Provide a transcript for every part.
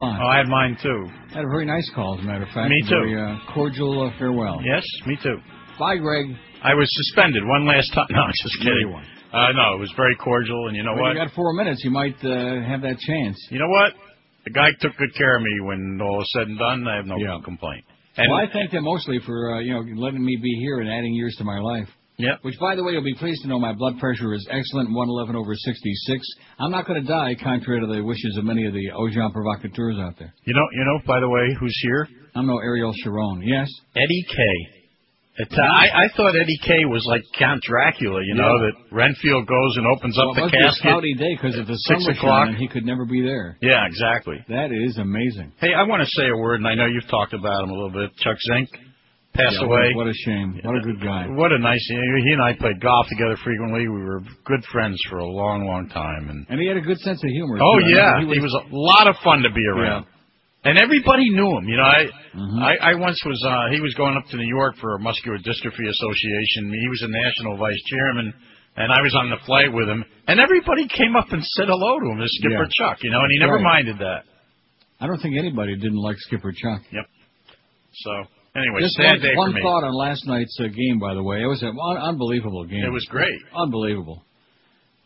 fine. Oh, I had mine too. Had a very nice call, as a matter of fact. Me too. Very uh, cordial uh, farewell. Yes, me too. Bye, Greg. I was suspended one last time. No, just kidding. Uh, no, it was very cordial, and you know Well, what? you got four minutes. You might uh, have that chance. You know what? The guy took good care of me when all was said and done. I have no Yeah. complaint. And well, I thank them mostly for uh, you know letting me be here and adding years to my life. Yep. Which, by the way, you'll be pleased to know my blood pressure is excellent, 111 over 66. I'm not going to die, contrary to the wishes of many of the Ojan provocateurs out there. you know, you know. By the way, who's here? I'm no Ariel Sharon. Yes. Eddie K. It, I, I thought Eddie K was like Count Dracula, you know, Yeah. that Renfield goes and opens up well, it the must be a casket. cloudy day because if the sun Six was o'clock. shining, he could never be there. Yeah, exactly. That is amazing. Hey, I want to say a word, and I know you've talked about him a little bit. Chuck Zink passed Yeah, away. What, a shame. What a good guy. What a nice. He and I played golf together frequently. We were good friends for a long, long time. And And he had a good sense of humor. oh too. Yeah, he he was, a lot of fun to be Yeah. around. And everybody knew him. You know, I, Mhm. I, I once was. Uh, he was going up to New York for a muscular dystrophy association. He was a national vice chairman, and I was on the flight with him. And everybody came up and said hello to him, as Skipper Yeah. Chuck. You know, and he never Right. minded that. I don't think anybody didn't like Skipper Chuck. Yep. So anyway, Just sad one, day one for me. thought on last night's uh, game, by the way. It was an un- unbelievable game. It was great. unbelievable.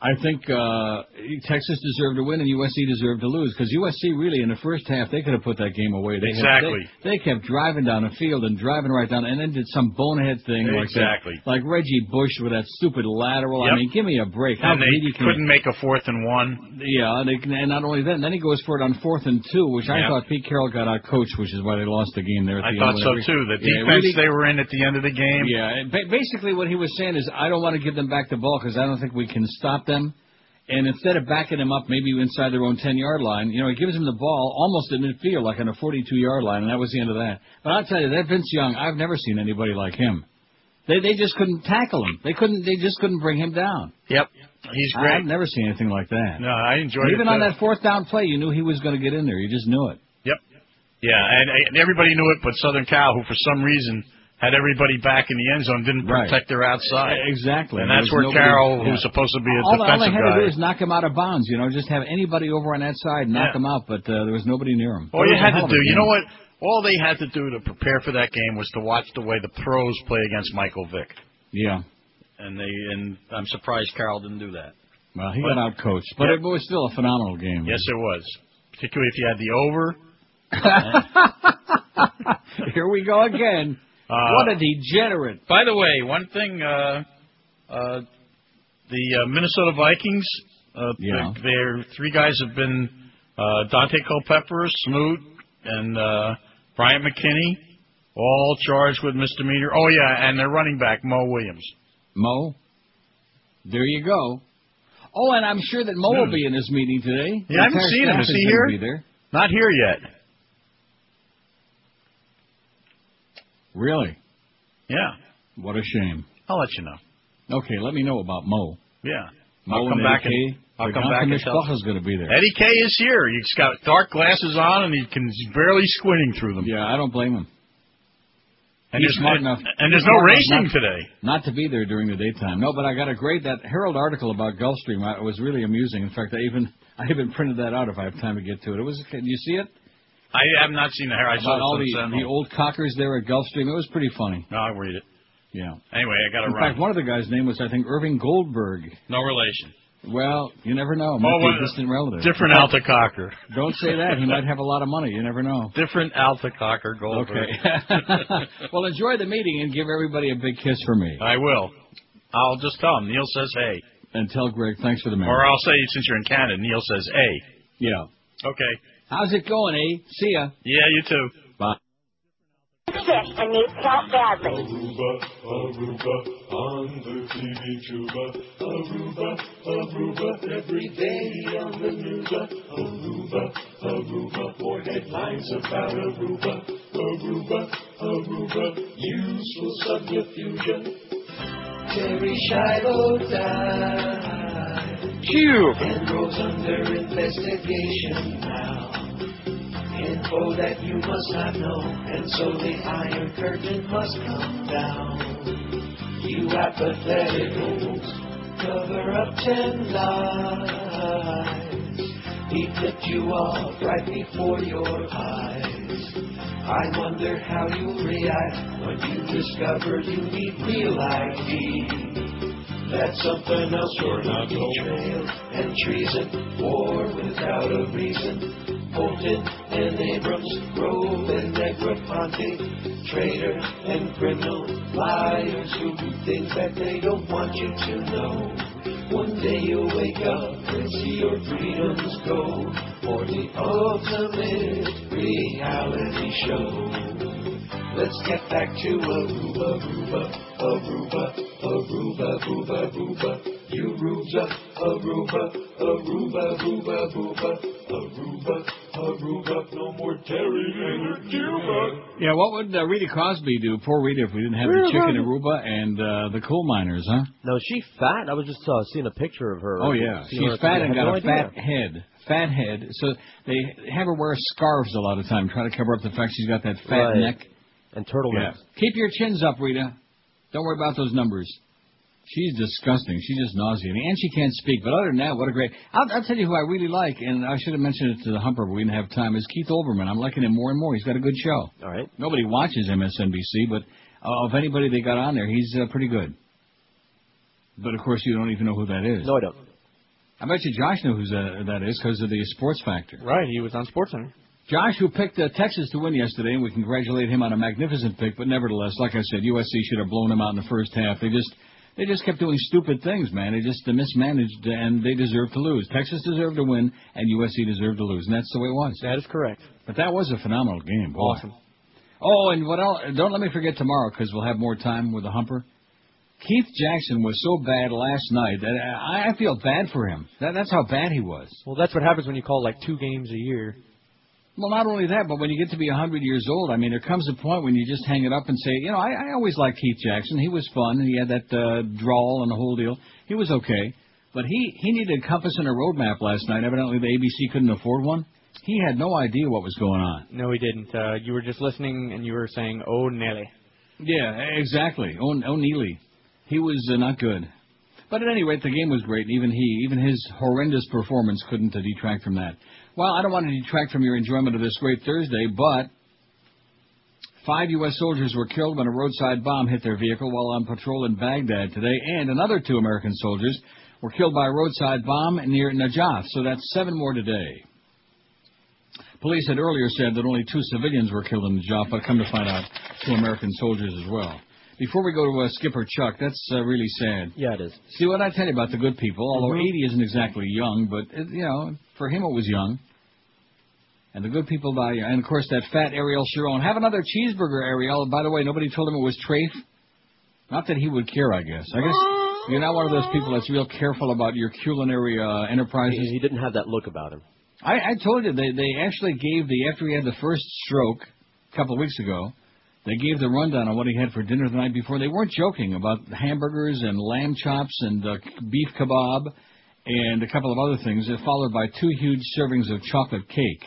I think uh, Texas deserved to win and USC deserved to lose because USC really in the first half they could have put that game away. They Exactly. they, they kept driving down the field and driving right down, and then did some bonehead thing like that, Exactly. like Reggie Bush with that stupid lateral. I mean, give me a break. How And they couldn't make a fourth and one. yeah, and, they, and not only that, then he goes for it on fourth and two, which I thought Pete Carroll got out coached, which is why they lost the game there. At I the thought so Whatever. too. The Yeah, defense really- they were in at the end of the game. yeah, ba- basically what he was saying is, I don't want to give them back the ball because I don't think we can stop them. And instead of backing them up, maybe inside their own 10 yard line, you know, he gives them the ball almost at midfield, like on a 42 yard line, and that was the end of that. But I'll tell you, that Vince Young, I've never seen anybody like him. They they just couldn't tackle him. They couldn't. They just couldn't bring him down. Yep, he's great. I've never seen anything like that. No, I enjoyed Even it. Even on that fourth down play, you knew he was going to get in there. You just knew it. Yep. Yeah, and, and everybody knew it, but Southern Cal, who for some reason had everybody back in the end zone, didn't Right. protect their outside. Exactly. And that's where nobody- Carroll, yeah. who's supposed to be a all, all they defensive had to do is knock him out of bounds. You know, just have anybody over on that side knock Yeah. him out. But uh, there was nobody near him. all It you had to do, you know what? All they had to do to prepare for that game was to watch the way the pros play against Michael Vick. Yeah. And they, and I'm surprised Carroll didn't do that. Well, he But- got out coached, but Yep. it was still a phenomenal game. Yes, it was. Particularly if you had the over. Here we go again. Uh, what a degenerate. By the way, one thing, uh, uh, the uh, Minnesota Vikings, uh, Yeah. their, their three guys have been uh, Daunte Culpepper, Smoot, and uh, Bryant McKinnie, all charged with misdemeanor. Oh yeah, and their running back Moe Williams. Mo, there you go. Oh, and I'm sure that Mo will be in this meeting today. Yeah, I haven't seen him. staff Is he here? Be there. Not here yet. Really? Yeah, What a shame. I'll let you know. Okay, let me know about Mo. Yeah, Mo I'll come and back Eddie and K. I'll The come back and tell. is going to be there. Eddie K is here. He's got dark glasses on and he can he's barely squinting through them. Yeah, I don't blame him. And He's there's smart no, enough. and there's no racing not- today. Not to be there during the daytime. No, but I got a great that Herald article about Gulfstream. I- It was really amusing. In fact, I even I even printed that out if I have time to get to it. It was. Can you see it? I have not seen the hair. I saw all the the old cockers there at Gulfstream. It was pretty funny. No, I'll read it. Yeah. Anyway, I got to In run. fact, one of the guys' name was I think Irving Goldberg. no relation. Well, you never know. Might Oh, be a distant relative. Different Alta Cocker. Don't say that. He might have a lot of money. You never know. Different Alta Cocker Goldberg. Okay. well, enjoy the meeting and give everybody a big kiss for me. I will. I'll just tell him. Neil says hey. And tell Greg thanks for the man. Or. I'll say, since you're in Canada, Neil says hey. Yeah. Okay. How's it going, eh? See ya. Yeah, you too. Bye. sick and needs help badly. Aruba, Aruba, on the TV tuba. Aruba, Aruba, every day on the news. Aruba, Aruba, for headlines about Aruba. Aruba, Aruba, useful subterfuge. Terri Schiavo died. Cube. Goes under investigation now. Info that you must not know, and so the Iron Curtain must come down. You apathetic fools, cover up ten lies. He flipped you off right before your eyes. I wonder how you'll react when you discover you need real ID. That's something else you're not betrayal and treason, war without a reason. Bolton and Abrams, Grove and Negroponte, traitor and criminal, liars who do things that they don't want you to know. One day you'll wake up and see your freedoms go for the ultimate reality show. Let's get back to Aruba, Aruba, Aruba, Aruba, Aruba, Aruba. You Aruba, Aruba, Aruba, Aruba, Aruba, Aruba, Aruba. No more Terry and Cuba. Yeah, what would uh, Rita Cosby do? Poor Rita, if we didn't have the chicken Aruba and uh, the coal miners, huh? No, she's fat? I was just uh, seeing a picture of her. Oh yeah, Seeing her- she's fat and got no a idea. fat head. Fat head. So they have her wear scarves a lot of time, try to cover up the fact she's got that fat Right. neck. And turtlenecks. Yeah. Keep your chins up, Rita. Don't worry about those numbers. She's disgusting. She's just nauseating, and she can't speak. But other than that, what a great! I'll, I'll tell you who I really like, and I should have mentioned it to the Humper, but we didn't have time. Is Keith Olbermann? I'm liking him more and more. He's got a good show. All right. Nobody watches MSNBC, but uh, of anybody they got on there, he's uh, pretty good. But of course, you don't even know who that is. No, I don't. I bet you Josh knew who uh, that is because of the Sports Factor. Right, he was on SportsCenter. Josh, who picked uh, Texas to win yesterday, and we congratulate him on a magnificent pick. But nevertheless, like I said, USC should have blown them out in the first half. They just they just kept doing stupid things, man. They just mismanaged, and they deserved to lose. Texas deserved to win, and USC deserved to lose, and that's the way it was. That is correct. But that was a phenomenal game, boy. Awesome. Oh, and what else? Don't let me forget tomorrow because we'll have more time with the Humper. Keith Jackson was so bad last night that I, I feel bad for him. That, that's how bad he was. Well, that's what happens when you call like two games a year. Well, not only that, but when you get to be a 100 years old, I mean, there comes a point when you just hang it up and say, you know, I, I always liked Keith Jackson. He was fun. He had that uh, drawl and the whole deal. He was okay. But he, he needed a compass and a roadmap last night. Evidently, the ABC couldn't afford one. He had no idea what was going on. No, he didn't. Uh, you were just listening and you were saying, "Oh, Nelly." Yeah, exactly. O- O'Neely. He was uh, not good. But at any rate, the game was great. And even he, even his horrendous performance couldn't uh, detract from that. Well, I don't want to detract from your enjoyment of this great Thursday, but five U.S. soldiers were killed when a roadside bomb hit their vehicle while on patrol in Baghdad today, and another two American soldiers were killed by a roadside bomb near Najaf. So that's seven more today. Police had earlier said that only two civilians were killed in Najaf, but come to find out, two American soldiers as well. Before we go to uh, Skipper Chuck, that's uh, really sad. Yeah, it is. See what I tell you about the good people. Although Mhm. 80 isn't exactly young, but it, you know, for him it was young. And the good people die. young. And of course, that fat Ariel Sharon. Have another cheeseburger, Ariel. By the way, nobody told him it was trafe. Not that he would care, I guess. I guess you're not one of those people that's real careful about your culinary uh, enterprises. He, he didn't have that look about him. I, I told you they they actually gave the after he had the first stroke a couple of weeks ago. They gave the rundown on what he had for dinner the night before. They weren't joking about hamburgers and lamb chops and uh, beef kebab and a couple of other things, followed by two huge servings of chocolate cake.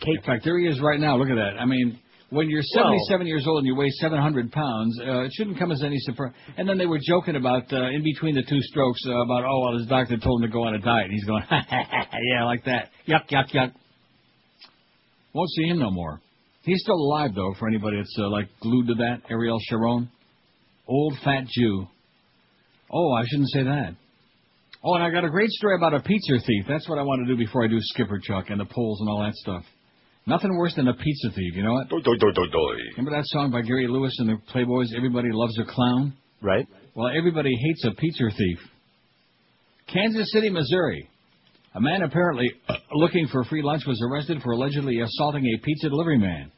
Cake. In fact, there he is right now. Look at that. I mean, when you're 77 years old and you weigh 700 pounds, uh, it shouldn't come as any surprise. And then they were joking about uh, in between the two strokes uh, about oh well his doctor told him to go on a diet. And he's going yeah like that yuck yuck yuck. Won't see him no more. He's still alive though for anybody that's uh, like glued to that Ariel Sharon, old fat Jew. Oh I shouldn't say that. Oh and I got a great story about a pizza thief. That's what I want to do before I do Skipper Chuck and the polls and all that stuff. Nothing worse than a pizza thief. You know what? Remember that song by Gary Lewis and the Playboys? Everybody loves a clown. Right. Well, everybody hates a pizza thief. Kansas City, Missouri. A man apparently uh, looking for free lunch was arrested for allegedly assaulting a pizza delivery man.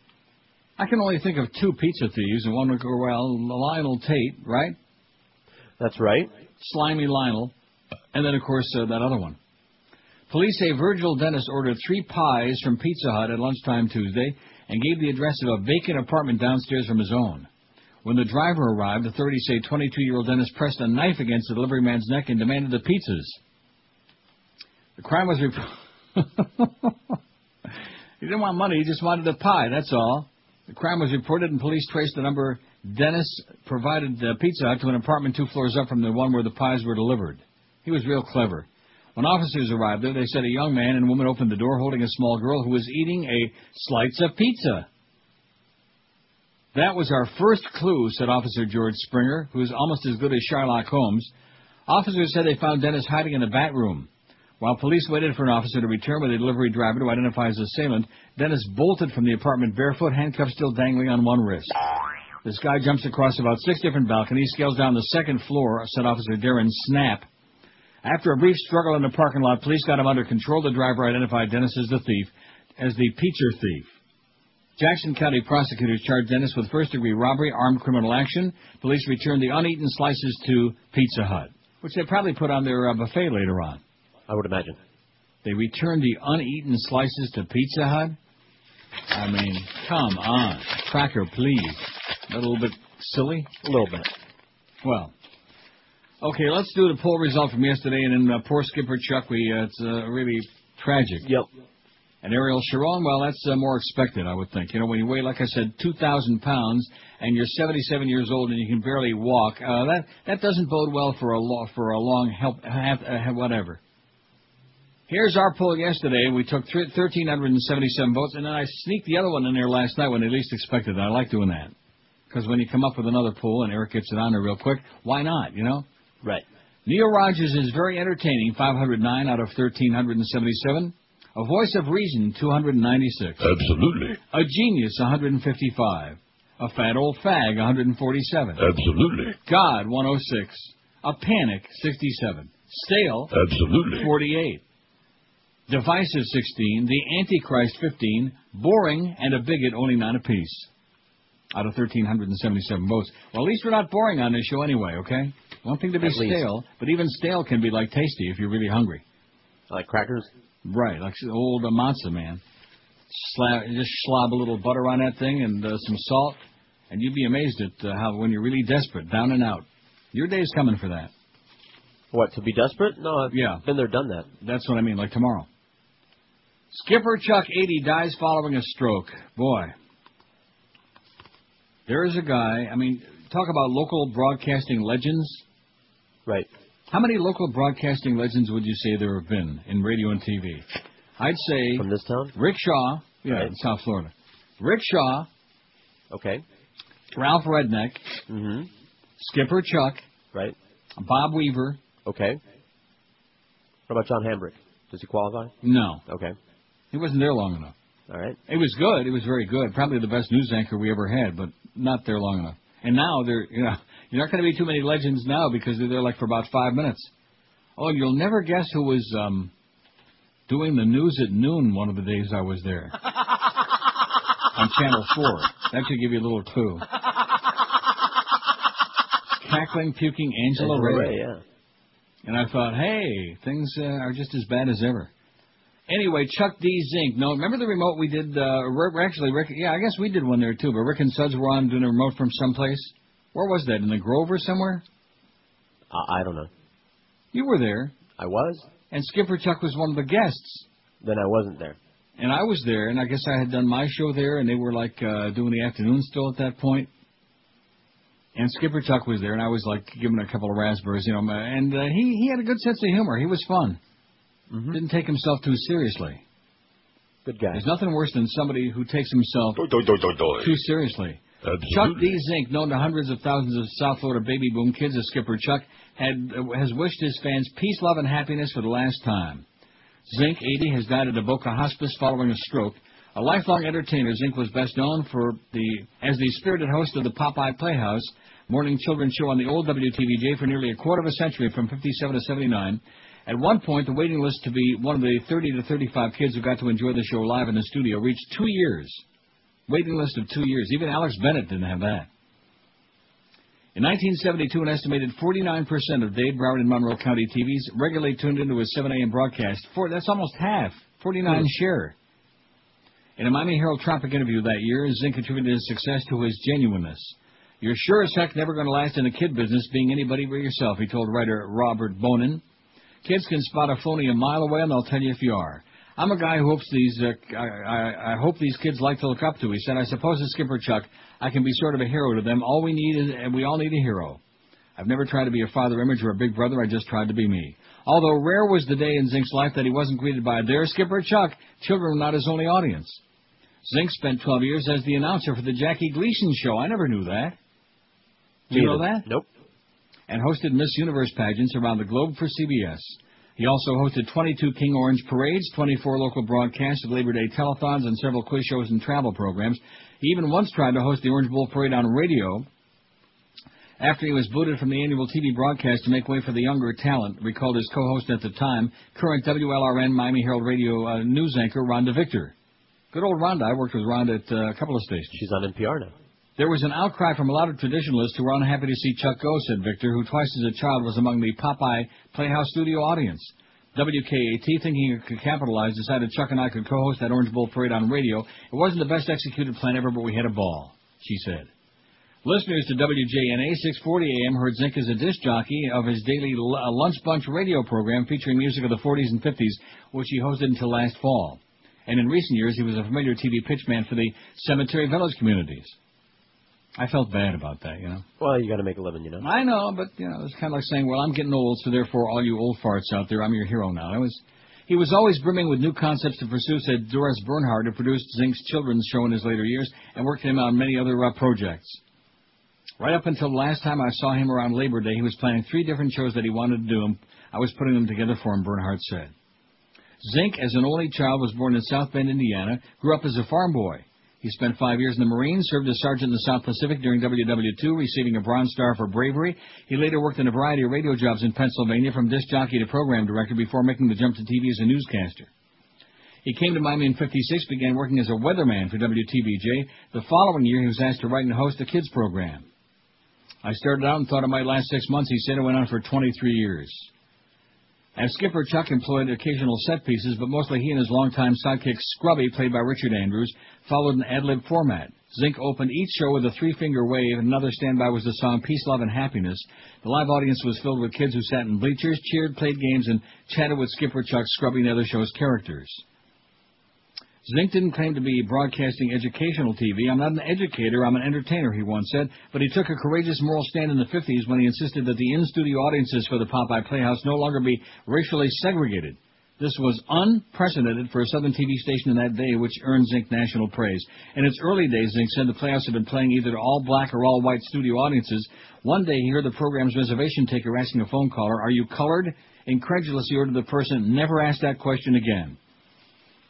I can only think of two pizza thieves, and one would go, well, Lionel Tate, right? That's right. Slimy Lionel, and then, of course, uh, that other one. Police say Virgil Dennis ordered three pies from Pizza Hut at lunchtime Tuesday and gave the address of a vacant apartment downstairs from his own. When the driver arrived, authorities say 22-year-old Dennis pressed a knife against the delivery man's neck and demanded the pizzas. The crime was reported. he didn't want money; he just wanted a pie. That's all. The crime was reported, and police traced the number Dennis provided uh, Pizza Hut to an apartment two floors up from the one where the pies were delivered. He was real clever. When officers arrived there, they said a young man and woman opened the door holding a small girl who was eating a slice of pizza. That was our first clue, said Officer George Springer, who is almost as good as Sherlock Holmes. Officers said they found Dennis hiding in the bat room. While police waited for an officer to return with a delivery driver to identify his assailant, Dennis bolted from the apartment barefoot, handcuffs still dangling on one wrist. This guy jumps across about six different balconies, scales down the second floor, said Officer Darren Snap. After a brief struggle in the parking lot, police got him under control. The driver identified Dennis as the thief, as the pizza thief. Jackson County prosecutors charged Dennis with first-degree robbery, armed criminal action. Police returned the uneaten slices to Pizza Hut, which they probably put on their uh, buffet later on. I would imagine. They returned the uneaten slices to Pizza Hut? I mean, come on. Cracker, please. A little bit silly? A little bit. Well, okay, let's do the poll result from yesterday, and then uh, poor Skipper Chuck, we, uh, it's uh, really tragic. Yep. And Ariel Sharon, well, that's uh, more expected, I would think. You know, when you weigh, like I said, 2,000 pounds, and you're 77 years old and you can barely walk, uh, that that doesn't bode well for a lo- for a long help, have, uh, whatever. Here's our poll yesterday. We took th- 1,377 votes, and then I sneaked the other one in there last night when they least expected it. I like doing that. Because when you come up with another poll and Eric gets it on there real quick, why not, you know? Right. Neil Rogers is very entertaining, 509 out of 1,377. A voice of reason, 296. Absolutely. A genius, 155. A fat old fag, 147. Absolutely. God, 106. A panic, 67. Stale, Absolutely. 48. Divisive, 16. The Antichrist, 15. Boring and a bigot, only nine apiece. Out of 1,377 votes. Well, at least we're not boring on this show anyway, okay? One thing to be At least. stale, but even stale can be like tasty if you're really hungry. Like crackers? Right, like old uh, matzo man. Slab, just slob a little butter on that thing and uh, some salt, and you'd be amazed at uh, how when you're really desperate, down and out. Your day's coming for that. What, to be desperate? No, I've Yeah. been there, done that. That's what I mean, like tomorrow. Skipper Chuck 80 dies following a stroke. Boy. There is a guy, I mean, talk about local broadcasting legends. Right. How many local broadcasting legends would you say there have been in radio and TV? I'd say From this town? Rick Shaw, yeah, Right. in South Florida. Rick Shaw, Okay. Ralph Renick, Mm-hmm. Skipper Chuck, Right. Bob Weaver. Okay. What about John Hambrick? Does he qualify? No, Okay. he wasn't there long enough. All right. It was good. It was very good. Probably the best news anchor we ever had, but not there long enough. And now they're, you know, you're not going to be too many legends now because they're there like for about five minutes. Oh, you'll never guess who was um, doing the news at noon one of the days I was there on Channel Four. That should give you a little clue. Cackling, puking Angela Ray. Ray, yeah. And I thought, hey, things uh, are just as bad as ever. Anyway, Chuck D. Zink. No, remember the remote we did? Uh, Rick- actually, Rick. Yeah, I guess we did one there too. But Rick and Suds were on doing a remote from someplace. Where was that? In the Grove or somewhere? I, I don't know. You were there, I was. and Skipper Chuck was one of the guests. Then I wasn't there. And I was there, and I guess I had done my show there, and they were like uh, doing the afternoon still at that point. And Skipper Chuck was there, and I was like giving a couple of raspberries, you know. And uh, he he had a good sense of humor. He was fun. Mm-hmm. Didn't take himself too seriously. Good guy. There's nothing worse than somebody who takes himself Doi, doi, doi, doi, doi. too seriously. Chuck Absolutely. D. Zink, known to hundreds of thousands of South Florida baby boom kids as Skipper Chuck, had uh, has wished his fans peace, love, and happiness for the last time. Zink, 80, has died at a Boca hospice following a stroke. A lifelong entertainer, Zink was best known for the as the spirited host of the Popeye Playhouse morning children's show on the old WTVJ for nearly a quarter of a century, from 57 to 79. At one point, the waiting list to be one of the 30 to 35 kids who got to enjoy the show live in the studio reached two years. Waiting list of two years. Even Alex Bennett didn't have that. In 1972, an estimated 49% of Dade, Broward, and Monroe County TVs regularly tuned into a 7 a.m. broadcast. For, that's almost half. 49 hmm. share. In a Miami Herald Tropic interview that year, Zink attributed his success to his genuineness. You're sure as heck never going to last in the kid business being anybody but yourself, he told writer Robert Bonin. Kids can spot a phony a mile away, and they'll tell you if you are. I'm a guy who hopes these uh, I, I, I hope these kids like to look up to. He said, I suppose as Skipper Chuck, I can be sort of a hero to them. All we need is, and we all need a hero. I've never tried to be a father image or a big brother. I just tried to be me. Although rare was the day in Zink's life that he wasn't greeted by their skipper Chuck, children were not his only audience. Zink spent 12 years as the announcer for the Jackie Gleason show. I never knew that. Do you know that? Nope. And hosted Miss Universe pageants around the globe for CBS. He also hosted 22 King Orange parades, 24 local broadcasts of Labor Day telethons, and several quiz shows and travel programs. He even once tried to host the Orange Bowl parade on radio after he was booted from the annual TV broadcast to make way for the younger talent, recalled his co-host at the time, current WLRN Miami Herald Radio uh, news anchor Rhonda Victor. Good old Rhonda. I worked with Rhonda at uh, a couple of stations. She's on NPR now. There was an outcry from a lot of traditionalists who were unhappy to see Chuck go, said Victor, who twice as a child was among the Popeye Playhouse studio audience. WKAT, thinking it could capitalize, decided Chuck and I could co-host that Orange Bowl parade on radio. It wasn't the best executed plan ever, but we had a ball, she said. Listeners to WJNA 640 AM heard Zink as a disc jockey of his daily uh, Lunch Bunch radio program featuring music of the 40s and 50s, which he hosted until last fall. And in recent years, he was a familiar TV pitchman for the Century Village communities. I felt bad about that, you know. Well, you got to make a living, you know. I know, but you know, it's kind of like saying, "Well, I'm getting old, so therefore, all you old farts out there, I'm your hero now." It was, he was always brimming with new concepts to pursue," said Doris Bernhard, who produced Zink's children's show in his later years and worked with him on many other uh, projects. Right up until the last time I saw him around Labor Day, he was planning three different shows that he wanted to do, and I was putting them together for him. Bernhard said. Zink, as an only child, was born in South Bend, Indiana, grew up as a farm boy. He spent five years in the Marines, served as sergeant in the South Pacific during WW2, receiving a Bronze Star for bravery. He later worked in a variety of radio jobs in Pennsylvania, from disc jockey to program director, before making the jump to TV as a newscaster. He came to Miami in 56, began working as a weatherman for WTVJ. The following year, he was asked to write and host a kids program. I started out and thought it might last six months. He said it went on for 23 years. As skipper, Chuck employed occasional set pieces, but mostly he and his longtime sidekick Scrubby, played by Richard Andrews, followed an ad-lib format. Zink opened each show with a three-finger wave, and another standby was the song Peace, Love, and Happiness. The live audience was filled with kids who sat in bleachers, cheered, played games, and chatted with Skipper, Chuck, Scrubby, and other show's characters. Zink didn't claim to be broadcasting educational TV. I'm not an educator, I'm an entertainer, he once said, but he took a courageous moral stand in the 50s when he insisted that the in-studio audiences for the Popeye Playhouse no longer be racially segregated. This was unprecedented for a Southern TV station in that day, which earned Zink national praise. In its early days, Zink said the Playhouse had been playing either to all black or all white studio audiences. One day he heard the program's reservation taker asking a phone caller, Are you colored? Incredulous, he ordered the person, Never ask that question again.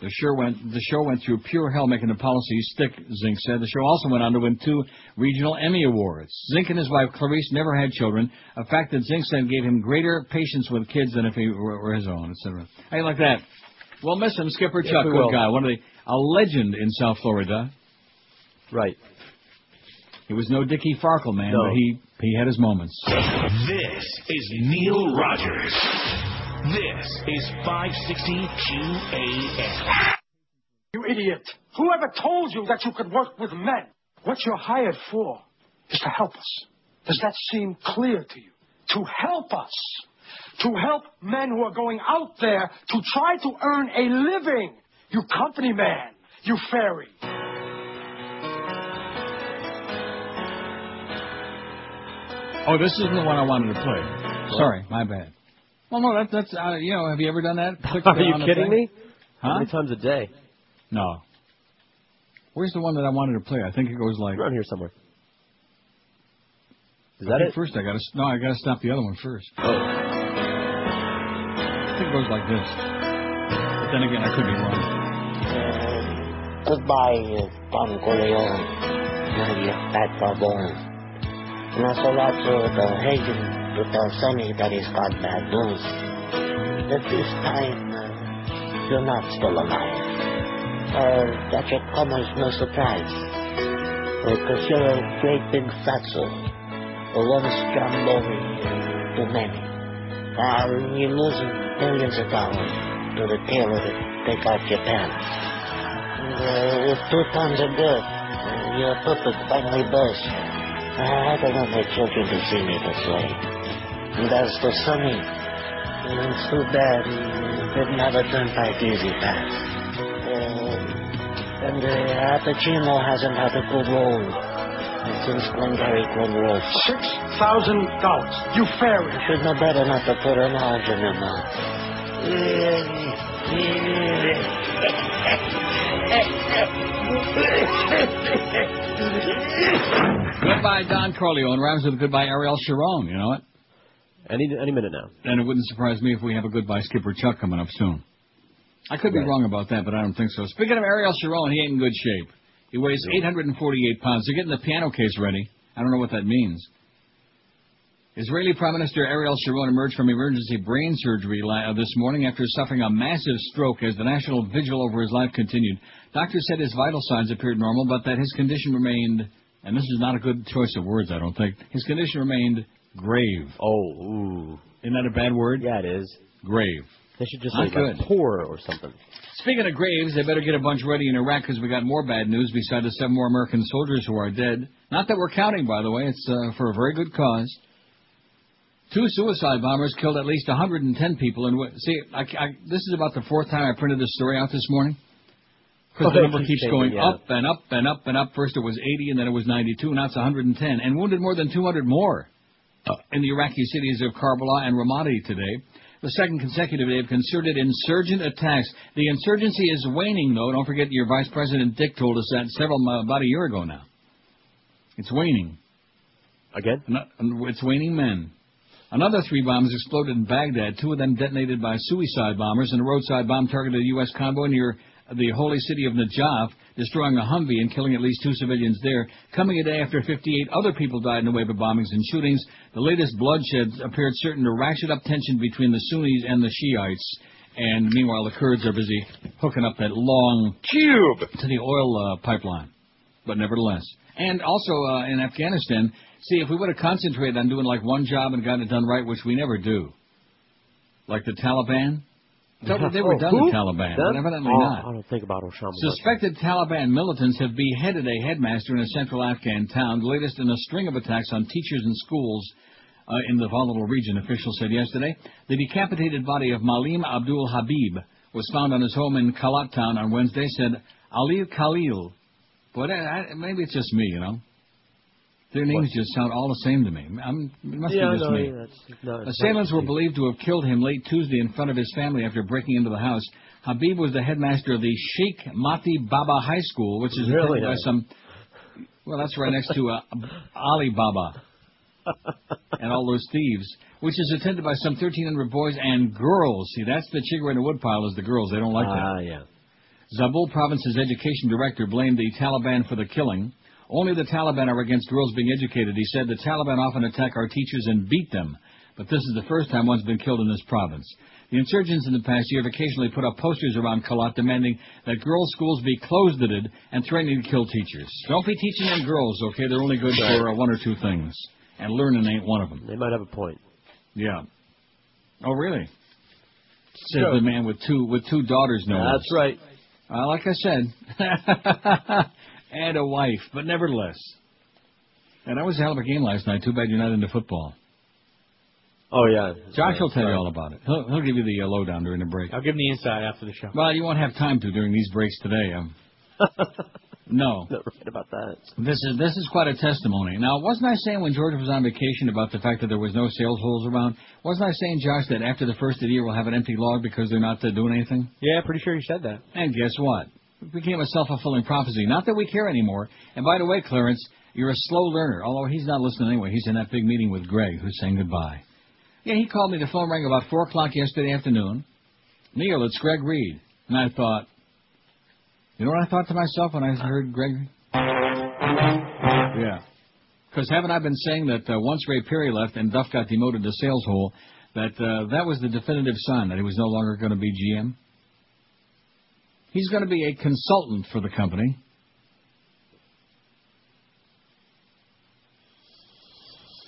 The show went the show went through pure hell making the policy stick, Zink said. The show also went on to win two regional Emmy Awards. Zink and his wife Clarice never had children, a fact that Zink said gave him greater patience with kids than if he were, were his own, etc. How you like that? Well, miss him, Skipper Yes, Chuck, we good will. guy, one of the a legend in South Florida. Right. He was no Dickie Farkle man, No. but he he had his moments. This is Neil Rogers. This is 560 QAM. You idiot. Whoever told you that you could work with men? What you're hired for is to help us. Does that seem clear to you? To help us. To help men who are going out there to try to earn a living. You company man. You fairy. Oh, this isn't the one I wanted to play. Sorry, my bad. Well, no, that, that's uh, you know. Have you ever done that? Click Are you kidding me? Huh? How many times a day? No. Where's the one that I wanted to play? I think it goes like. Around here somewhere. Is I that think it? First, I gotta no, I gotta stop the other one first. Oh. I think it goes like this. But then again, I could be wrong. Goodbye, uh, Don Corleone. Now you're fat barbone. Not so lot to the Hagen to tell Sonny that he's got bad news. That this time, uh, you're not still alive. Uh, that should come as no surprise. Because you're a great big fatso. One's John Bowie too many. Uh, you're losing millions of dollars to the tailor that take off your pants. Uh, if two tons are good, uh, your puppet finally burst. Uh, I don't want my children to see me this way. And as for Sonny, uh, it's too bad he didn't have a turnpike easy pass. Uh, and uh, Al Pacino hasn't had a good role uh, since Glengarry Glen Ross. Six thousand dollars. You fairy. You should know better not to put an orange in your mouth. Goodbye, Don Corleone. Rhymes with goodbye, Ariel Sharon. You know what? Any any minute now. And it wouldn't surprise me if we have a goodbye Skipper Chuck coming up soon. I could be Right. wrong about that, but I don't think so. Speaking of Ariel Sharon, he ain't in good shape. He weighs 848 pounds. They're getting the piano case ready. I don't know what that means. Israeli Prime Minister Ariel Sharon emerged from emergency brain surgery la- uh, this morning after suffering a massive stroke as the national vigil over his life continued. Doctors said his vital signs appeared normal, but that his condition remained, and this is not a good choice of words, I don't think, his condition remained grave. Oh, ooh. Isn't that a bad word? Yeah, it is. Grave. They should just Not say like poor or something. Speaking of graves, they better get a bunch ready in Iraq because we got more bad news besides the seven more American soldiers who are dead. Not that we're counting, by the way. It's uh, for a very good cause. Two suicide bombers killed at least 110 people. And see, I, I, this is about the fourth time I printed this story out this morning. Because the Oh, number keeps keeps going yeah. up and up and up and up. First it was 80, and then it was 92. Now it's 110, and wounded more than 200 more in the Iraqi cities of Karbala and Ramadi today. The second consecutive day of concerted insurgent attacks. The insurgency is waning, though. Don't forget your Vice President Dick told us that several about a year ago now. It's waning. Again? It's waning men. Another three bombs exploded in Baghdad, two of them detonated by suicide bombers, and a roadside bomb targeted a U.S. convoy near the holy city of Najaf, destroying a Humvee and killing at least two civilians there. Coming a day after 58 other people died in the wave of bombings and shootings, the latest bloodshed appeared certain to ratchet up tension between the Sunnis and the Shiites. And meanwhile, the Kurds are busy hooking up that long tube to the oil uh, pipeline. But nevertheless. And also uh, in Afghanistan, see, if we would have concentrated on doing like one job and gotten it done right, which we never do, like the Taliban, they were- they were Oh, done, Taliban, but evidently Oh, not. I don't think about Osama. Suspected Taliban militants have beheaded a headmaster in a central Afghan town, the latest in a string of attacks on teachers and schools uh, in the volatile region, officials said yesterday. The decapitated body of Malim Abdul Habib was found on his home in Kalat town on Wednesday, said Ali Khalil. But maybe it's just me, you know. Their names just sound all the same to me. I'm, it must yeah, be just no, me. that's not, Assailants were believed to have killed him late Tuesday in front of his family after breaking into the house. Habib was the headmaster of the Sheikh Mati Baba High School, which is Really attended by some. Well, that's right next to uh, Ali Baba and all those thieves, which is attended by some 1,300 boys and girls. See, that's the chigger in the woodpile is the girls. They don't like that. Ah, yeah. Zabul province's education director blamed the Taliban for the killing. Only the Taliban are against girls being educated. He said the Taliban often attack our teachers and beat them, but this is the first time one's been killed in this province. The insurgents in the past year have occasionally put up posters around Kalat demanding that girls' schools be closed and threatening to kill teachers. Don't be teaching them girls, okay? They're only good for uh, one or two things, and learning ain't one of them. They might have a point. Yeah. Oh, really? Says the man with two with two daughters. No. That's right. Uh, like I said, and a wife, but nevertheless. And that was a hell of a game last night. Too bad you're not into football. Oh yeah. Josh will tell you all about it. He'll, he'll give you the uh, lowdown during the break. I'll give him the inside after the show. Well, you won't have time to during these breaks today. Um, no. Not right about that. This is this is quite a testimony. Now, wasn't I saying when George was on vacation about the fact that there was no sales holes around? Wasn't I saying, Josh, that after the first of the year we'll have an empty log because they're not uh, doing anything? Yeah, pretty sure you said that. And guess what? Became a self-fulfilling prophecy. Not that we care anymore. And by the way, Clarence, you're a slow learner. Although he's not listening anyway. He's in that big meeting with Greg, who's saying goodbye. Yeah, he called me. The phone rang about four o'clock yesterday afternoon. Neil, it's Greg Reed. And I thought, you know what I thought to myself when I heard Greg? Yeah. Because haven't I been saying that uh, once Ray Perry left and Duff got demoted to sales hole, that uh, that was the definitive sign that he was no longer going to be GM? He's going to be a consultant for the company.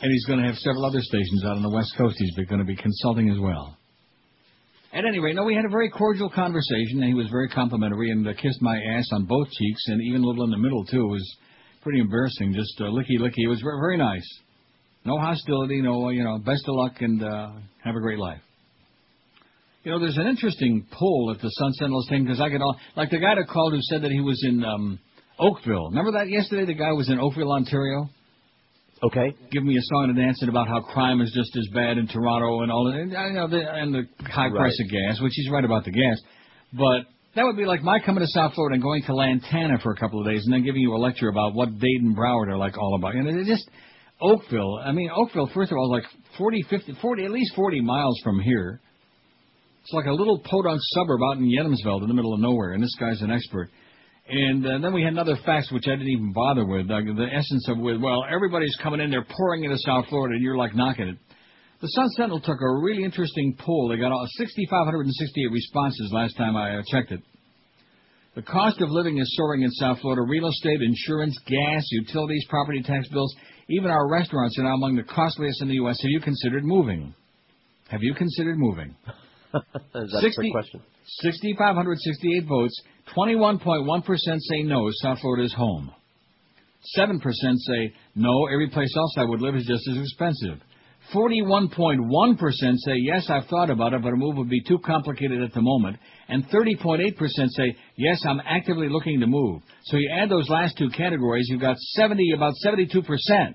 And he's going to have several other stations out on the West Coast. He's going to be consulting as well. At any rate, no, we had a very cordial conversation, and he was very complimentary and uh, kissed my ass on both cheeks, and even a little in the middle too. It was pretty embarrassing, just uh, licky licky. It was very, very nice. No hostility, no, you know, best of luck and uh, have a great life. You know, there's an interesting pull at the Sun Sentinels thing because I get all like the guy that called who said that he was in um, Oakville. Remember that yesterday? The guy was in Oakville, Ontario. Okay. Give me a song and dance about how crime is just as bad in Toronto and all that. And, I know the, and the high price Right. of gas, which he's right about the gas. But that would be like my coming to South Florida and going to Lantana for a couple of days and then giving you a lecture about what Dade and Broward are like all about. And it just Oakville. I mean, Oakville. First of all, is like 40, 50, 40, at least 40 miles from here. It's like a little podunk suburb out in Yedemsveld in the middle of nowhere, and this guy's an expert. And uh, then we had another fact which I didn't even bother with. Uh, the essence of with well, everybody's coming in, they're pouring into South Florida, and you're like knocking it. The Sun Sentinel took a really interesting poll. They got all 6,568 responses last time I uh, checked it. The cost of living is soaring in South Florida. Real estate, insurance, gas, utilities, property tax bills, even our restaurants are now among the costliest in the U.S. Have you considered moving? Have you considered moving? That's a 60 trick question. 6,568 votes. 21.1% say no, South Florida is home. 7% say no, every place else I would live is just as expensive. 41.1% say yes, I've thought about it, but a move would be too complicated at the moment. And 30.8% say yes, I'm actively looking to move. So you add those last two categories, you've got 70, about 72%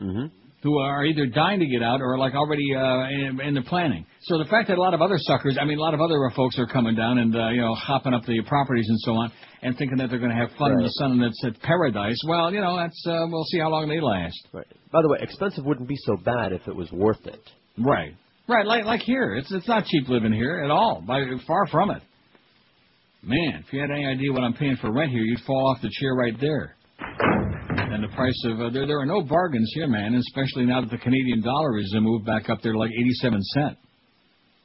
Mm-hmm. Who are either dying to get out or like already uh, in, in the planning. So the fact that a lot of other suckers, I mean, a lot of other folks are coming down and uh, you know hopping up the properties and so on, and thinking that they're going to have fun in the sun and it's at paradise. Well, you know, that's uh, we'll see how long they last. Right. By the way, expensive wouldn't be so bad if it was worth it. Right. Right, like like here, it's it's not cheap living here at all. By far from it. Man, if you had any idea what I'm paying for rent here, you'd fall off the chair right there. And the price of uh, there there are no bargains here, man. Especially now that the Canadian dollar is uh, moved back up there to like 87 cent.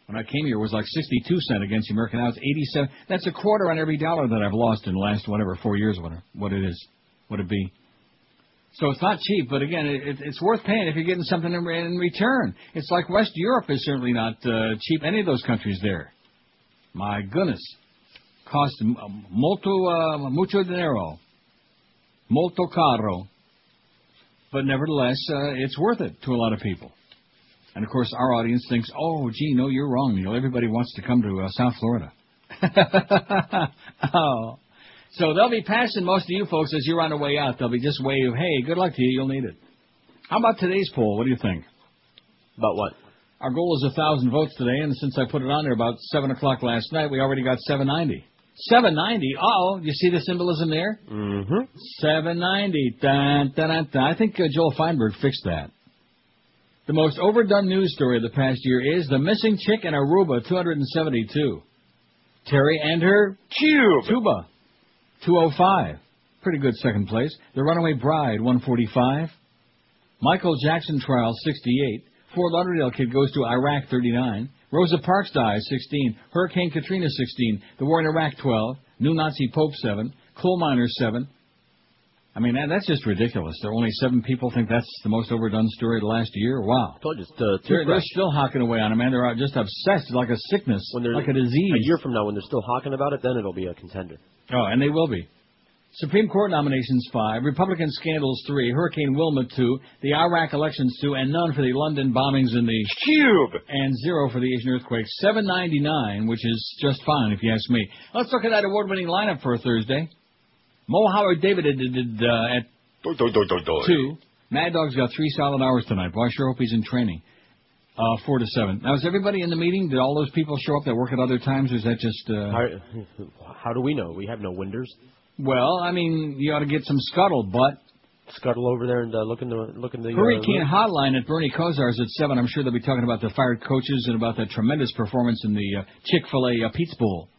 When I came here, it was like 62 cent against the American. Now it's 87. That's a quarter on every dollar that I've lost in the last whatever four years, whatever what it is, what it be. So it's not cheap, but again, it, it, it's worth paying if you're getting something in, in return. It's like West Europe is certainly not uh, cheap. Any of those countries there. My goodness, cost m- molto uh, mucho dinero, molto caro. But nevertheless, uh, it's worth it to a lot of people. And of course, our audience thinks, "Oh, gee, no, you're wrong, Neil. Everybody wants to come to uh, South Florida." oh. So they'll be passing most of you folks as you're on the way out. They'll be just wave, hey, good luck to you, you'll need it. How about today's poll? What do you think? About what? Our goal is a thousand votes today, and since I put it on there about seven o'clock last night, we already got seven ninety. Seven ninety. Oh, you see the symbolism there? Mm-hmm. Seven ninety. Dun, dun, dun, dun. I think uh, Joel Feinberg fixed that. The most overdone news story of the past year is the missing chick in Aruba, 272. Terry and her Cube. tuba, 205. Pretty good second place. The Runaway Bride, 145. Michael Jackson trial, 68. Fort Lauderdale kid goes to Iraq, 39. Rosa Parks dies, 16. Hurricane Katrina, 16. The war in Iraq, 12. New Nazi Pope, 7. Coal miners, 7. I mean, that, that's just ridiculous. There are only seven people think that's the most overdone story of the last year. Wow. Told you, it's uh, They're, they're still hawking away on it, man. They're uh, just obsessed, like a sickness, When they're like a disease. A year from now, when they're still hawking about it, then it'll be a contender. Oh, and they will be. Supreme Court nominations five, Republican scandals three, Hurricane Wilma two, the Iraq elections two, and none for the London bombings in the Cube. and zero for the Asian earthquake. Seven ninety nine, which is just fine if you ask me. Let's look at that award winning lineup for Thursday. Mo Howard David did, did uh, at two. Mad Dog's got three solid hours tonight. Boy, I sure hope he's in training. Uh, four to seven. Now, is everybody in the meeting? Did all those people show up that work at other times, or is that just? Uh... How, how do we know? We have no winders. Well, I mean, you ought to get some scuttlebutt. Scuttle over there and uh, look in the look in the. uh, Hurricane room. Hotline at Bernie Kosar's at seven. I'm sure they'll be talking about the fired coaches and about that tremendous performance in the uh, Chick Fil A uh, Pizza Bowl.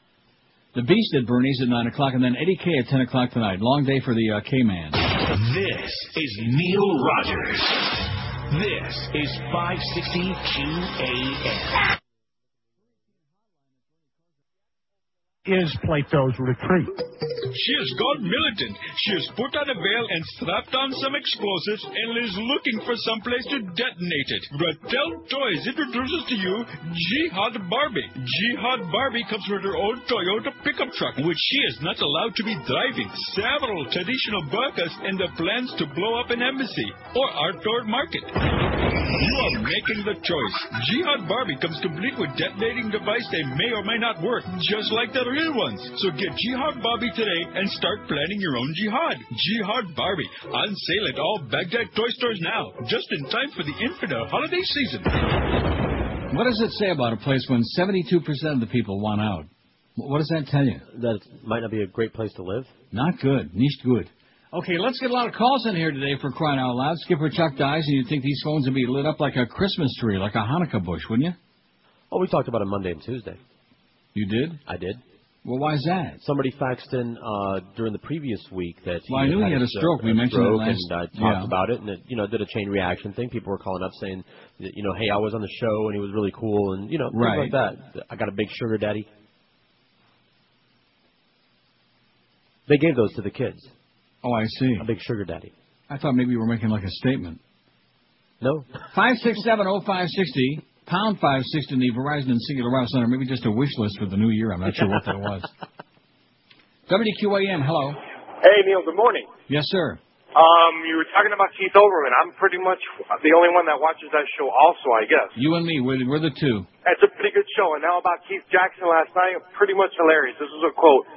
The Beast at Bernie's at nine o'clock, and then Eddie K at ten o'clock tonight. Long day for the uh, K Man. This is Neil Rogers. This is 560 QAM. Is Plato's retreat. She has gone militant. She has put on a veil and strapped on some explosives and is looking for some place to detonate it. Rattel Toys introduces to you Jihad Barbie. Jihad Barbie comes with her own Toyota pickup truck, which she is not allowed to be driving. Several traditional burkas and the plans to blow up an embassy or outdoor market. You are making the choice. Jihad Barbie comes complete with detonating device they may or may not work, just like the real ones. So get Jihad Barbie today and start planning your own jihad. Jihad Barbie on sale at all Baghdad toy stores now, just in time for the infidel holiday season. What does it say about a place when 72% of the people want out? What does that tell you? That it might not be a great place to live. Not good. Nicht good. Okay, let's get a lot of calls in here today for crying out loud. Skipper Chuck dies, and you'd think these phones would be lit up like a Christmas tree, like a Hanukkah bush, wouldn't you? Oh, we talked about it Monday and Tuesday. You did? I did. Well, why is that? Somebody faxed in uh, during the previous week that he Well, I knew he had a stroke. We mentioned it last- and uh, talked yeah. about it, and it, you know, did a chain reaction thing. People were calling up saying, that, you know, hey, I was on the show and he was really cool, and you know, things Right. like that. I got a big sugar daddy. They gave those to the kids. Oh, I see. A big sugar daddy. I thought maybe you were making like a statement. No. Five six seven oh five sixty pound five sixty in the Verizon and Cingular Wireless Center. Maybe just a wish list for the new year. I'm not sure what that was. WQAM, hello. Hey, Neil, good morning. Yes, sir. Um, you were talking about Keith Olbermann. I'm pretty much the only one that watches that show also, I guess. You and me, we're, we're the two. It's a pretty good show. And now about Keith Jackson last night, pretty much hilarious. This is a quote.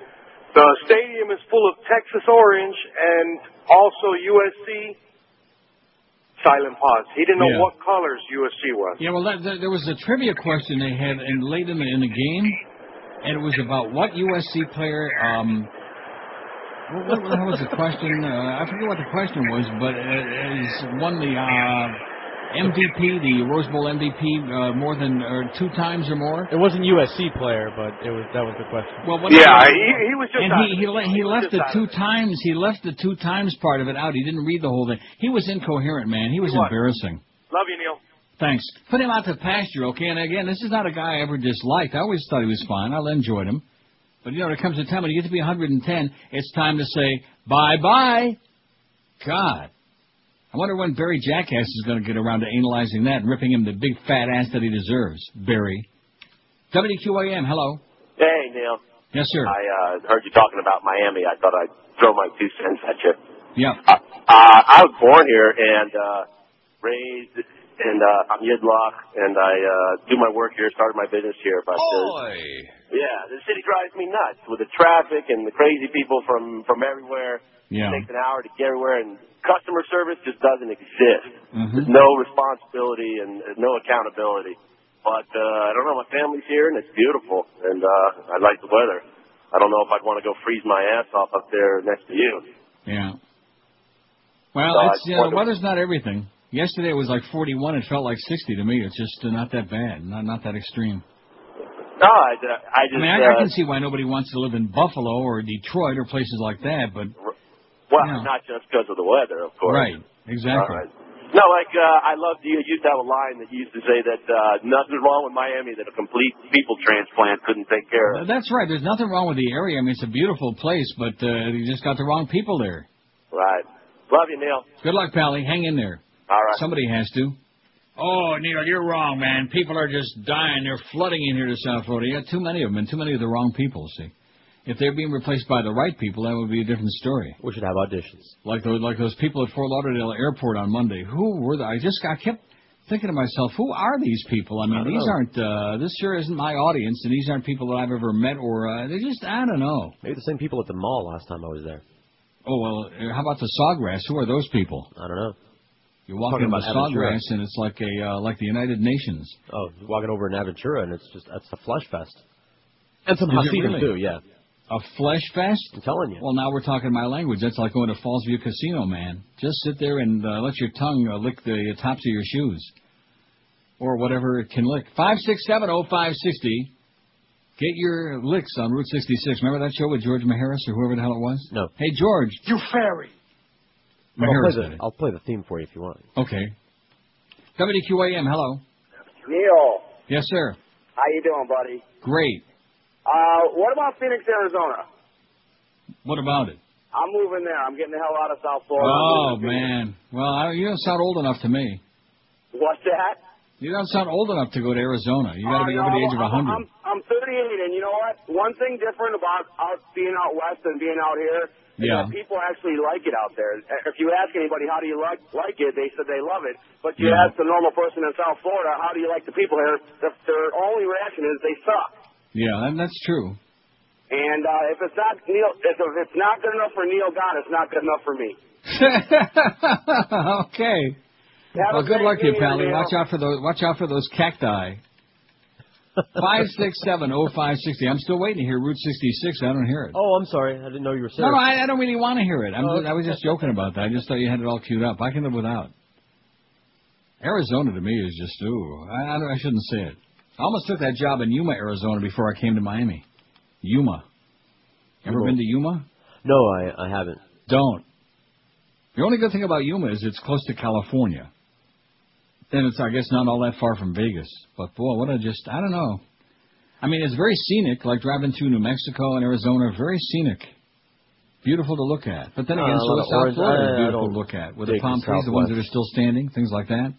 The stadium is full of Texas orange and also USC. Silent pause. He didn't know Yeah. what colors USC was. Yeah, well, that, that, there was a trivia question they had in, late in the, in the game, and it was about what USC player. Um, what, what, was the question? Uh, I forget what the question was, but uh, has won the uh, MVP, the Rose Bowl MVP, uh, more than uh, two times or more. It wasn't USC player, but it was that was the question. Well, what Yeah, he, he was just and he he, le- he was left the two times. He left the two times part of it out. He didn't read the whole thing. He was incoherent, man. He was He was. embarrassing. Love you, Neil. Thanks. Put him out to pasture, okay? And again, this is not a guy I ever disliked. I always thought he was fine. I enjoyed him. But you know, there comes a time when you get to be 110, it's time to say bye bye. God. I wonder when Barry Jackass is going to get around to analyzing that and ripping him the big fat ass that he deserves. Barry. WQAM, hello. Hey, Neil. Yes, sir. I uh, heard you talking about Miami. I thought I'd throw my two cents at you. Yeah. Uh, I was born here and uh, raised, and uh, I'm Yidlock, and I uh, do my work here, started my business here. But uh, yeah, the city drives me nuts with the traffic and the crazy people from from everywhere. Yeah. It takes an hour to get everywhere, and customer service just doesn't exist. Mhm. There's no responsibility and uh, no accountability. But uh, I don't know. My family's here, and it's beautiful, and uh, I like the weather. I don't know if I'd want to go freeze my ass off up there next to you. Yeah. Well, So it's you know, the weather's not everything. Yesterday it was like 41. It felt like 60 to me. It's just uh, not that bad. Not not that extreme. No, I, I I mean, I, I uh, can see why nobody wants to live in Buffalo or Detroit or places like that, but well, yeah. not just because of the weather, of course. right, exactly. Right. No, like uh, I loved you used to have a line that you used to say that uh, nothing's wrong with Miami that a complete people transplant couldn't take care of. That's right. There's nothing wrong with the area. I mean, it's a beautiful place, but uh, you just got the wrong people there. Right. Love you, Neil. Good luck, Pally. Hang in there. All right. Somebody has to. Oh, Neil, you're wrong, man. People are just dying. They're flooding in here to South Florida. You got too many of them, and too many of the wrong people. See, if they're being replaced by the right people, that would be a different story. We should have auditions. Like those, like those people at Fort Lauderdale Airport on Monday. Who were they? I just, I kept thinking to myself, who are these people? I mean, I these know. aren't. Uh, this sure isn't my audience, and these aren't people that I've ever met, or uh, they just, I don't know. Maybe the same people at the mall last time I was there. Oh well, uh, how about the Sawgrass? Who are those people? I don't know. You walk Talking into about Sawgrass, Aventura. and it's like a uh, like the United Nations. Oh, walking over in Aventura, and it's just it's a flesh fest. And some Is it Hasidim really? too, yeah. A flesh fest? I'm telling you. Well, now we're talking my language. That's like going to Fallsview Casino, man. Just sit there and uh, let your tongue uh, lick the tops of your shoes, or whatever it can lick. Five six seven oh five sixty. Get your licks on Route 66. Remember that show with George Maharis or whoever the hell it was? No. Hey, George. You fairy. I'll Maharis play, did the, it. I'll play the theme for you if you want. Okay. WQAM, hello. Neil, Yes, sir. how you doing, buddy? Great. Uh, what about Phoenix, Arizona? What about it? I'm moving there. I'm getting the hell out of South Florida. Oh, moving to Phoenix. man. Well, I, you don't sound old enough to me. What's that? You don't sound old enough to go to Arizona. You got to Uh, be no, over the age of I'm, 100. I'm, I'm 38, and you know what? One thing different about out being out west and being out here is Yeah. people actually like it out there. If you ask anybody how do you like like it, they said they love it. But you Yeah. ask the normal person in South Florida how do you like the people here, the, their only reaction is they suck. Yeah, and that's true. And uh, if it's not Neil, if if it's not good enough for Neil God, it's not good enough for me. okay. Have Well, good luck to you, Pally. Watch out for those. Watch out for those cacti. Five six seven oh five sixty. I'm still waiting to hear Route 66. I don't hear it. Oh, I'm sorry. I didn't know you were sick. No, no, I, I don't really want to hear it. I'm Oh, I was just joking about that. I just thought you had it all queued up. I can live without. Arizona to me is just ooh. I, I, I shouldn't say it. I almost took that job in Yuma, Arizona, before I came to Miami. Yuma. Ever Yuma. been to Yuma? No, I, I haven't. Don't. The only good thing about Yuma is it's close to California. Then it's, I guess, not all that far from Vegas. But boy, what a just, I don't know. I mean, it's very scenic, like driving through New Mexico and Arizona. Very scenic. Beautiful to look at. But then Uh, again, a so is South. Florida. Beautiful to look at. With the palm trees, the ones that are still standing, things like that.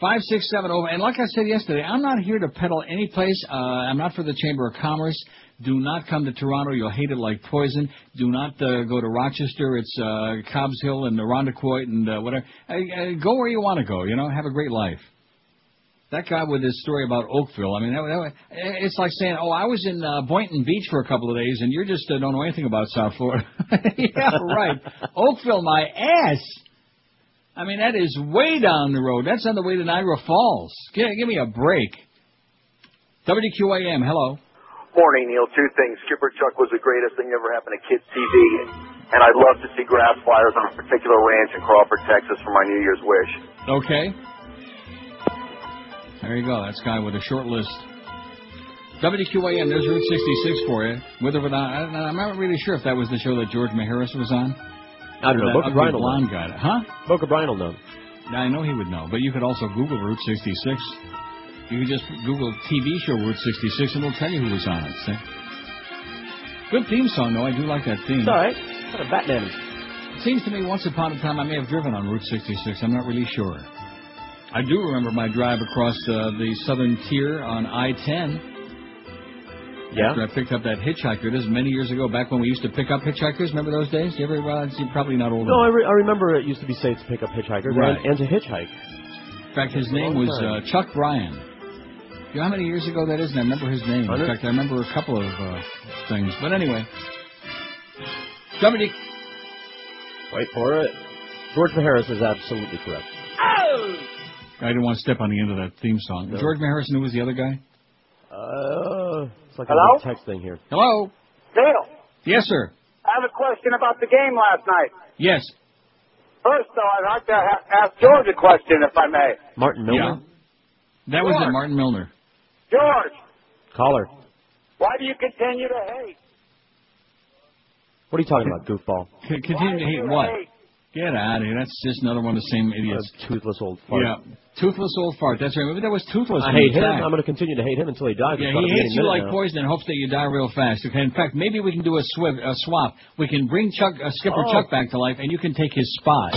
Five, six, seven, over. And like I said yesterday, I'm not here to peddle any place. Uh, I'm not for the Chamber of Commerce. Do not come to Toronto. You'll hate it like poison. Do not uh, go to Rochester. It's uh, Cobbs Hill and Irondequoit and uh, whatever. Uh, uh, go where you want to go. You know, have a great life. That guy with his story about Oakville. I mean, that, that, it's like saying, "Oh, I was in uh, Boynton Beach for a couple of days, and you just uh, don't know anything about South Florida." yeah, right. Oakville, my ass. I mean, that is way down the road. That's on the way to Niagara Falls. Give, give me a break. WQAM, hello. Morning, Neil. Two things. Skipper Chuck was the greatest thing that ever happened to Kids TV, and I'd love to see grass fires on a particular ranch in Crawford, Texas for my New Year's wish. Okay. There you go. That's guy with a short list. WQAM, there's Route 66 for you. With or without, I, I'm not really sure if that was the show that George Maharis was on. I don't Or know. that Boca ugly Brian will blonde know. guy. Huh? Boca Brian will know. Yeah, I know he would know, but you could also Google Route 66. You just Google TV show Route 66 and it'll tell you who was on it. See? Good theme song, though. I do like that theme. It's all right. Kind of Batman. It seems to me once upon a time I may have driven on Route 66. I'm not really sure. I do remember my drive across uh, the southern tier on I-10. Yeah. After I picked up that hitchhiker. This is many years ago, back when we used to pick up hitchhikers. Remember those days? You ever? Well, you're probably not old No, I, enough. re- I remember it used to be safe to pick up hitchhikers Right. and, and to hitchhike. In fact, his name was uh. Chuck Bryan. You know how many years ago that is? And I remember his name. In Hundred? fact, I remember a couple of uh, things. But anyway, somebody. Wait for it. George Maharis is absolutely correct. Oh! I didn't want to step on the end of that theme song. No. George Harrison, who was the other guy? Uh, it's like Hello? a text thing here. Hello. Neil, Yes, sir. I have a question about the game last night. Yes. First, though, I'd like to ha- ask George a question, if I may. Martin Milner? That was it, Martin Milner. George, Caller. why do you continue to hate? What are you talking about, goofball? C- continue to hate what? Get out of here. That's just another one of the same idiots. A toothless old fart. Yeah. Toothless old fart. That's right. Maybe that was toothless. I hate him. Died. I'm going to continue to hate him until he dies. Yeah, It's about he hates you like now. poison and hopes that you die real fast. Okay. In fact, maybe we can do a, swiv- a swap. We can bring Chuck, uh, Skipper Oh. Chuck back to life, and you can take his spot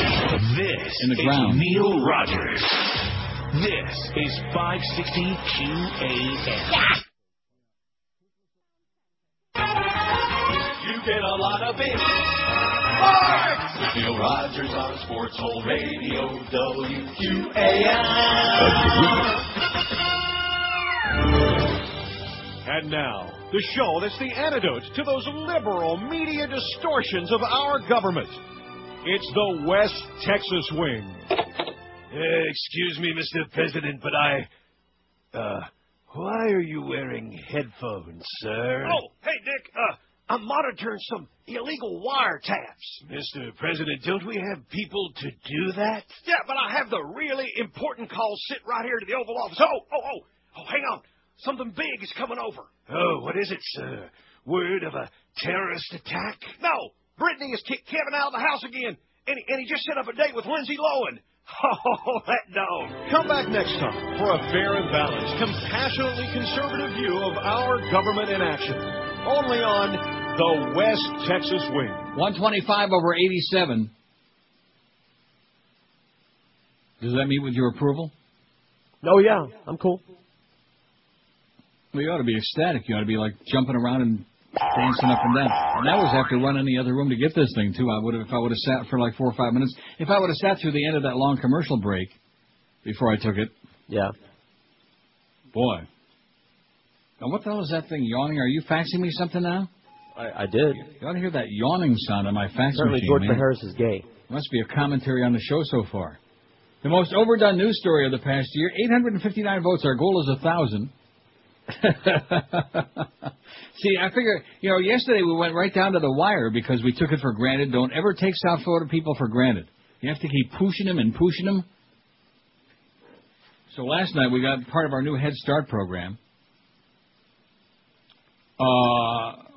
This in the is ground. Neil Rogers. This is 560 QAM. You get a lot of it. Sports! With Neil Rogers on Sports Hole Radio, WQAM. And now, the show that's the antidote to those liberal media distortions of our government. It's the West Texas Wing. Uh, excuse me, Mr. President, but I. Uh, why are you wearing headphones, sir? Oh, hey, Dick, uh, I'm monitoring some illegal wiretaps. Mr. President, don't we have people to do that? Yeah, but I have the really important call sit right here to the Oval Office. Oh, oh, oh, oh, hang on. Something big is coming over. Oh, what is it, sir? Word of a terrorist attack? No, Brittany has kicked Kevin out of the house again, and he, and he just set up a date with Lindsay Lohan. Oh, that dog. Come back next time for a fair and balanced, compassionately conservative view of our government in action. Only on the West Texas Wing. 125 over 87. Does that meet with your approval? Oh, yeah. I'm cool. Well, you ought to be ecstatic. You ought to be like jumping around and dancing up and down. And that was after running in the other room to get this thing too. I would have if I would have sat for like four or five minutes. If I would have sat through the end of that long commercial break before I took it. Yeah. Boy. Now what the hell is that thing yawning? Are you faxing me something now? I, I did. You ought to hear that yawning sound on my fax Certainly, machine. George man. Harris is gay. Must be a commentary on the show so far. The most overdone news story of the past year: 859 votes. Our goal is a thousand. See, I figure, you know, yesterday we went right down to the wire because we took it for granted. Don't ever take South Florida people for granted. You have to keep pushing them and pushing them. So last night we got part of our new Head Start program. Uh,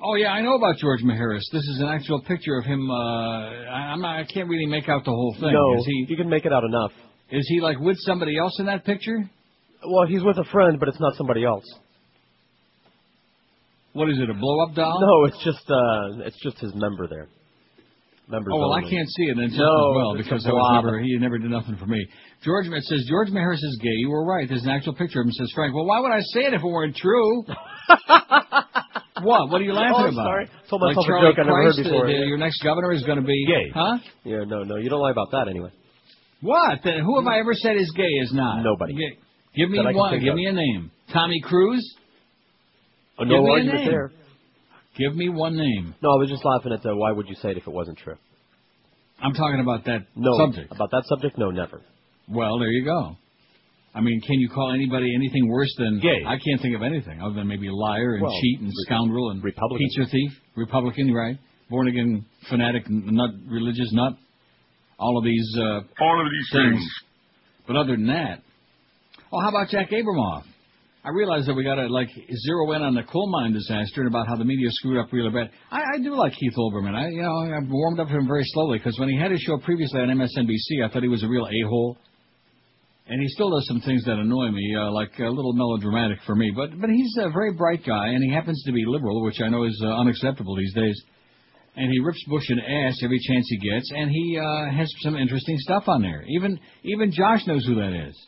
oh yeah, I know about George Maharis. This is an actual picture of him. Uh, I, I'm not, I can't really make out the whole thing. No, is he? you can make it out enough. Is he like with somebody else in that picture? Well, he's with a friend, but it's not somebody else. What is it? A blow up doll? No, it's just uh, it's just his member there. Members Oh well, I can't see it then No, well because I was never he never did nothing for me. George it says George Maharis is gay. You were right. There's an actual picture of him. Says Frank. Well, why would I say it if it weren't true? what? What are you laughing Oh, about? sorry. Told like myself a Charlie joke I never heard before. uh, your next governor is going to be Gay. Huh? Yeah, no, no, you don't lie about that anyway. What? Then who have I ever said is gay is not? Nobody. Gi- Give me That I can one. Give of. me a name. Tommy Cruise. Oh, Give no me a argument name. there. Give me one name. No, I was just laughing at the why would you say it if it wasn't true? I'm talking about that No, subject. about that subject, no, never. Well, there you go. I mean, can you call anybody anything worse than Gay. I can't think of anything other than maybe liar and Well, cheat and re- scoundrel and Republican. pizza thief, Republican, right? Born again fanatic, n- nut, religious nut. All of these. Uh, All of these things. But other than that, oh, how about Jack Abramoff? I realize that we got to like zero in on the coal mine disaster and about how the media screwed up really bad. I, I do like Keith Olbermann. I, you know, I've warmed up to him very slowly because when he had his show previously on MSNBC, I thought he was a real a hole. And he still does some things that annoy me, uh, like a little melodramatic for me. But but he's a very bright guy, and he happens to be liberal, which I know is uh, unacceptable these days. And he rips Bush an ass every chance he gets, and he uh, has some interesting stuff on there. Even even Josh knows who that is.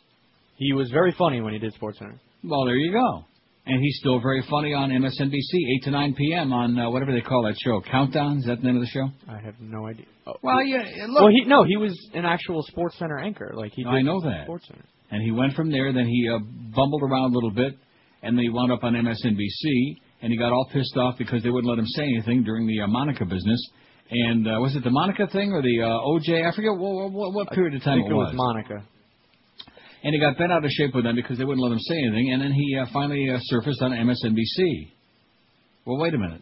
He was very funny when he did SportsCenter. Well, there you go. And he's still very funny on MSNBC, 8 to 9 p.m. on uh, whatever they call that show. Countdown? Is that the name of the show? I have no idea. Oh. Well, yeah, look. Well, he no, he was an actual Sports Center anchor. Like he. Did I know that. SportsCenter. And he went from there, then he uh, bumbled around a little bit, and then he wound up on MSNBC, and he got all pissed off because they wouldn't let him say anything during the uh, Monica business. And uh, was it the Monica thing or the uh, OJ? I forget what, what, what period of I time think it was Monica. And he got bent out of shape with them because they wouldn't let him say anything. And then he uh, finally uh, surfaced on MSNBC. Well, wait a minute.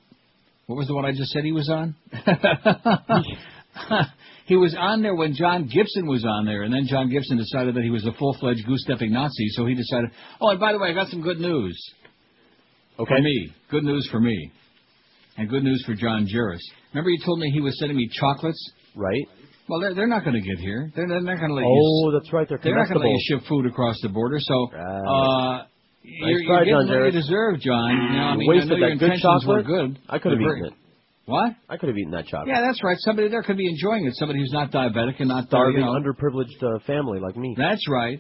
What was the one I just said he was on? he was on there when John Gibson was on there, and then John Gibson decided that he was a full-fledged goose-stepping Nazi, so he decided, oh, and by the way, I got some good news. Okay. For me. Good news for me. And good news for John Juris. Remember you told me he was sending me chocolates? Right. Well, they're, they're not going to get here. They're, they're not going to let you Oh, that's right. They're they're not going to let you ship food across the border, so uh, you're, try, you're getting John what you deserve, John. You know, I mean, I wasted know your that good intentions were chocolate. good. I could have eaten it. What? I could have eaten that chocolate. Yeah, that's right. Somebody there could be enjoying it. Somebody who's not diabetic and not uh, Starving, you know. underprivileged uh, family like me. That's right.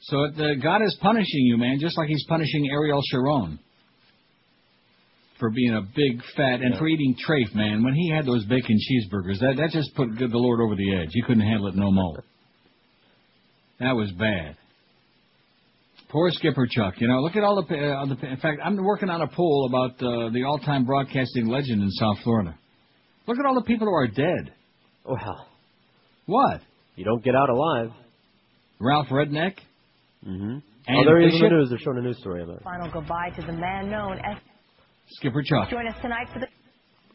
So uh, God is punishing you, man, just like He's punishing Ariel Sharon for being a big fat and for eating trafe, man. When he had those bacon cheeseburgers, that that just put the Lord over the edge. He couldn't handle it no more. That was bad. Poor Skipper Chuck. You know, look at all the. Uh, the in fact, I'm working on a poll about uh, the all-time broadcasting legend in South Florida. Look at all the people who are dead. Well, What? you don't get out alive. Ralph Renick. Mm-hmm. And oh, there he is the news. They're showing a news story about it. Final goodbye to the man known as. Skipper Chuck. Join us tonight for the.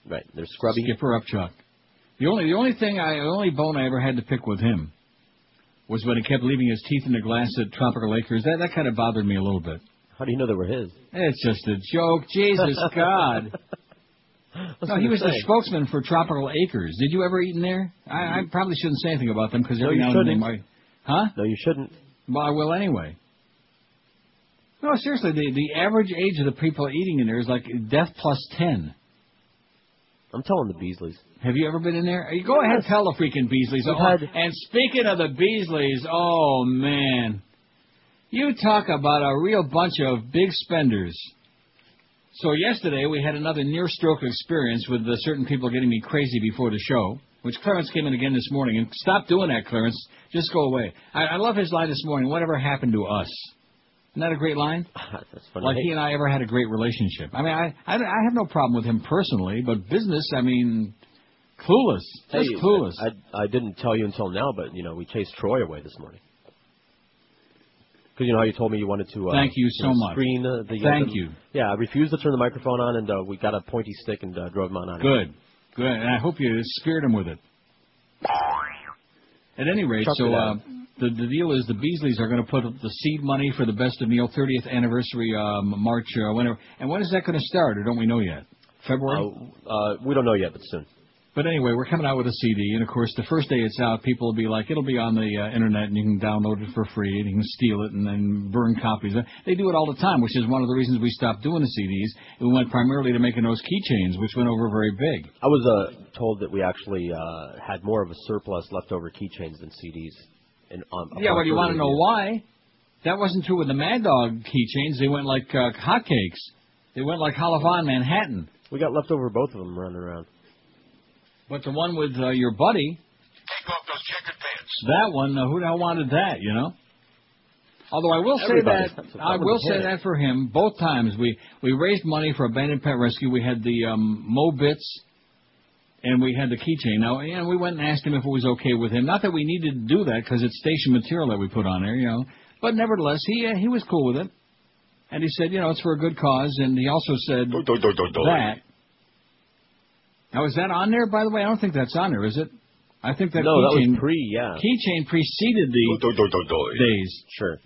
Right. They're scrubbing. Skipper up Chuck. The only the only thing I the only bone I ever had to pick with him was when he kept leaving his teeth in the glass at Tropical Acres. That that kind of bothered me a little bit. How do you know they were his? It's just a joke. Jesus God. No, he was the spokesman for Tropical Acres. Did you ever eat in there? I, I mm-hmm. probably shouldn't say anything about them because No, every you now and then they shouldn't. might. Huh? No, you shouldn't. Well, I will anyway. No, seriously, the the average age of the people eating in there is like death plus ten. I'm telling the Beasleys. Have you ever been in there? You Go ahead, tell the freaking Beasleys. Oh, had- and speaking of the Beasleys, oh man, you talk about a real bunch of big spenders. So yesterday we had another near stroke experience with uh, certain people getting me crazy before the show, which Clarence came in again this morning. And stop doing that, Clarence. Just go away. I, I love his line this morning. Whatever happened to us? Isn't that a great line? That's funny. Like he and I ever had a great relationship. I mean, I, I I have no problem with him personally, but business, I mean, clueless. Just Hey, clueless. I I didn't tell you until now, but you know we chased Troy away this morning. Because you know how you told me you wanted to. Uh, Thank you so know, much. Screen uh, the. Thank the- you. Yeah, I refused to turn the microphone on, and uh, we got a pointy stick and uh, drove him on out. of here. Good, good. And I hope you speared him with it. At any rate, Chuck so uh. The the deal is the Beasleys are going to put up the seed money for the Best of Neil 30th anniversary um, March uh, whenever. And when is that going to start, or don't we know yet? February. Uh, we don't know yet, but soon. But anyway, we're coming out with a CD, and of course, the first day it's out, people will be like, it'll be on the uh, internet, and you can download it for free, and you can steal it, and then burn copies. They do it all the time, which is one of the reasons we stopped doing the CDs. We went primarily to making those keychains, which went over very big. I was uh, told that we actually uh, had more of a surplus leftover keychains than CDs. In, um, Yeah, well, you want to know why? That wasn't true with the Mad Dog keychains. They went like uh, hotcakes. They went like Halavon Manhattan. We got leftover both of them running around. But the one with uh, your buddy, Take off those checkered pants. that one, uh, who the hell wanted that, you know? Although I will say Everybody. that that I will say that for him, both times we we raised money for abandoned pet rescue. We had the um, Mo bits, and we had the keychain. Now, and we went and asked him if it was okay with him. Not that we needed to do that because it's station material that we put on there, you know. But nevertheless, he uh, he was cool with it, and he said, you know, it's for a good cause. And he also said that. Now, is that on there? By the way, I don't think that's on there, is it? I think that no, that keychain was pre, yeah. keychain preceded the days. Sure.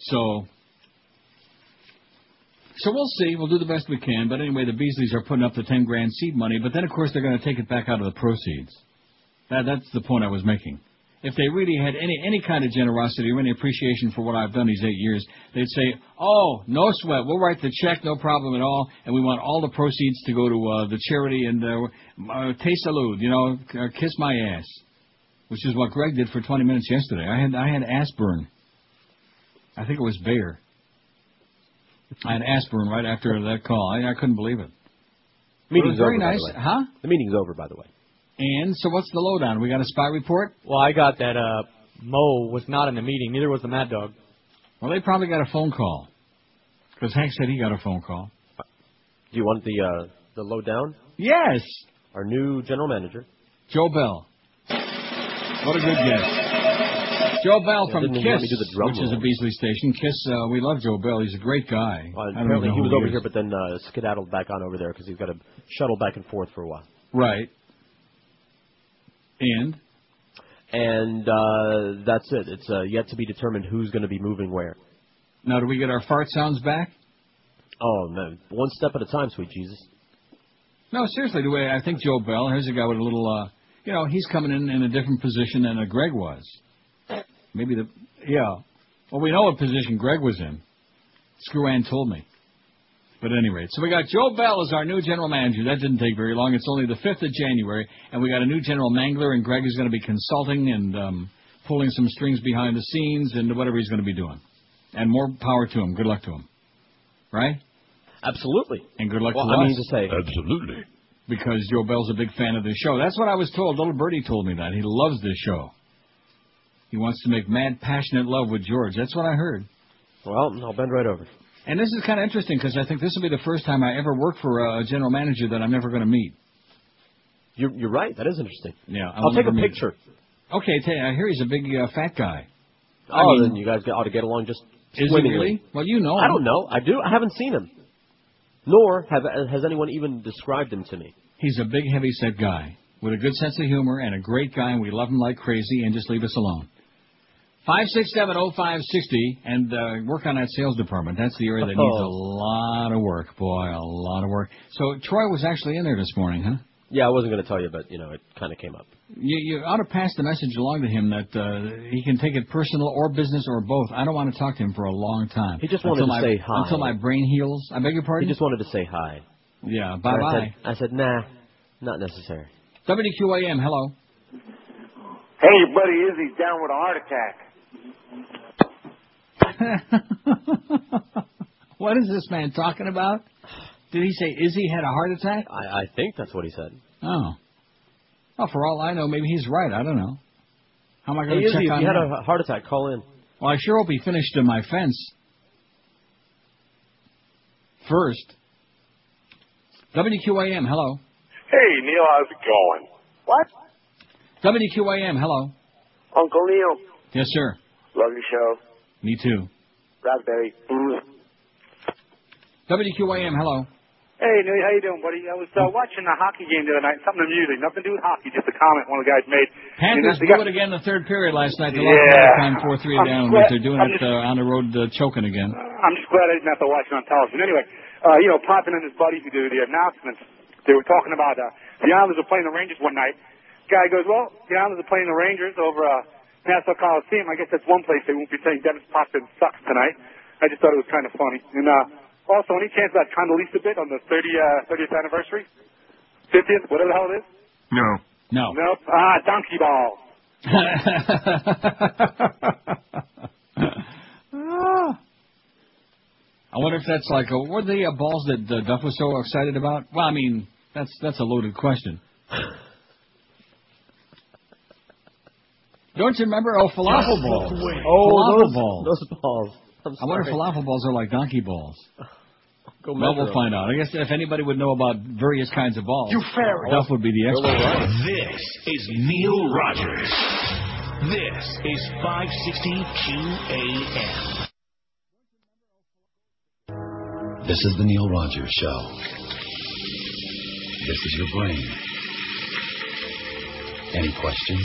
So, so we'll see. We'll do the best we can. But anyway, the Beasleys are putting up the ten grand seed money. But then, of course, they're going to take it back out of the proceeds. That, that's the point I was making. If they really had any any kind of generosity or any appreciation for what I've done these eight years, they'd say, "Oh, no sweat. We'll write the check, no problem at all, and we want all the proceeds to go to uh, the charity and uh, uh, te salud, you know, uh, kiss my ass." Which is what Greg did for 20 minutes yesterday. I had I had ass burn. I think it was Bayer. I had ass right after that call. I, I couldn't believe it. But it was Meeting's very over, by nice, the way. huh? The meeting's over, by the way. And so, what's the lowdown? We got a spy report. Well, I got that uh, Mo was not in the meeting. Neither was the Mad Dog. Well, they probably got a phone call because Hank said he got a phone call. Do you want the uh, the lowdown? Yes. Our new general manager. Joe Bell. What a good guess. Joe Bell from didn't even let Kiss, do the drum which is a. Beasley station. Kiss, uh, we love Joe Bell. He's a great guy. Uh, I don't apparently know he was over is. here, but then uh, skedaddled back on over there because he's got to shuttle back and forth for a while. Right. And And uh, that's it. It's uh, yet to be determined who's going to be moving where. now, do we get our fart sounds back? Oh no, one step at a time, sweet Jesus. No, seriously. The way I think Joe Bell. Here's a guy with a little. uh You know, he's coming in in a different position than a Greg was. Maybe the yeah. Well, we know what position Greg was in. Screw Ann told me. But at any rate, so we got Joe Bell as our new general manager. That didn't take very long. It's only the 5th of January, and we got a new general mangler, and Greg is going to be consulting and um, pulling some strings behind the scenes and whatever he's going to be doing. And more power to him. Good luck to him. Right? Absolutely. And good luck Well, to I us. mean to say, Absolutely. Because Joe Bell's a big fan of this show. That's what I was told. Little Birdie told me that. He loves this show. He wants to make mad, passionate love with George. That's what I heard. Well, I'll bend right over. And this is kind of interesting because I think this will be the first time I ever work for a general manager that I'm never going to meet. You're, you're right. That is interesting. Yeah, I'll take a picture. Okay, I hear he's a big uh, fat guy. Oh, I mean- then you guys ought to get along just Is he swimmingly. really? Well, you know I don't know. I do. I haven't seen him. Nor have has anyone even described him to me. He's a big, heavy-set guy with a good sense of humor and a great guy, and we love him like crazy. And just leave us alone. Five six seven oh five sixty, and uh, work on that sales department. That's the area that needs a lot of work, boy, a lot of work. So Troy was actually in there this morning, huh? Yeah, I wasn't going to tell you, but you know, it kind of came up. You, you ought to pass the message along to him that uh, he can take it personal or business or both. I don't want to talk to him for a long time. He just wanted Until to my- say hi. until my brain heals. I beg your pardon. He just wanted to say hi. yeah, And bye I bye. said, I said, nah, not necessary. WQAM, hello. Hey, your buddy Izzy's down with a heart attack. what is this man talking about? Did he say Izzy had a heart attack? I, I think that's what he said. Oh. Well, for all I know, maybe he's right. I don't know. How am I going to Izzy, check if on you had a heart attack, call in. Well, I sure hope he finished in my fence first. WQAM, hello. Hey, Neil, how's it going? What? WQAM, hello. Uncle Neil. Yes, sir. Love your show. Me too. Raspberry. WQAM, hello. Hey, Neil, how you doing, buddy? I was uh, watching the hockey game the other night. Something amusing, nothing to do with hockey. Just a comment one of the guys made. Panthers You blew know, they got- it again in the third period last night. They Yeah. lost time four three I'm down, glad- but they're doing I'm it just- uh, on the road uh, choking again. I'm just glad I didn't have to watch it on television. Anyway, uh, you know, Potvin in his buddies who do the announcements, they were talking about uh, the Islanders are playing the Rangers one night. Guy goes, well, the Islanders are playing the Rangers over uh, Nassau Coliseum. I guess that's one place they won't be saying Denis Potvin sucks tonight. I just thought it was kind of funny. And uh, also, any chance that Condoleezza bit on the 30, uh, 30th anniversary? 50th, whatever the hell it is? No. No. Nope. Ah, donkey ball. I wonder if that's like, what are the uh, balls that uh, Duff was so excited about? Well, I mean, that's that's a loaded question. Don't you remember? Oh, falafel balls. Oh, falafel those, balls. those balls. I'm wonder if falafel balls are like donkey balls. Go well, measure we'll find out. I guess if anybody would know about various kinds of balls, You fairy. Duff would be the expert. This is Neil Rogers. This is 560 QAM. This is the Neil Rogers Show. This is your brain. Any questions?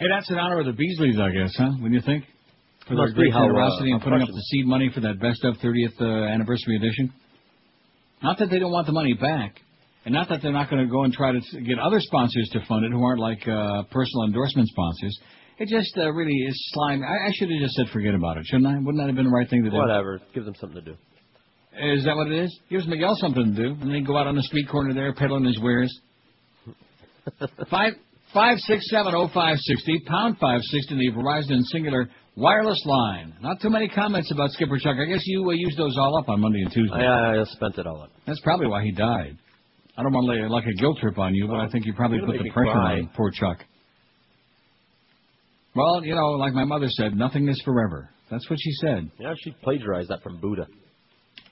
Hey, that's an honor of the Beasleys, I guess, huh? Wouldn't you think? For their great uh, generosity and how putting up the seed money for that best of 30th uh, anniversary edition. Not that they don't want the money back, and not that they're not going to go and try to get other sponsors to fund it who aren't like uh, personal endorsement sponsors. It just uh, really is slime. I, I should have just said forget about it, shouldn't I? Wouldn't that have been the right thing to do? Whatever. Give them something to do. Is that what it is? Gives Miguel something to do, and then go out on the street corner there peddling his wares. Five five six seven oh five sixty pound five sixty the Verizon Cingular wireless line. Not too many comments about Skipper Chuck. I guess you uh, used those all up on Monday and Tuesday. I, I, I spent it all up. That's probably why he died. I don't want to lay like a guilt trip on you, but I think you probably put the pressure cry. on poor Chuck. Well, you know, like my mother said, nothing is forever. That's what she said. Yeah, she plagiarized that from Buddha.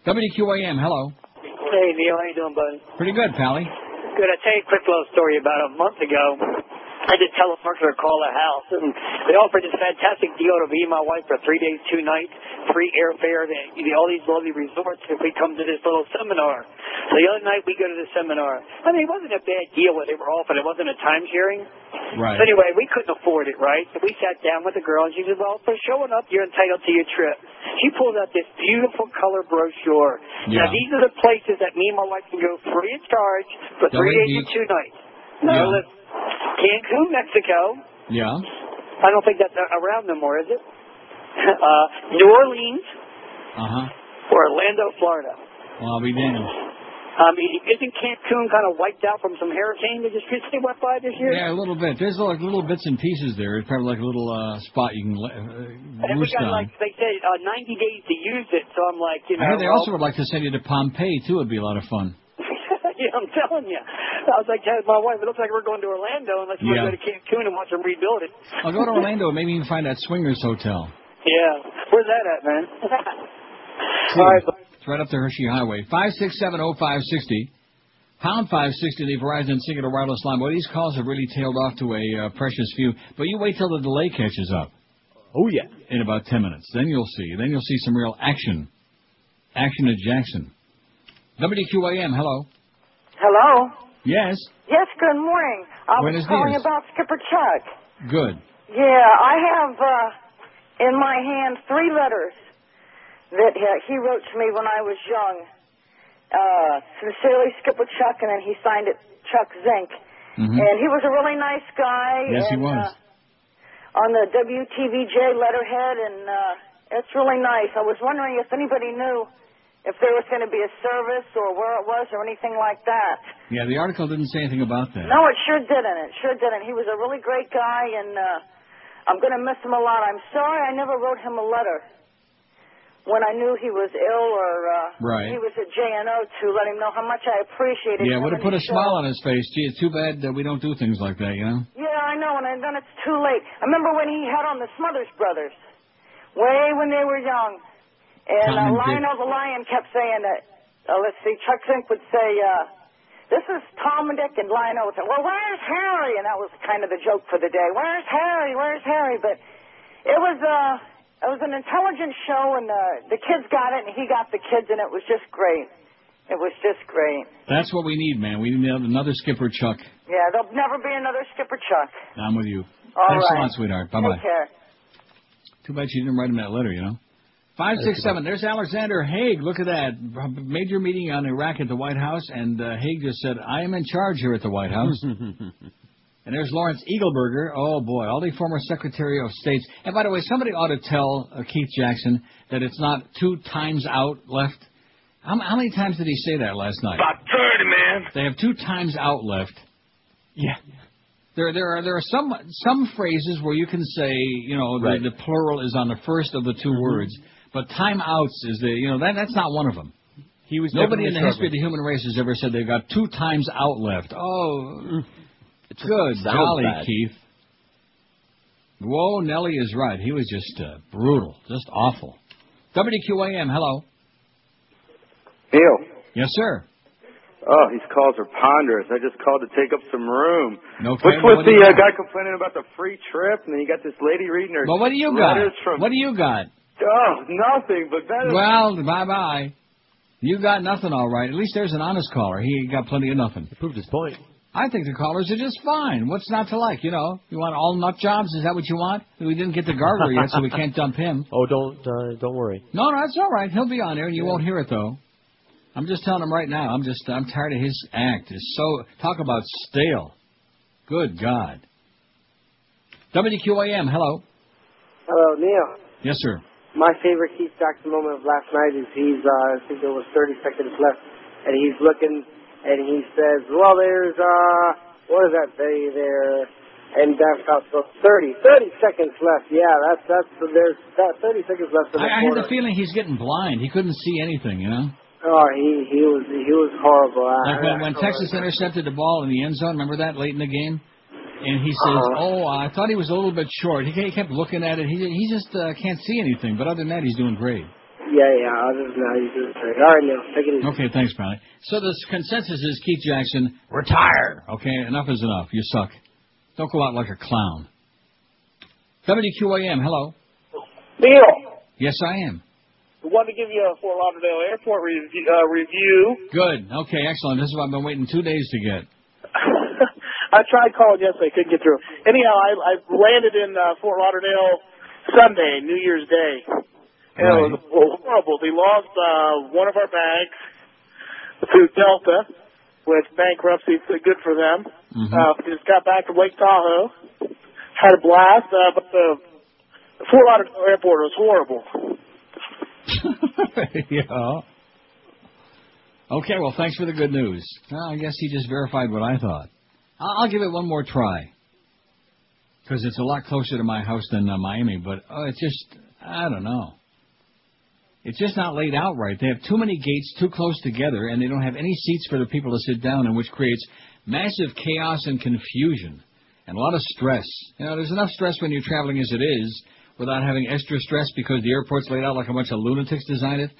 WQAM, hello. Hey, Neil, how you doing, buddy? Pretty good, Pally. Good. I tell you a quick little story. About a month ago, I a telemarketer call a house, and they offered this fantastic deal to me and my wife for three days, two nights, free airfare to all these lovely resorts if we come to this little seminar. So the other night we go to the seminar. I mean, it wasn't a bad deal what they were offering. It wasn't a time sharing. Right. So anyway, we couldn't afford it, right? So we sat down with the girl, and she said, "Well, for showing up, you're entitled to your trip." She pulled out this beautiful color brochure. Yeah. Now these are the places that me and my wife can go free of charge for three days and two nights. No, Yeah. Cancun, Mexico. Yeah. I don't think that's around no more, is it? Uh, New Orleans Uh huh. or Orlando, Florida. Well, I'll be damned. I mean, isn't Cancun kind of wiped out from some hurricane that just recently went by this year? Yeah, a little bit. There's like little bits and pieces there. It's probably like a little uh, spot you can uh, And roost got on. like they said uh, 90 days to use it. So I'm like, you know, I heard they well, also would like to send you to Pompeii too. It'd be a lot of fun. yeah, I'm telling you. I was like, telling my wife, it looks like we're going to Orlando unless we're Yeah. going to Cancun and watch them rebuild it. I'll go to Orlando. And maybe you can find that swingers hotel. Yeah. Where's that at, man? All right. It's right up the Hershey Highway. Five six seven oh five sixty. Pound five sixty the Verizon Cingular Wireless line. Well, these calls have really tailed off to a uh, precious few. But you wait till the delay catches up. Oh yeah. In about ten minutes, then you'll see. Then you'll see some real action. Action at Jackson. WQAM. Hello. Hello. Yes. Yes. Good morning. I Buenos was calling dias. about Skipper Chuck. Good. Yeah, I have uh, in my hand three letters that uh, he wrote to me when I was young. Uh, sincerely, Skipper Chuck, and then he signed it Chuck Zink. Mhm. And he was a really nice guy. Yes, he was. Uh, on the WTVJ letterhead, and uh, it's really nice. I was wondering if anybody knew if there was going to be a service or where it was or anything like that. Yeah, the article didn't say anything about that. No, it sure didn't. It sure didn't. He was a really great guy, and uh, I'm going to miss him a lot. I'm sorry I never wrote him a letter when I knew he was ill or uh, Right. he was at JNO to let him know how much I appreciated Yeah, him. would have put a show. smile on his face. Gee, it's too bad that we don't do things like that, you know? Yeah, I know, and then it's too late. I remember when he had on the Smothers Brothers, way when they were young, and uh, Dick. Lionel the Lion kept saying that. Uh, let's see, Chuck Zink would say, uh, "This is Tom and Dick," and Lionel would say, "Well, where's Harry?" And that was kind of the joke for the day. Where's Harry? Where's Harry? But it was uh, it was an intelligent show, and uh, the kids got it, and he got the kids, and it was just great. It was just great. That's what we need, man. We need another Skipper Chuck. Yeah, there'll never be another Skipper Chuck. I'm with you. All Thanks right. a lot, sweetheart. Bye bye. Take care. Too bad she didn't write him that letter, you know? Five six seven. There's Alexander Haig. Look at that. Major meeting on Iraq at the White House, and uh, Haig just said, "I am in charge here at the White House." and there's Lawrence Eagleburger. Oh boy, all the former Secretary of States. And by the way, somebody ought to tell uh, Keith Jackson that it's not two times out left. How, how many times did he say that last night? About 30, man. They have two times out left. Yeah. There, there are there are some some phrases where you can say, you know, the, Right. the plural is on the first of the 2 words, but timeouts is the, you know, that that's not one of them. He was Nobody in definitely the history of the human race has ever said they've got two times out left. Oh, it's good sounds golly, bad. Keith. Whoa, Nelly is right. He was just uh, brutal, just awful. WQAM, hello. Neil. Yes, sir. Oh, these calls are ponderous. I just called to take up some room. No What's kidding. with What do the uh, guy complaining about the free trip, and then you got this lady reading her Well, what do you got? from? What do you got? Oh, nothing. But that is Well, bye bye. You got nothing, all right. At least there's an honest caller. He got plenty of nothing. He proved his point. I think the callers are just fine. What's not to like? You know, you want all nut jobs? Is that what you want? We didn't get the gargler yet, so we can't dump him. Oh, don't uh, don't worry. No, no, that's all right. He'll be on there, and you won't hear it though. I'm just telling him right now. I'm just I'm tired of his act. It's so talk about stale. Good God. WQAM. Hello. Hello, Neil. Yes, sir. My favorite Keith Jackson moment of last night is he's, uh, I think there was 30 seconds left, and he's looking, and he says, well, there's, uh, what does that say there? And that's how, so 30, 30 seconds left. Yeah, that's, that's, there's that 30 seconds left in the I, I had the feeling he's getting blind. He couldn't see anything. You know. Oh, he, he was, he was horrible. I- Like when, I- when Texas intercepted the ball in the end zone, remember that late in the game? And he says, Uh-huh. "Oh, I thought he was a little bit short." He, he kept looking at it. He he just uh, can't see anything. But other than that, he's doing great. Yeah, yeah, other than that, he's doing great. All right, Neil, take it easy. Okay, thanks, Bradley. So the consensus is Keith Jackson retire. Okay, enough is enough. You suck. Don't go out like a clown. WQAM, hello. Neil, Yes, I am. we wanted to give you a Fort Lauderdale Airport review. Uh, review. Good. Okay, excellent. This is what I've been waiting two days to get. I tried calling yesterday, couldn't get through. Anyhow, I, I landed in uh, Fort Lauderdale Sunday, New Year's Day. And it was horrible. They lost uh, one of our bags to Delta with bankruptcy. So good for them. Mm-hmm. Uh, we just got back to Lake Tahoe. Had a blast, uh, but the Fort Lauderdale airport was horrible. yeah. Okay, well, thanks for the good news. Well, I guess he just verified what I thought. I'll, give it one more try. Because it's a lot closer to my house than uh, Miami, but uh, it's just, I don't know. It's just not laid out right. They have too many gates too close together, and they don't have any seats for the people to sit down in, which creates massive chaos and confusion and a lot of stress. You know, there's enough stress when you're traveling as it is without having extra stress because the airport's laid out like a bunch of lunatics designed it.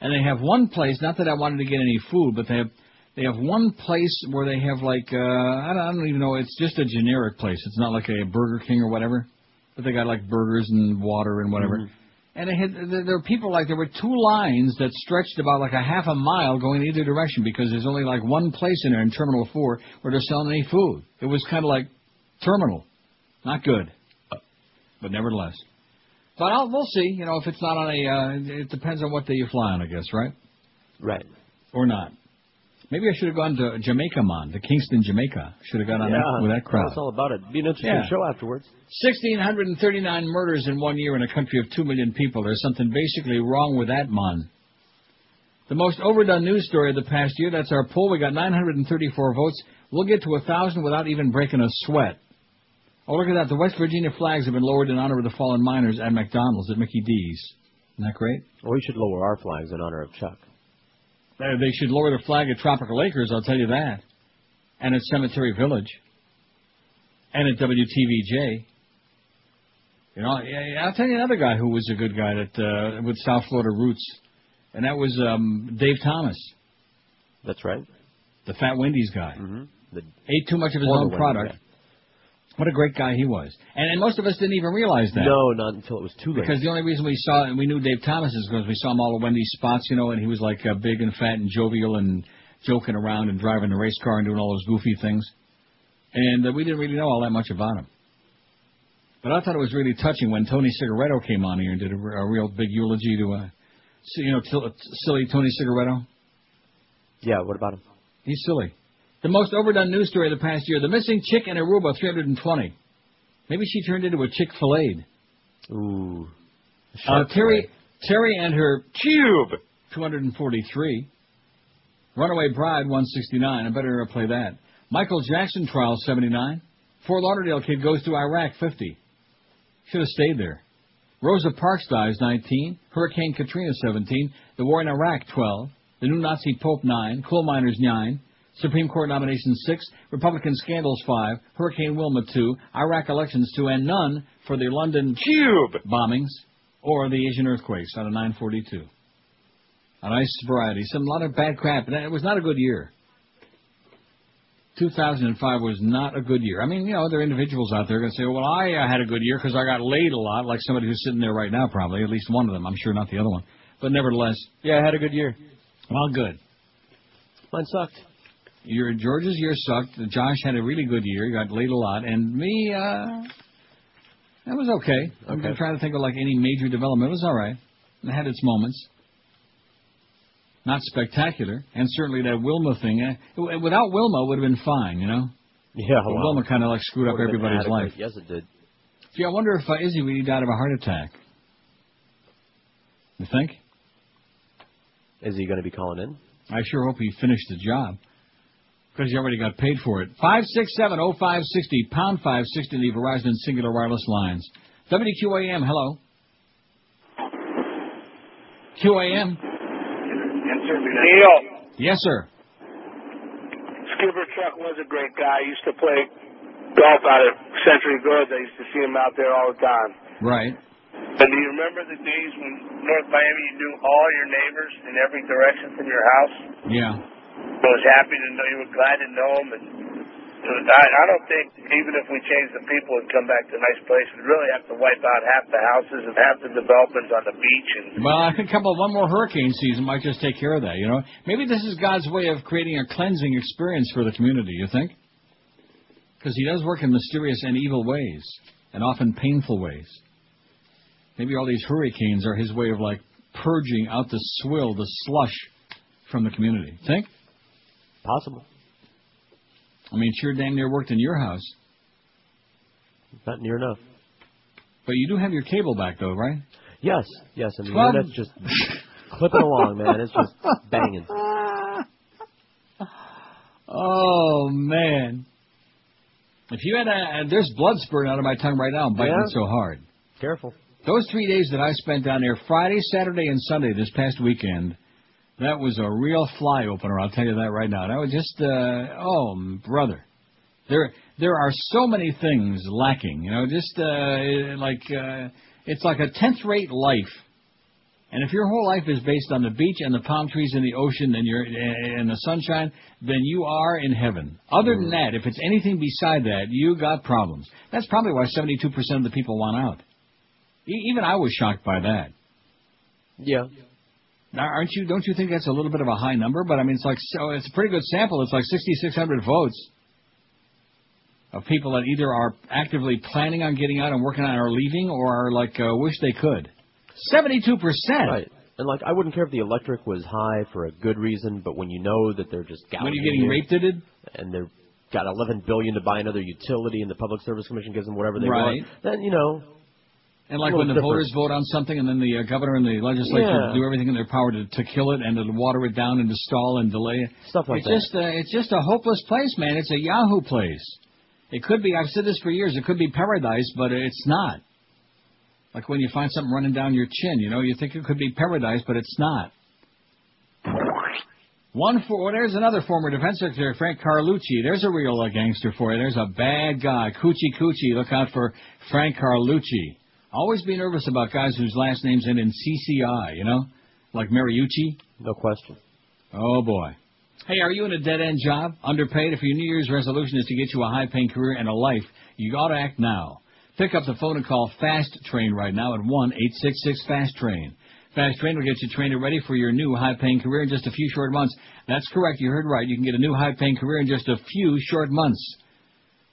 And they have one place, not that I wanted to get any food, but they have they have one place where they have like uh I don't, I don't even know, it's just a generic place. It's not like a Burger King or whatever. But they got like burgers and water and whatever. Mhm. And had there there were people like there were two lines that stretched about like a half a mile going either direction because there's only like one place in there in Terminal Four where they're selling any food. It was kind of like terminal, not good, but nevertheless. But I'll, we'll see. You know, if it's not on a, uh, it depends on what day you fly on, I guess, right? Right. Or not. Maybe I should have gone to Jamaica, Mon, to Kingston, Jamaica. Should have gone on yeah, that with that crowd. That's all about it. Be an interesting Yeah. show afterwards. 1,639 murders in one year in a country of 2 million people. There's something basically wrong with that, Mon. The most overdone news story of the past year, that's our poll. We got 934 votes. We'll get to a 1,000 without even breaking a sweat. Oh, look at that. The West Virginia flags have been lowered in honor of the fallen miners at McDonald's at Mickey D's. Isn't that great? Well, we should lower our flags in honor of Chuck. Uh, They should lower the flag at Tropical Acres, I'll tell you that. And at Cemetery Village. And at WTVJ. You know, yeah, I'll tell you another guy who was a good guy that uh, with South Florida roots, and that was um, Dave Thomas. That's right. The Fat Wendy's guy. Mm-hmm. The Ate too much of his own product. guy. What a great guy he was. And, and most of us didn't even realize that. No, not until it was too late. Because the only reason we saw and we knew Dave Thomas is because we saw him all at Wendy's spots, you know, and he was like uh, big and fat and jovial and joking around and driving the race car and doing all those goofy things. And uh, we didn't really know all that much about him. But I thought it was really touching when Tony Cigaretto came on here and did a, a real big eulogy to, uh, you know, til- silly Tony Cigaretto. Yeah, what about him? He's silly. The most overdone news story of the past year: the missing chick in Aruba, 320. Maybe she turned into a chick filleted. Ooh. Uh, Terri Terri and her cube 243. Runaway Bride 169. I better play that. Michael Jackson trial 79. Fort Lauderdale kid goes to Iraq 50. Should have stayed there. Rosa Parks dies 19. Hurricane Katrina 17. The war in Iraq 12. The new Nazi Pope 9. Coal miners 9. Supreme Court nominations 6. Republican scandals 5. Hurricane Wilma 2. Iraq elections 2. And none for the London Tube bombings or the Asian earthquakes out of 942. A nice variety. Some a lot of bad crap. And It was not a good year. 2005 was not a good year. I mean, you know, there are individuals out there going to say, well, I uh, had a good year because I got laid a lot, like somebody who's sitting there right now, probably, at least one of them. I'm sure not the other one. But nevertheless, yeah, I had a good year. Well, good. Mine sucked. Your George's year sucked. Josh had a really good year. He got laid a lot, and me, uh, that was okay. I'm Okay. trying to think of like any major development. It was all right. It had its moments. Not spectacular, and certainly that Wilma thing. Uh, without Wilma, it would have been fine, you know. Yeah, well, Wilma kind of like screwed up everybody's life. Yes, it did. Gee, I wonder if uh, Izzy really died of a heart attack. You think? Is he going to be calling in? I sure hope he finished the job. Because you already got paid for it. 5670560, pound 560, the Verizon Cingular Wireless lines. WQAM, hello. QAM. Neil, Yes, sir. Skipper Chuck was a great guy. He used to play golf out at Century Goods. I used to see him out there all the time. Right. And do you remember the days when North Miami you knew all your neighbors in every direction from your house? Yeah. I was happy to know you were glad to know him. And I, don't think even if we change the people and come back to a nice place, we'd really have to wipe out half the houses and half the developments on the beach. And Well, I think a couple, one more hurricane season might just take care of that, you know? Maybe this is God's way of creating a cleansing experience for the community, you think? Because He does work in mysterious and evil ways, and often painful ways. Maybe all these hurricanes are His way of, like, purging out the swill, the slush from the community. Think? Possible. I mean, sure damn near worked in your house. Not near enough. But you do have your cable back, though, right? Yes, yes. I mean, Twelve- that's just clipping along, man. It's just banging. Oh man! If you had a, uh, there's blood spurting out of my tongue right now. I'm biting Yeah? so hard. Careful. Those three days that I spent down there, Friday, Saturday, and Sunday this past weekend, that was a real fly opener. I'll tell you that right now. That was just, uh, oh brother, there there are so many things lacking. You know, just uh, like uh, it's like a tenth rate life. And if your whole life is based on the beach and the palm trees and the ocean and your and the sunshine, then you are in heaven. Other than that, if it's anything beside that, you got problems. That's probably why 72% of the people want out. E- Even I was shocked by that. Yeah. Now, aren't you? Don't you think that's a little bit of a high number? But I mean, it's like so. It's a pretty good sample. It's like 6,600 votes of people that either are actively planning on getting out and working on or leaving, or are like uh, wish they could. 72 percent. Right. And like, I wouldn't care if the electric was high for a good reason, but when you know that they're just When you're getting you, raped, did it? and they've got 11 billion to buy another utility, and the Public Service Commission gives them whatever they Right. want, then you know. And like when the voters vote on something, and then the uh, governor and the legislature Yeah. do everything in their power to, to kill it and to water it down and to stall and delay it. Stuff like it's that. just uh, it's just a hopeless place, man. It's a Yahoo place. It could be. I've said this for years. It could be paradise, but it's not. Like when you find something running down your chin, you know, you think it could be paradise, but it's not. One for well, there's another former defense secretary, Frank Carlucci. There's a real uh, gangster for you. There's a bad guy, Coochie Coochie. Look out for Frank Carlucci. Always be nervous about guys whose last names end in CCI. You know, like Mariucci. No question. Oh boy. Hey, are you in a dead end job? Underpaid? If your New Year's resolution is to get you a high paying career and a life, you ought to act now. Pick up the phone and call Fast Train right now at one eight six six Fast Train. Fast Train will get you trained and ready for your new high paying career in just a few short months. That's correct, you heard right. You can get a new high paying career in just a few short months.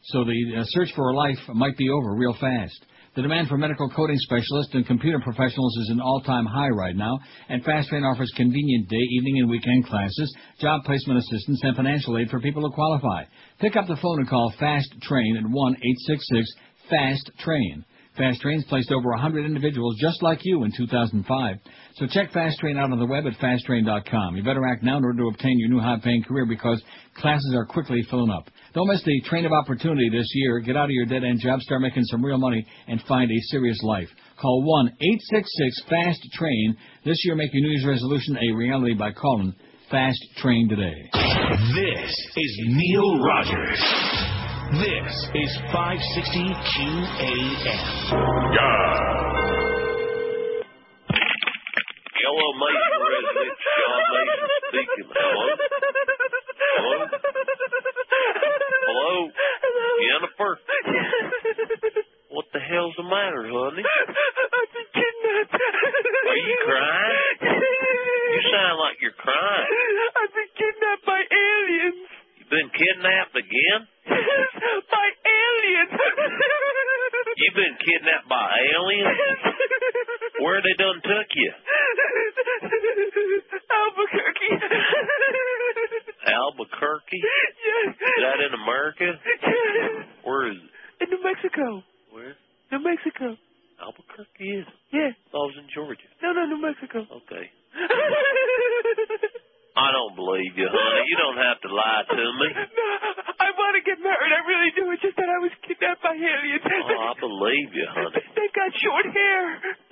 So the uh, search for a life might be over real fast. The demand for medical coding specialists and computer professionals is an all-time high right now, and Fast Train offers convenient day, evening, and weekend classes, job placement assistance, and financial aid for people who qualify. Pick up the phone and call Fast Train at one eight six six Fast Train. Fast Train's placed over 100 individuals just like you in 2005. So check Fast Train out on the web at fasttrain.com. You better act now in order to obtain your new high-paying career because classes are quickly filling up. Don't miss the train of opportunity this year. Get out of your dead-end job, start making some real money, and find a serious life. Call 1-866-FAST-TRAIN. This year, make your New Year's resolution a reality by calling Fast Train today. This is Neil Rogers. This is 560 QAM. Yellow Mason resident John Mason speaking. Hello? Hello? Hello? Jennifer? What the hell's the matter, honey? I've been kidnapped. Are you crying? You sound like you're crying. I've been kidnapped by aliens. You've been kidnapped again? by aliens. You've been kidnapped by aliens? Where they done took you? Albuquerque. Albuquerque? Yes. Is that in America? Yes. Where is it? In New Mexico. Where? New Mexico. Albuquerque is. Yeah. I was in Georgia. No, no, New Mexico. Okay. I don't believe you, honey. You don't have to lie to me. No, I want to get married. I really do. It's just that I was kidnapped by aliens. Oh, I believe you, honey. They got short hair.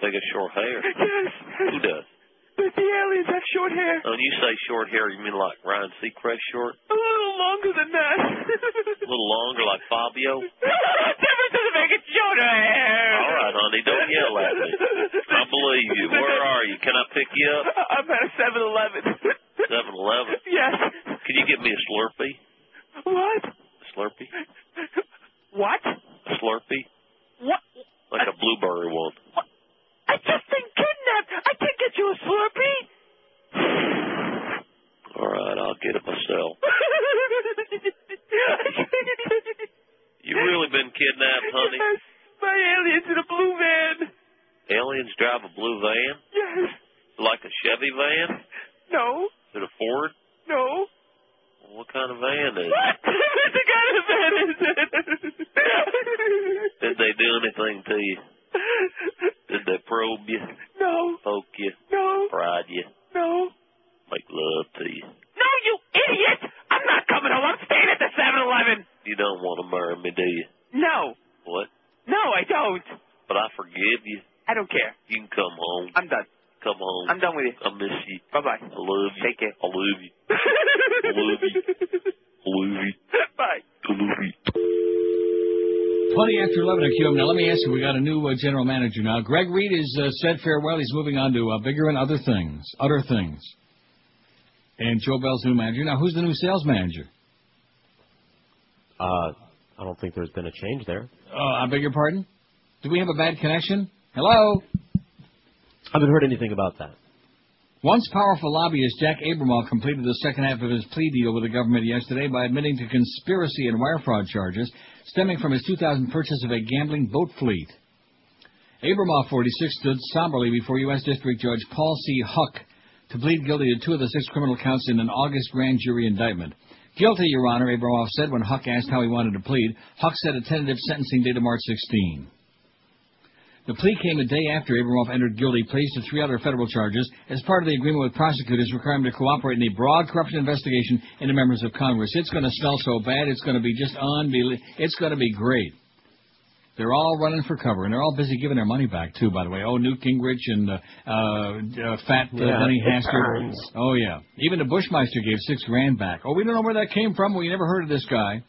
They got short hair. Yes. Who does? But the aliens have short hair. Oh, when you say short hair, you mean like Ryan Seacrest short? A little longer than that. A little longer, like Fabio? Difference doesn't make it shorter hair. All right, honey, don't yell at me. I believe you. Where are you? Can I pick you up? I'm at a 7-Eleven. 7-Eleven. Yes. Can you get me a Slurpee? What? A Slurpee? What? A Slurpee? What? Like a blueberry one. I just been kidnapped. I can't get you a Slurpee. All right, I'll get it myself. You really been kidnapped, honey? Yes. By aliens in a blue van. Aliens drive a blue van? Yes. Like a Chevy van? No. Is it a Ford? No. What kind of van is it? What? kind of van is it? Did they do anything to you? Did they probe you? No. Poke you? No. Prod you? No. Make love to you? No, you idiot! I'm not coming home. I'm staying at the 7-Eleven. You don't want to marry me, do you? No. What? No, I don't. But I forgive you. I don't care. You can come home. I'm done. Come home. I'm done with you. I miss you. Bye bye. I love you. Take care. I love you. I love you. I love you. Bye. I love you. 20 after 11 at QM. Now, let me ask you, we got a new uh, general manager now. Greg Reed has uh, said farewell. He's moving on to uh, bigger and other things. Other things. And Joe Bell's new manager. Now, who's the new sales manager? Uh, I don't think there's been a change there. Uh, I beg your pardon? Do we have a bad connection? Hello? I haven't heard anything about that. Once powerful lobbyist Jack Abramoff completed the second half of his plea deal with the government yesterday by admitting to conspiracy and wire fraud charges stemming from his 2000 purchase of a gambling boat fleet. Abramoff, 46, stood somberly before U.S. District Judge Paul C. Huck to plead guilty to two of the six criminal counts in an August grand jury indictment. Guilty, Your Honor, Abramoff said when Huck asked how he wanted to plead. Huck set a tentative sentencing date of March 16. The plea came a day after Abramoff entered guilty pleas to three other federal charges as part of the agreement with prosecutors requiring him to cooperate in a broad corruption investigation into members of Congress. It's going to smell so bad, it's going to be just unbelievable. It's going to be great. They're all running for cover, and they're all busy giving their money back too. By the way, oh Newt Gingrich and uh, uh, Fat uh, Yeah, Hastert. Oh yeah, even the Bushmeister gave six grand back. Oh, we don't know where that came from. We never heard of this guy.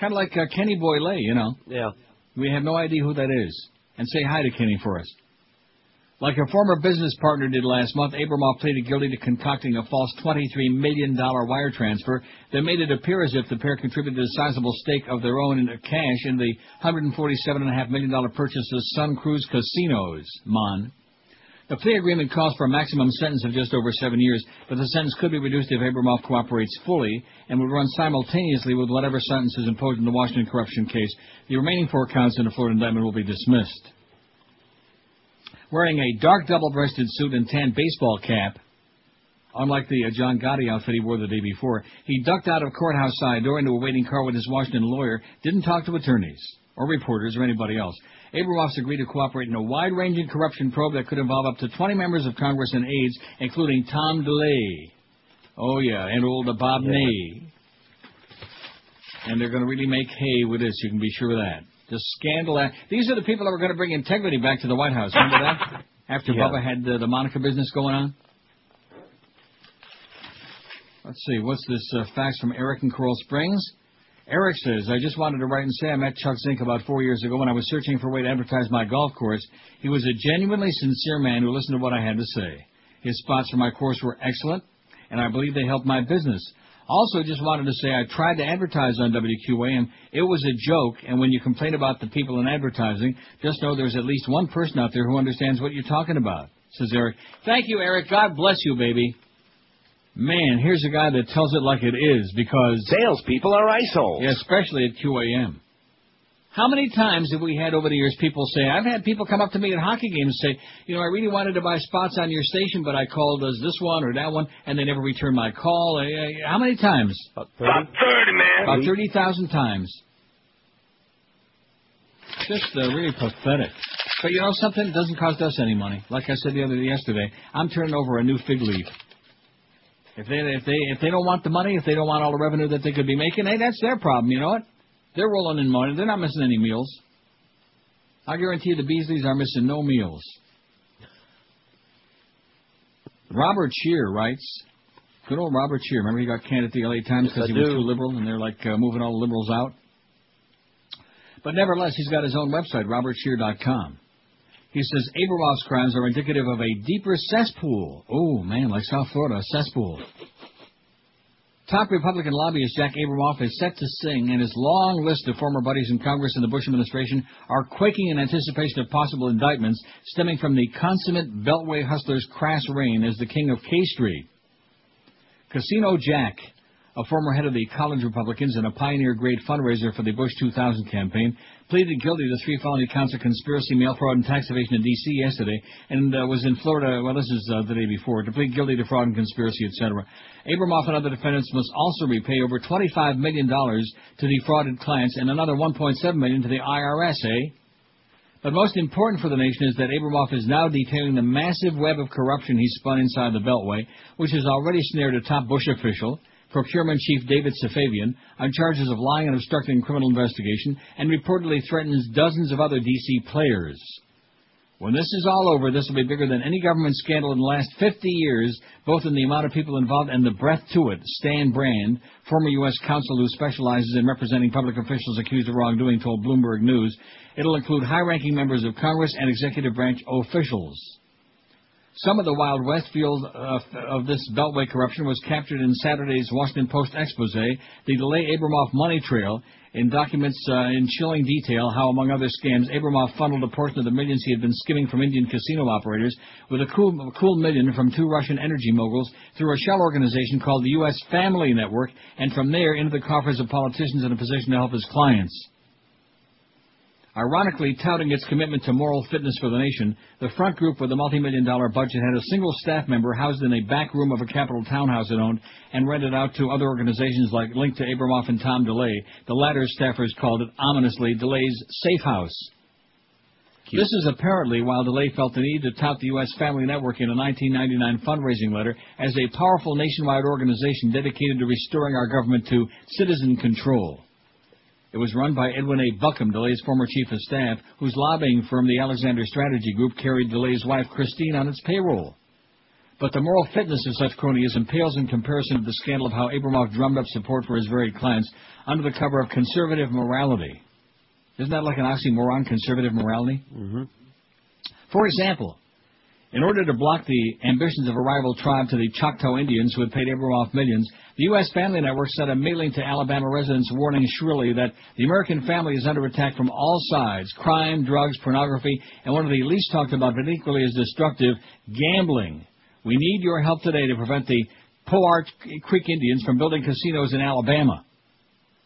Kind of like uh, Kenny Boyle, you know. Yeah. We have no idea who that is. And say hi to Kenny for us. Like a former business partner did last month, Abramoff pleaded guilty to concocting a false $23 million wire transfer that made it appear as if the pair contributed a sizable stake of their own in cash in the $147.5 million purchase of SunCruz Casinos, Mon. The plea agreement calls for a maximum sentence of just over seven years, but the sentence could be reduced if Abramoff cooperates fully and would run simultaneously with whatever sentence is imposed in the Washington corruption case. The remaining four counts in the Florida indictment will be dismissed. Wearing a dark double-breasted suit and tan baseball cap, unlike the uh, John Gotti outfit he wore the day before, he ducked out of courthouse side door into a waiting car with his Washington lawyer, didn't talk to attorneys or reporters or anybody else. Abramoff's agreed to cooperate in a wide-ranging corruption probe that could involve up to 20 members of Congress and aides, including Tom DeLay. Oh yeah, and old Bob Ney. And they're going to really make hay with this. You can be sure of that. The scandal. These are the people that were going to bring integrity back to the White House. Remember that? After Yeah. Bubba had the, the Monica business going on. Let's see. What's this uh, fax from Eric in Coral Springs? Eric says, I just wanted to write and say I met Chuck Zink about four years ago when I was searching for a way to advertise my golf course. He was a genuinely sincere man who listened to what I had to say. His spots for my course were excellent, and I believe they helped my business. Also, just wanted to say I tried to advertise on WQAM. It was a joke, and when you complain about the people in advertising, just know there's at least one person out there who understands what you're talking about, says Eric. Thank you, Eric. God bless you, baby. Man, here's a guy that tells it like it is because salespeople are iceholes. Yeah, especially at QAM. How many times have we had over the years people say, I've had people come up to me at hockey games and say, you know, I really wanted to buy spots on your station, but I called as this one or that one, and they never returned my call. Uh, uh, How many times? About 30, man. About 30,000 times. Just uh, really pathetic. But you know something? It doesn't cost us any money. Like I said the other yesterday, I'm turning over a new fig leaf. If they if they if they don't want the money, if they don't want all the revenue that they could be making, hey, that's their problem. You know what? They're rolling in money. They're not missing any meals. I guarantee you, the Beasleys are missing no meals. Robert Scheer writes, good old Robert Scheer. Remember he got canned at the LA Times because Yes, he was too liberal, and they're like uh, moving all the liberals out. But nevertheless, he's got his own website, robertscheer.com. He says Abramoff's crimes are indicative of a deeper cesspool. Oh man, like South Florida, cesspool. Top Republican lobbyist Jack Abramoff is set to sing, and his long list of former buddies in Congress and the Bush administration are quaking in anticipation of possible indictments stemming from the consummate Beltway hustler's crass reign as the king of K Street. Casino Jack, a former head of the College Republicans and a pioneer-grade fundraiser for the Bush 2000 campaign, pleaded guilty to three felony counts of conspiracy, mail fraud, and tax evasion in D.C. yesterday, and uh, was in Florida. Well, this is uh, the day before to plead guilty to fraud and conspiracy, etc. Abramoff and other defendants must also repay over 25 million dollars to defrauded clients and another 1.7 million to the IRS. Eh? But most important for the nation is that Abramoff is now detailing the massive web of corruption he spun inside the Beltway, which has already snared a top Bush official, Procurement Chief David Safavian, on charges of lying and obstructing criminal investigation, and reportedly threatens dozens of other D.C. players. When this is all over, this will be bigger than any government scandal in the last 50 years, both in the amount of people involved and the breadth to it. Stan Brand, former U.S. counsel who specializes in representing public officials accused of wrongdoing, told Bloomberg News. It'll include high-ranking members of Congress and executive branch officials. Some of the Wild West field uh, of this Beltway corruption was captured in Saturday's Washington Post expose, the DeLay Abramoff money trail, in documents uh, in chilling detail how, among other scams, Abramoff funneled a portion of the millions he had been skimming from Indian casino operators with a cool, a cool million from two Russian energy moguls through a shell organization called the U.S. Family Network, and from there into the coffers of politicians in a position to help his clients. Ironically, touting its commitment to moral fitness for the nation, the front group with a multi-million dollar budget had a single staff member housed in a back room of a Capitol townhouse it owned and rented out to other organizations like linked to Abramoff and Tom DeLay. The latter's staffers called it ominously DeLay's safe house. This is apparently while DeLay felt the need to tout the U.S. Family Network in a 1999 fundraising letter as a powerful nationwide organization dedicated to restoring our government to citizen control. It was run by Edwin A. Buckham, DeLay's former chief of staff, whose lobbying firm, the Alexander Strategy Group, carried DeLay's wife, Christine, on its payroll. But the moral fitness of such cronyism pales in comparison to the scandal of how Abramoff drummed up support for his varied clients under the cover of conservative morality. Isn't that like an oxymoron, conservative morality? Mm-hmm. For example, in order to block the ambitions of a rival tribe to the Choctaw Indians who had paid Abramoff millions, the U.S. Family Network sent a mailing to Alabama residents warning shrilly that the American family is under attack from all sides crime, drugs, pornography, and one of the least talked about but equally as destructive, gambling. We need your help today to prevent the Poarch Creek Indians from building casinos in Alabama.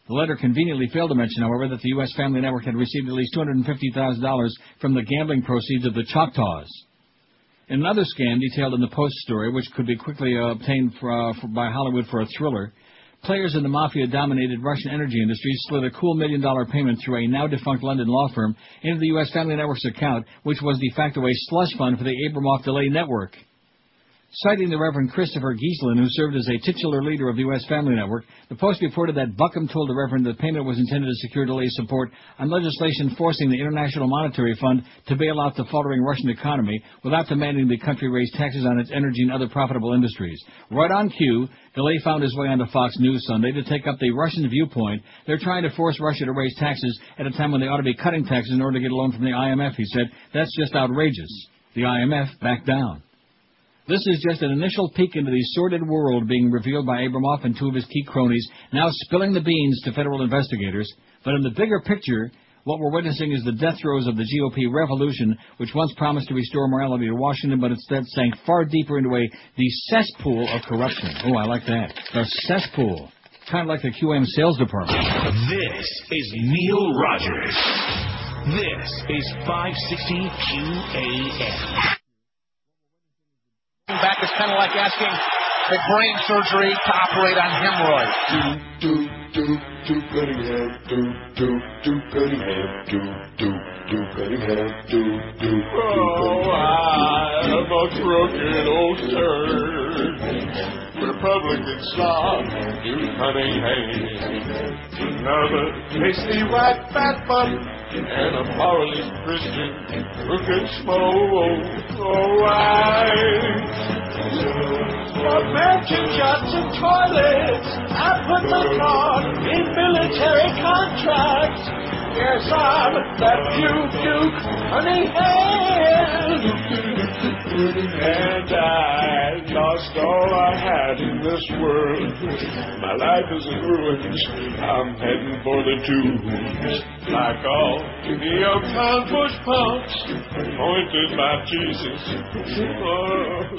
The letter conveniently failed to mention, however, that the U.S. Family Network had received at least $250,000 from the gambling proceeds of the Choctaws. Another scam detailed in the Post story, which could be quickly uh, obtained for, uh, for, by Hollywood for a thriller, players in the mafia-dominated Russian energy industry slid a cool million-dollar payment through a now-defunct London law firm into the U.S. Family Network's account, which was de facto a slush fund for the Abramoff DeLay Network. Citing the Reverend Christopher Geeslin, who served as a titular leader of the U.S. Family Network, the Post reported that Buckham told the Reverend that payment was intended to secure DeLay's support on legislation forcing the International Monetary Fund to bail out the faltering Russian economy without demanding the country raise taxes on its energy and other profitable industries. Right on cue, DeLay found his way onto Fox News Sunday to take up the Russian viewpoint. They're trying to force Russia to raise taxes at a time when they ought to be cutting taxes in order to get a loan from the IMF, he said. That's just outrageous. The IMF backed down. This is just an initial peek into the sordid world being revealed by Abramoff and two of his key cronies, now spilling the beans to federal investigators. But in the bigger picture, what we're witnessing is the death throes of the GOP revolution, which once promised to restore morality to Washington, but instead sank far deeper into a the cesspool of corruption. Oh, I like that. The cesspool. Kind of like the QM sales department. This is Neil Rogers. This is 560 QAM. Back is kind of like asking the brain surgery to operate on hemorrhoids. Do, do, do, Bellingham, do, do, do, Bellingham, do, do, do, Bellingham, do, do, do, Oh, I am a crooked old turd. Republican slob, you Cunningham. Another tasty white fat butt and a morally Christian crooked smoke. Oh, I for mansion shots and toilets, I put my card in military contracts. Yes, I'm that Duke Duke Cunningham. And I lost all I had in this world. My life is in ruins. I'm heading for the tombs. Like all the uptown push pumps, pointed by Jesus. Oh,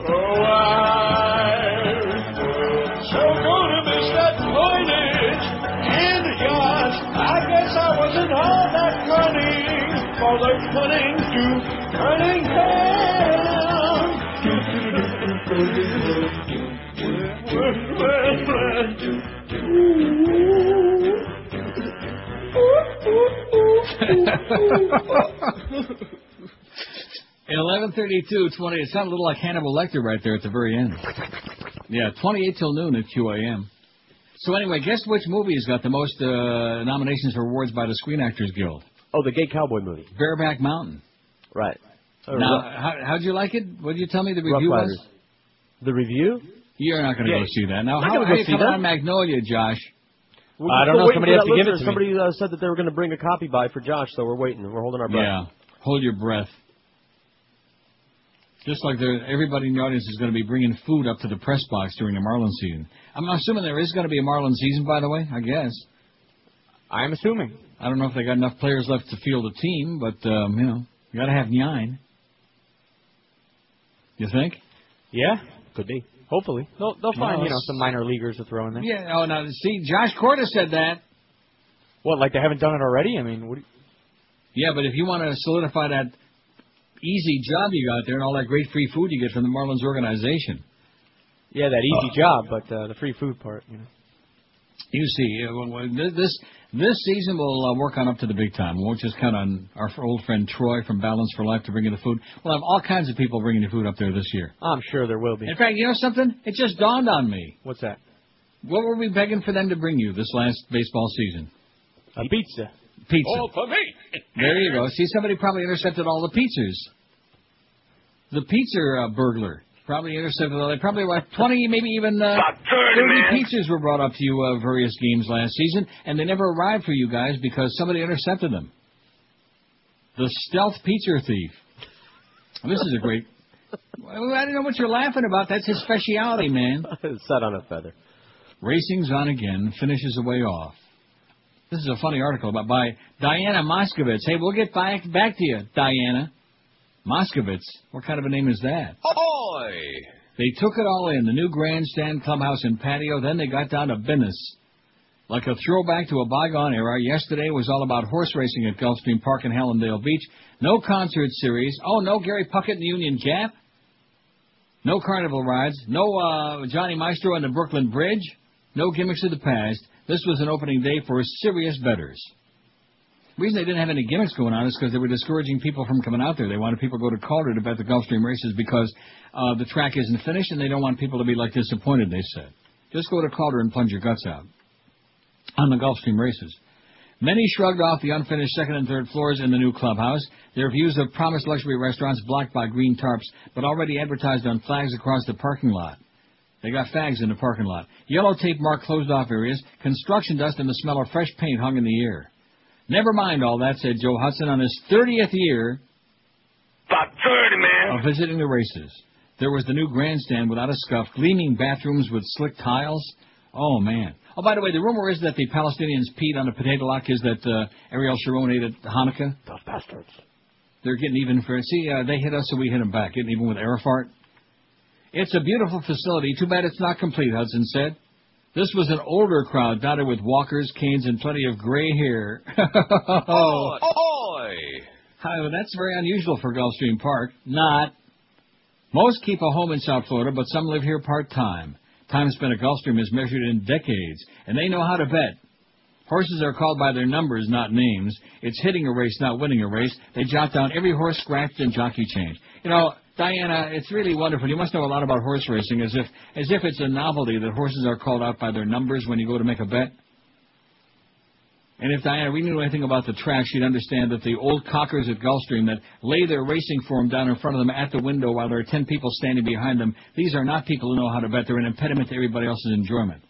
Oh, I'm so gonna miss that coinage and the. I guess I wasn't all that cunning for the cunning 11:32, 20. It sounded a little like Hannibal Lecter right there at the very end. Yeah, 28 till noon at QAM. So anyway, guess which movie's got the most uh, nominations for awards by the Screen Actors Guild? Oh, the Gay Cowboy movie. Bareback Mountain. Right. Now, how, how'd you like it? What did you tell me the review was? The review? You're not going to Yeah. go see that. Now, how, gonna how go you coming that. on Magnolia, Josh? We're I don't know, somebody has to give it listener. to me. Somebody uh, said that they were going to bring a copy by for Josh, so we're waiting. We're holding our breath. Yeah. Hold your breath. Just like there, everybody in the audience is going to be bringing food up to the press box during the Marlin season. I'm assuming there is going to be a Marlin season, by the way. I guess. I'm assuming. I don't know if they got enough players left to field a team, but um, you know, you got to have nine. You think? Yeah. Could be. Hopefully. They'll, they'll find, you know, some minor leaguers to throw in there. Yeah. Oh, now see, Josh Corda said that. What, like they haven't done it already? I mean, what do you, Yeah, but if you want to solidify that easy job you got there and all that great free food you get from the Marlins organization, yeah, that easy job, but uh, the free food part, you know. you see, uh, well, well, thi- this this season we'll uh, work on up to the big time. We won't just count on our old friend Troy from Balance for Life to bring you the food. We'll have all kinds of people bringing you food up there this year. I'm sure there will be. In fact, you know something? It just dawned on me. What's that? What were we begging for them to bring you this last baseball season? A pizza. Pizza. All for me. There you go. See, somebody probably intercepted all the pizzas. The pizza uh, burglar probably intercepted all. They probably like twenty, maybe even uh, About 30, man. pizzas were brought up to you uh, various games last season, and they never arrived for you guys because somebody intercepted them. The stealth pizza thief. This is a great. I don't know what you're laughing about. That's his specialty, man. Set on a feather. Racing's on again, finishes a way off. This is a funny article about by Diana Moskovitz. Hey, we'll get back back to you, Diana. Moskovitz. What kind of a name is that? Ahoy! They took it all in, the new grandstand, clubhouse, and patio. Then they got down to business. Like a throwback to a bygone era, yesterday was all about horse racing at Gulfstream Park in Hallandale Beach. No concert series. Oh, no Gary Puckett in the Union Gap. No carnival rides. No uh, Johnny Maestro on the Brooklyn Bridge. No gimmicks of the past. This was an opening day for serious betters. The reason they didn't have any gimmicks going on is because they were discouraging people from coming out there. They wanted people to go to Calder to bet the Gulfstream races because uh, the track isn't finished and they don't want people to be like disappointed. They said, just go to Calder and plunge your guts out on the Gulfstream races. Many shrugged off the unfinished second and third floors in the new clubhouse. Their views of promised luxury restaurants blocked by green tarps, but already advertised on flags across the parking lot. They got fags in the parking lot. Yellow tape marked closed off areas, construction dust and the smell of fresh paint hung in the air. Never mind all that, said Joe Hudson on his 30th year About 30, man. of visiting the races. There was the new grandstand without a scuff, gleaming bathrooms with slick tiles. Oh, man. Oh, by the way, the rumor is that the Palestinians peed on the potato lock is that uh, Ariel Sharon ate at Hanukkah. Those bastards. They're getting even for See, uh, they hit us, so we hit them back, getting even with Arafat. It's a beautiful facility. Too bad it's not complete, Hudson said. This was an older crowd, dotted with walkers, canes, and plenty of gray hair. oh, well, that's very unusual for Gulfstream Park. Not. Most keep a home in South Florida, but some live here part-time. Time spent at Gulfstream is measured in decades, and they know how to bet. Horses are called by their numbers, not names. It's hitting a race, not winning a race. They jot down every horse scratched and jockey changed. You know, Diana, it's really wonderful. You must know a lot about horse racing, as if as if it's a novelty that horses are called out by their numbers when you go to make a bet. And if Diana really knew anything about the track, she'd understand that the old cockers at Gulfstream that lay their racing form down in front of them at the window while there are ten people standing behind them, these are not people who know how to bet. They're an impediment to everybody else's enjoyment.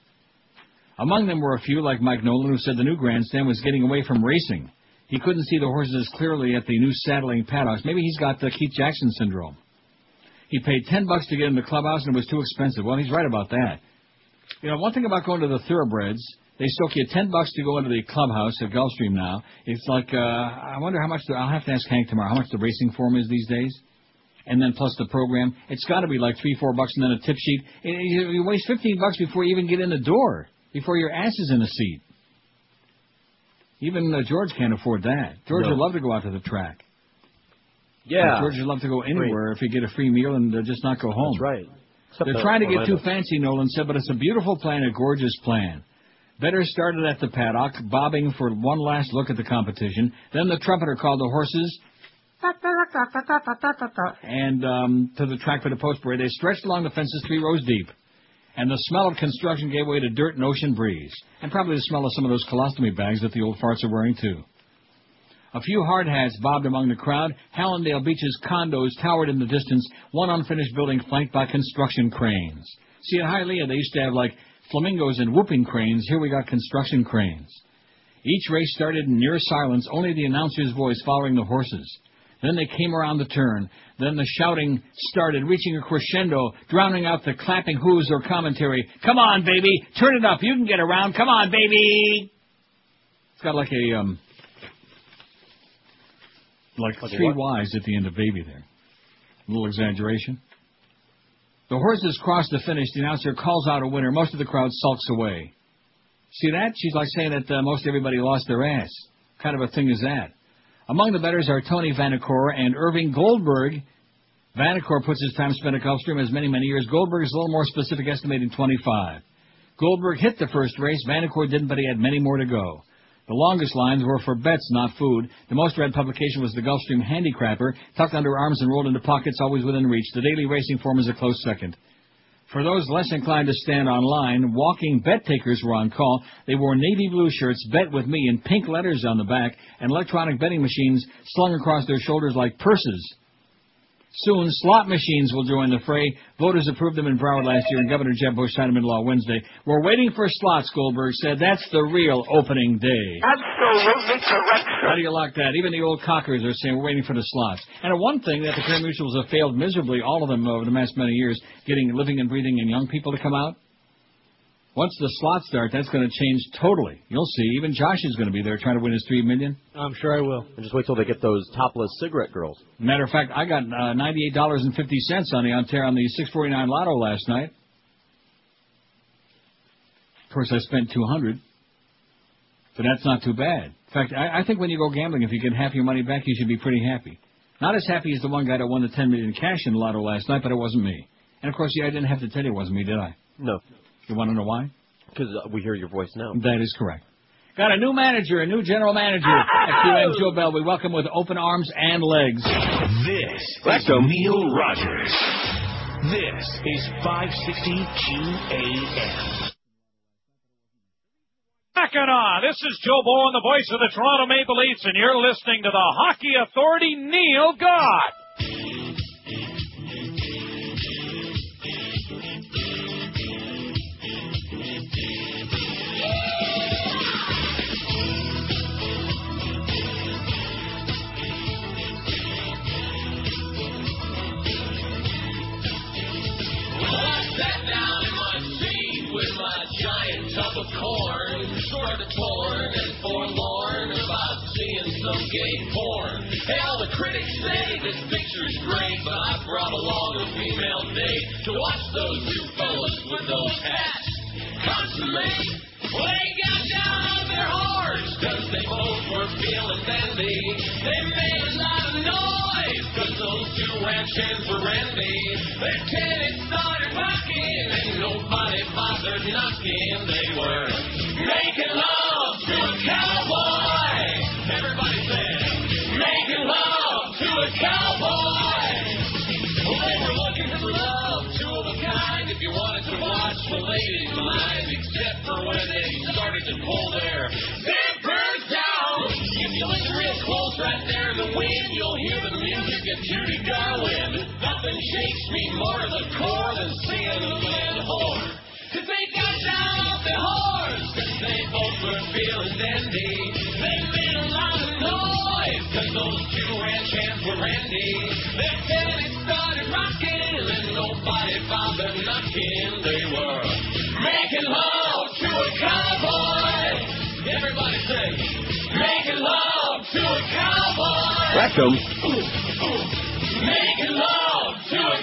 Among them were a few like Mike Nolan, who said the new grandstand was getting away from racing. He couldn't see the horses as clearly at the new saddling paddocks. Maybe he's got the Keith Jackson syndrome. He paid ten bucks to get in the clubhouse and it was too expensive. Well, he's right about that. You know, one thing about going to the thoroughbreds, they soak you ten bucks to go into the clubhouse at Gulfstream now. It's like, uh, I wonder how much, the, I'll have to ask Hank tomorrow, how much the racing form is these days? And then plus the program. It's got to be like three, four bucks and then a tip sheet. You- waste fifteen bucks before you even get in the door, before your ass is in the seat. Even uh, George can't afford that. George No. would love to go out to the track. Yeah. George would love to go anywhere if he get a free meal and uh, just not go home. That's right. Except They're trying to get Orlando. too fancy, Nolan said, but it's a beautiful plan, a gorgeous plan. Better started at the paddock, bobbing for one last look at the competition. Then the trumpeter called the horses and um, to the track for the post parade. They stretched along the fences three rows deep. And the smell of construction gave way to dirt and ocean breeze. And probably the smell of some of those colostomy bags that the old farts are wearing, too. A few hard hats bobbed among the crowd. Hallandale Beach's condos towered in the distance, one unfinished building flanked by construction cranes. See, at Hialeah, they used to have like flamingos and whooping cranes. Here we got construction cranes. Each race started in near silence, only the announcer's voice following the horses. Then they came around the turn. Then the shouting started, reaching a crescendo, drowning out the clapping hooves or commentary. Come on, baby! Turn it up! You can get around! Come on, baby! It's got like a, um, like, Like three? Y's at the end of baby there. A little exaggeration. The horses cross the finish. The announcer calls out a winner. Most of the crowd sulks away. See that? She's like saying that uh, most everybody lost their ass. kind of a thing is that? Among the betters are Tony Vanacore and Irving Goldberg. Vanacore puts his time spent at Gulfstream as many, many years. Goldberg is a little more specific, estimating 25. Goldberg hit the first race. Vanacore didn't, but he had many more to go. The longest lines were for bets, not food. The most read publication was the Gulfstream Handicrapper, tucked under arms and rolled into pockets always within reach. The Daily Racing Form is a close second. For those less inclined to stand online, walking bet takers were on call. They wore navy blue shirts, bet with me, in pink letters on the back, and electronic betting machines slung across their shoulders like purses. Soon, slot machines will join the fray. Voters approved them in Broward last year, and Governor Jeb Bush signed them into law Wednesday. We're waiting for slots, Goldberg said. That's the real opening day. Absolutely correct, How do you like that? Even the old cockers are saying we're waiting for the slots. And one thing that the Career Mutuals have failed miserably, all of them over the past many years, getting living and breathing and young people to come out. Once the slots start, that's going to change totally. You'll see. Even Josh is going to be there trying to win his three million. I'm sure I will. And just wait till they get those topless cigarette girls. Matter of fact, I got uh, ninety-eight dollars and fifty cents on the on on the six forty-nine Lotto last night. Of course, I spent two hundred, but that's not too bad. In fact, I, I think when you go gambling, if you get half your money back, you should be pretty happy. Not as happy as the one guy that won the ten million cash in the Lotto last night, but it wasn't me. And of course, yeah, I didn't have to tell you it wasn't me, did I? No. You want to know why? Because uh, we hear your voice now. That is correct. Got a new manager, a new general manager at QM Joe Bell. We welcome with open arms and legs. This is Neil Rogers. This is 560 QAM. Back it on. This is Joe Bowen, the voice of the Toronto Maple Leafs, and you're listening to the Hockey Authority, Neil God. Of corn, sort of torn and forlorn about seeing some gay porn. Hey, all the critics say this picture's great, but I brought along a female date to watch those two fellas with those hats consummate. Well, they got down on their horse, cause they both were feeling dandy. They made a lot of noise, those two hands were randy. Their tenants started rocking, and nobody bothered knocking. They were making love to a cowboy. Everybody said, making love to a cowboy. Shakes me more to the core than seeing the man whore. They got down off their horse, cause they both were feeling dandy. They made a lot of noise, cause those two ranch hands were randy. Their started rocking, and nobody bothered knocking. They were making love to a cowboy. Everybody say, making love to a cowboy. Making love a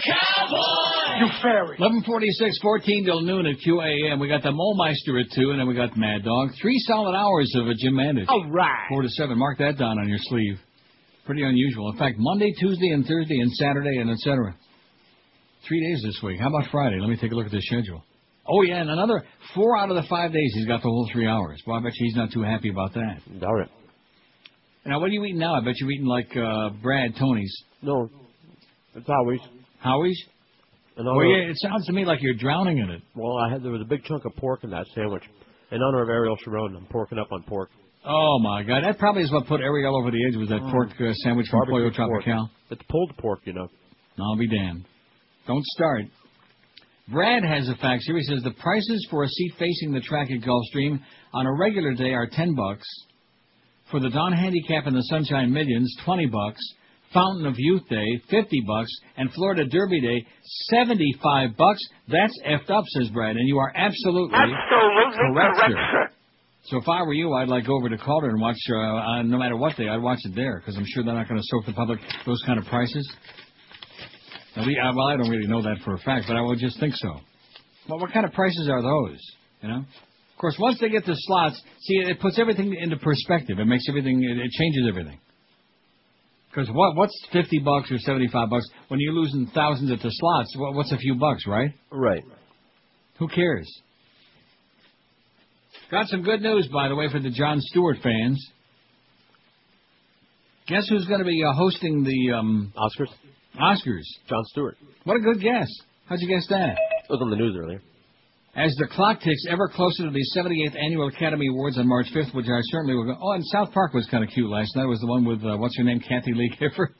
cowboy. You fairy. 1146, 14 till noon at QAM. We got the Molmeister at 2, and then we got Mad Dog. Three solid hours of a Jim Mandich. All right. 4 to 7. Mark that down on your sleeve. Pretty unusual. In fact, Monday, Tuesday, and Thursday, and Saturday, and etc. Three days this week. How about Friday? Let me take a look at the schedule. Oh, yeah, and another four out of the five days he's got the whole three hours. Well, I bet you he's not too happy about that. All right. Now, what are you eating now? I bet you're eating like uh, Brad Tony's. No, it's Howie's. And Well, yeah, it sounds to me like you're drowning in it. Well, I had there was a big chunk of pork in that sandwich. In honor of Ariel Sharon, I'm porking up on pork. Oh my God, that probably is what put Ariel over the edge. Was that Mm. pork uh, sandwich from Pollo Tropical? It's pulled pork, you know. I'll be damned. Don't start. Brad has a fax here. He says the prices for a seat facing the track at Gulfstream on a regular day are ten bucks. For the Donn Handicap and the Sunshine Millions, twenty bucks. Fountain of Youth Day, fifty bucks, and Florida Derby Day, seventy-five bucks. That's effed up, says Brad, and you are absolutely, Absolutely correct, correct, sir. So if I were you, I'd like go over to Calder and watch, uh, uh, no matter what day, I'd watch it there because I'm sure they're not going to soak the public those kind of prices. Now, we, uh, well, I don't really know that for a fact, but I would just think so. Well, what kind of prices are those? You know. Of course, once they get the slots, see, it puts everything into perspective. It makes everything, it, it changes everything. Because what, what's fifty bucks or seventy-five bucks when you're losing thousands at the slots? What, what's a few bucks, right? Right. Who cares? Got some good news, by the way, for the Jon Stewart fans. Guess who's going to be uh, hosting the um, Oscars? Oscars? Jon Stewart. What a good guess. How'd you guess that? It was on the news earlier. As the clock ticks ever closer to the 78th Annual Academy Awards on March 5th, which I certainly will go. Oh, and South Park was kind of cute last night. It was the one with, uh, what's her name, Kathie Lee Gifford.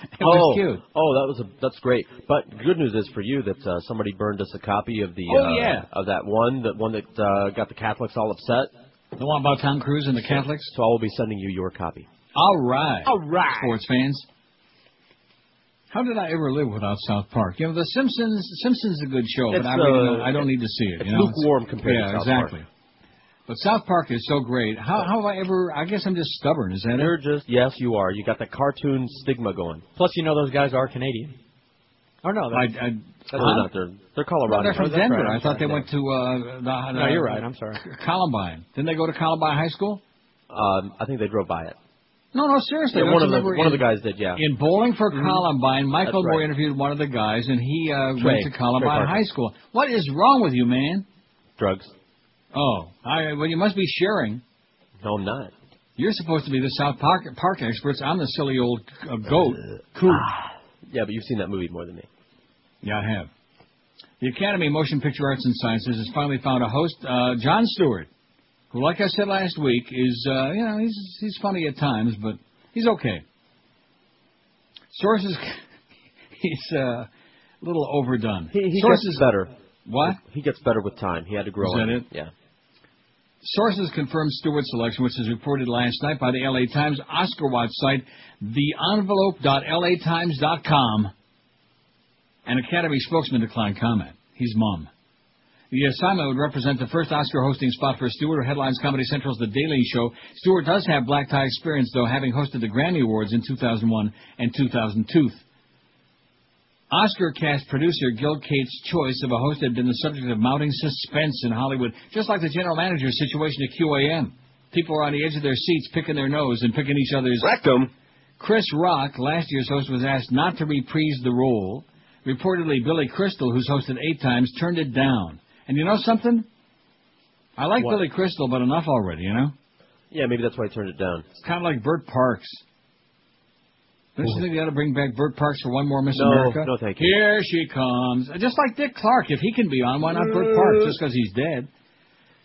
It oh, was cute. oh, that was a, that's great. But good news is for you that uh, somebody burned us a copy of the Oh, uh, yeah. of that one, that one that uh, got the Catholics all upset. The one about Tom Cruise and the Catholics. So I will be sending you your copy. All right. All right. Sports fans. How did I ever live without South Park? You know, The Simpsons. Simpsons is a good show, It's, but I really uh, don't, I don't need to see it. it's you know? lukewarm compared to yeah, South Park. exactly. But South Park is so great. How how have I ever? I guess I'm just stubborn. Is that You're it? just yes, you are. You got that cartoon stigma going. Plus, you know those guys are Canadian. Oh no, I, they're, I, They're huh? not. They're they're Colorado. No, they're from Oh, Denver. right, I'm thought they sorry. went to uh, the, No, you're right, I'm sorry. Columbine. Didn't they go to Columbine High School? Um, I think they drove by it. No, no, seriously. Yeah, one of the one of the guys did. Yeah. In Bowling for Mhm. Columbine, Michael That's Moore right. interviewed one of the guys, and he uh, Trey. went to Columbine High School. What is wrong with you, man? Drugs. Oh, I, well, you must be sharing. No, I'm not. You're supposed to be the South Park, Park experts. I'm the silly old uh, goat. Cool. Yeah, but you've seen that movie more than me. Yeah, I have. The Academy of Motion Picture Arts and Sciences has finally found a host, uh, Jon Stewart, who, like I said last week, is uh, you know he's he's funny at times, but he's okay. Sources, he's uh, a little overdone. He, he Sources gets better. What? He gets better with time. He had to grow Is that it? Yeah. Sources confirmed Stewart's selection, which was reported last night by the LA Times Oscar Watch site, theenvelope.latimes.com. An Academy spokesman declined comment. He's mum. The assignment would represent the first Oscar hosting spot for Stewart, who headlines Comedy Central's The Daily Show. Stewart does have black tie experience, though, having hosted the Grammy Awards in 2001 and 2002. Oscar cast producer Gil Cates' choice of a host had been the subject of mounting suspense in Hollywood, just like the general manager situation at QAM. People were on the edge of their seats, picking their nose and picking each other's rectum. Chris Rock, last year's host, was asked not to reprise the role. Reportedly, Billy Crystal, who's hosted eight times, turned it down. And you know something? I like What? Billy Crystal, but enough already, you know? Yeah, maybe that's why he turned it down. It's kind of like Bert Parks. Don't you think they ought to bring back Bert Parks for one more Miss No, America? no, thank you. Here she comes. Just like Dick Clark. If he can be on, why not Bert Parks? Just because he's dead.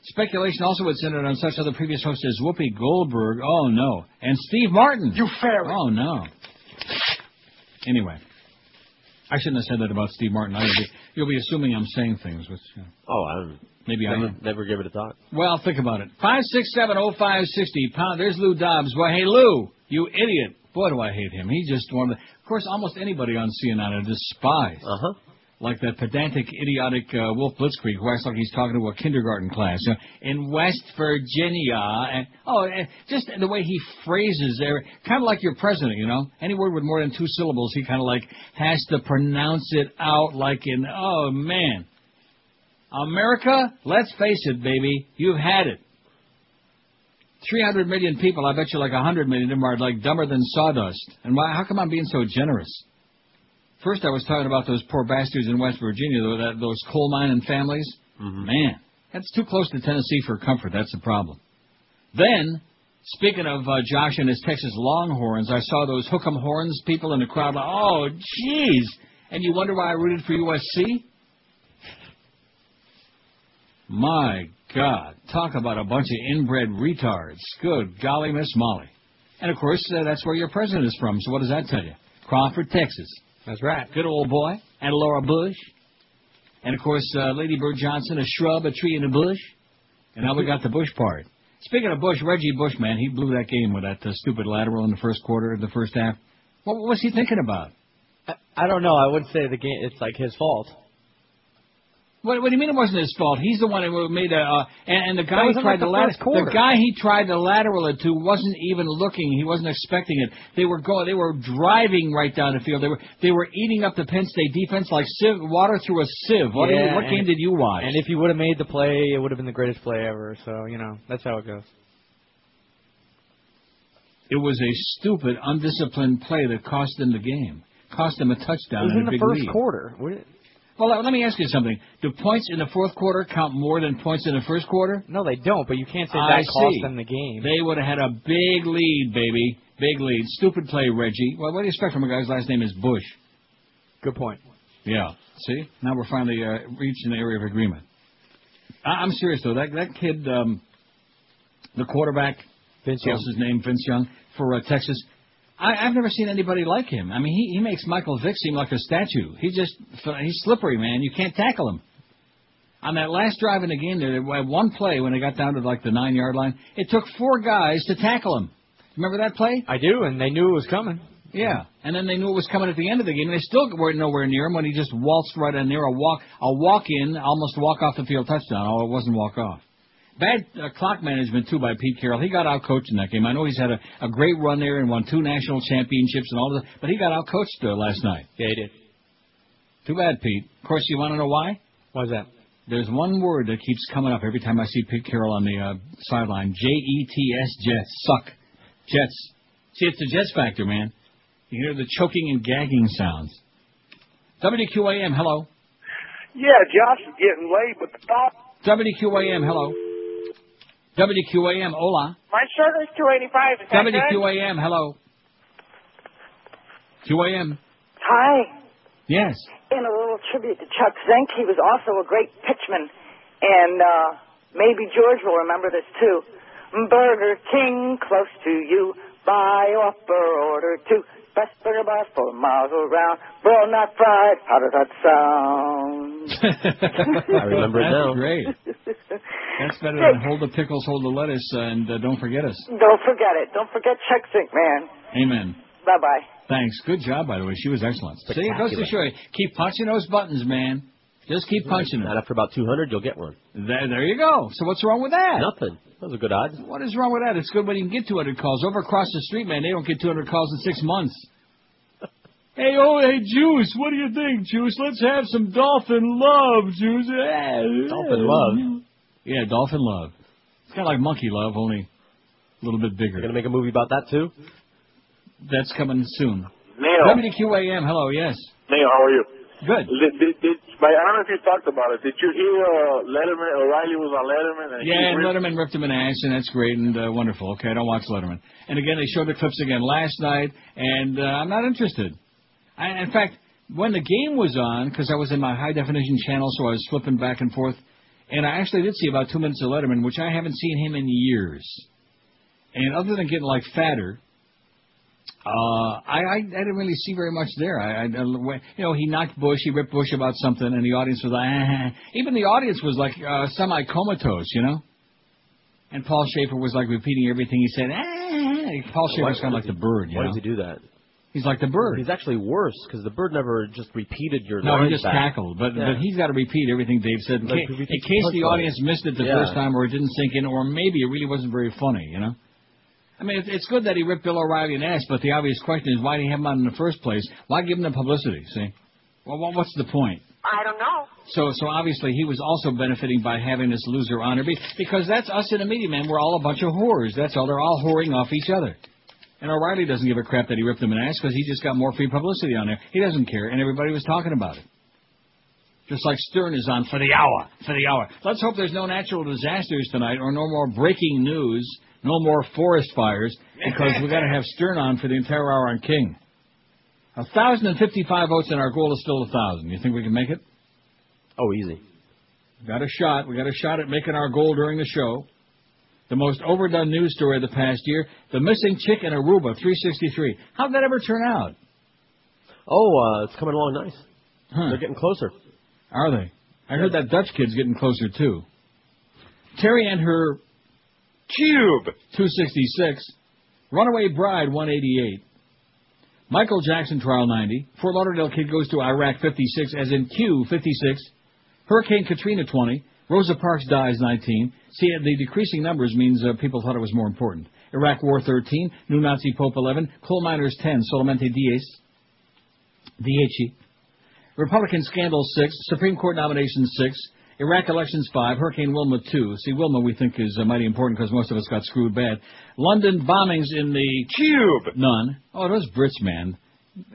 Speculation also would centered on such other previous hosts as Whoopi Goldberg. Oh, no. And Steve Martin. You fairy. Oh, no. Anyway. I shouldn't have said that about Steve Martin. You'll be, you'll be assuming I'm saying things, which you know, Oh, I don't. maybe I never, am. never give it a thought. Well, think about it. Five six seven oh five sixty pound. There's Lou Dobbs. Well, hey Lou, you idiot. Boy, do I hate him. He just one of the. Of course, almost anybody on CNN I despise. Uh huh. Like that pedantic, idiotic uh, Wolf Blitzkrieg who acts like he's talking to a kindergarten class you know, in West Virginia. And oh, and just the way he phrases there, kind of like your president. You know, any word with more than two syllables, he kind of like has to pronounce it out like in. Oh man. America, let's face it, baby, you've had it. 300 million people, I bet you like 100 million of them are like dumber than sawdust. And why, how come I'm being so generous? First, I was talking about those poor bastards in West Virginia, those coal mining families. Man, that's too close to Tennessee for comfort. That's the problem. Then, speaking of uh, Josh and his Texas Longhorns, I saw those hook'em horns people in the crowd. Like, oh, jeez! And you wonder why I rooted for USC? My God, talk about a bunch of inbred retards. Good golly, Miss Molly. And of course, uh, that's where your president is from. So what does that tell you? Crawford, Texas. That's right. Good old boy. And Laura Bush. And of course, uh, Lady Bird Johnson, a shrub, a tree and a bush. And now we got the Bush part. Speaking of Bush, Reggie Bush, man, he blew that game with that uh, stupid lateral in the first quarter, of the first half. What, was he thinking about? I, I don't know. I wouldn't say the game. It's like his fault. What, what do you mean it wasn't his fault? He's the one who made a. Uh, and, and the guy he tried like, to the lateral. quarter. The guy he tried the lateral it to wasn't even looking. He wasn't expecting it. They were going. They were driving right down the field. They were. They were eating up the Penn State defense like sieve, water through a sieve. What, Yeah, what game did you watch? And if he would have made the play, it would have been the greatest play ever. So you know that's how it goes. It was a stupid, undisciplined play that cost them the game. Cost them a touchdown it was in the first lead. quarter. What- Well, let- me ask you something. Do points in the fourth quarter count more than points in the first quarter? No, they don't. But you can't say I that cost see. them the game. They would have had a big lead, baby. Big lead. Stupid play, Reggie. Well, what do you expect from a guy's last name is Bush? Good point. Yeah. See? Now we're finally uh, reaching the area of agreement. I- I'm serious though. That that kid, um, the quarterback, Vince what's his name? Vince Young for uh, Texas. I, I've never seen anybody like him. I mean, he, he makes Michael Vick seem like a statue. He's just he's slippery, man. You can't tackle him. On that last drive in the game, there at one play when they got down to like the nine yard line, it took four guys to tackle him. Remember that play? I do, and they knew it was coming. Yeah, and then they knew it was coming at the end of the game, and they still weren't nowhere near him when he just waltzed right in there, a walk, a walk in, almost walk off the field touchdown. Oh, it wasn't walk off. Bad uh, clock management too by Pete Carroll. He got out coached in that game. I know he's had a, a great run there and won two national championships and all of that, but he got out coached uh, last night. Yeah, he did. Too bad, Pete. Of course, you want to know why? Why's that? There's one word that keeps coming up every time I see Pete Carroll on the uh, sideline. J E T S Jets suck. Jets. See, it's the Jets factor, man. You hear the choking and gagging sounds. WQAM, hello. Yeah, Josh is getting late, but the thought. WQAM, hello. WQAM, hola. My sugar's two eighty five. Is that good? WQAM, hello. QAM, Hi. yes. In a little tribute to Chuck Zink, he was also a great pitchman, and uh, maybe George will remember this too. Burger King, close to you, buy upper order two. Best burger bar for miles around. Broiled, not fried. How does that sound? I remember it That's now. great. That's better than hold the pickles, hold the lettuce, and uh, don't forget us. Don't forget it. Don't forget Chuck Zink, man. Amen. Bye bye. Thanks. Good job, by the way. She was excellent. See, it goes to show you. Keep punching those buttons, man. Just keep punching them. Not after about 200, you'll get one. There, there you go. So what's wrong with that? Nothing. Those are good odds. What is wrong with that? It's good when you can get 200 calls. Over across the street, man, they don't get 200 calls in six months. hey, oh, hey, Juice, what do you think, Juice? Let's have some dolphin love, Juice. Dolphin love? Yeah, dolphin love. It's kind of like monkey love, only a little bit bigger. You're going to make a movie about that, too? That's coming soon. Neil. WQAM, hello, yes. Neil, how are you? Good. Did, did, did, but I don't know if you talked about it. Did you hear uh, Letterman? O'Reilly was on Letterman. And Yeah, he and ripped- Letterman ripped him an ass, and that's great and uh, wonderful. Okay, I don't watch Letterman. And again, they showed the clips again last night, and uh, I'm not interested. I, in fact, when the game was on, because I was in my high definition channel, so I was flipping back and forth, and I actually did see about two minutes of Letterman, which I haven't seen him in years. And other than getting like fatter, uh, I, I I didn't really see very much there. I, I you know he knocked Bush, he ripped Bush about something, and the audience was like, ah. even the audience was like uh, semi comatose, you know. And Paul Shaffer was like repeating everything he said. Ah. Paul Shaffer's kind of like the bird, you Why know. does he do that? He's like the bird. He's actually worse because the bird never just repeated your No, he just back. tackled, but Yeah. but he's got to repeat everything Dave said in, Like, ca- in case the the punchline. audience missed it the Yeah. first time, or it didn't sink in, or maybe it really wasn't very funny. You know. I mean, it's, it's good that he ripped Bill O'Reilly an ass, but the obvious question is why did he have him on in the first place? Why give him the publicity? See, well, what- what's the point? I don't know. So, so obviously he was also benefiting by having this loser honor be- because that's us in the media, man. We're all a bunch of whores. That's all. They're all whoring off each other. And O'Reilly doesn't give a crap that he ripped him an ass because he just got more free publicity on there. He doesn't care, and everybody was talking about it. Just like Stern is on for the hour, for the hour. Let's hope there's no natural disasters tonight, or no more breaking news, no more forest fires, because we've got to have Stern on for the entire hour on King. A thousand and fifty-five votes, and our goal is still a thousand. You think we can make it? Oh, easy. We got a shot. We got a shot at making our goal during the show. The most overdone news story of the past year: the missing chick in Aruba, 363. How'd that ever turn out? Oh, uh, it's coming along nice. Huh. They're getting closer. Are they? I heard that Dutch kid's getting closer too. Terri and her cube, 266. Runaway bride, 188. Michael Jackson trial 90. Fort Lauderdale kid goes to Iraq 56, as in Q 56. Hurricane Katrina 20. Rosa Parks dies 19. See, the decreasing numbers means uh, people thought it was more important. Iraq War 13. New Nazi Pope 11. Coal miners 10. Solamente diez. Dieci. Republican scandal 6. Supreme Court nomination 6. Iraq elections 5. Hurricane Wilma 2. See, Wilma we think is uh, mighty important because most of us got screwed bad. London bombings in the Tube! None. Oh, those Brits, man.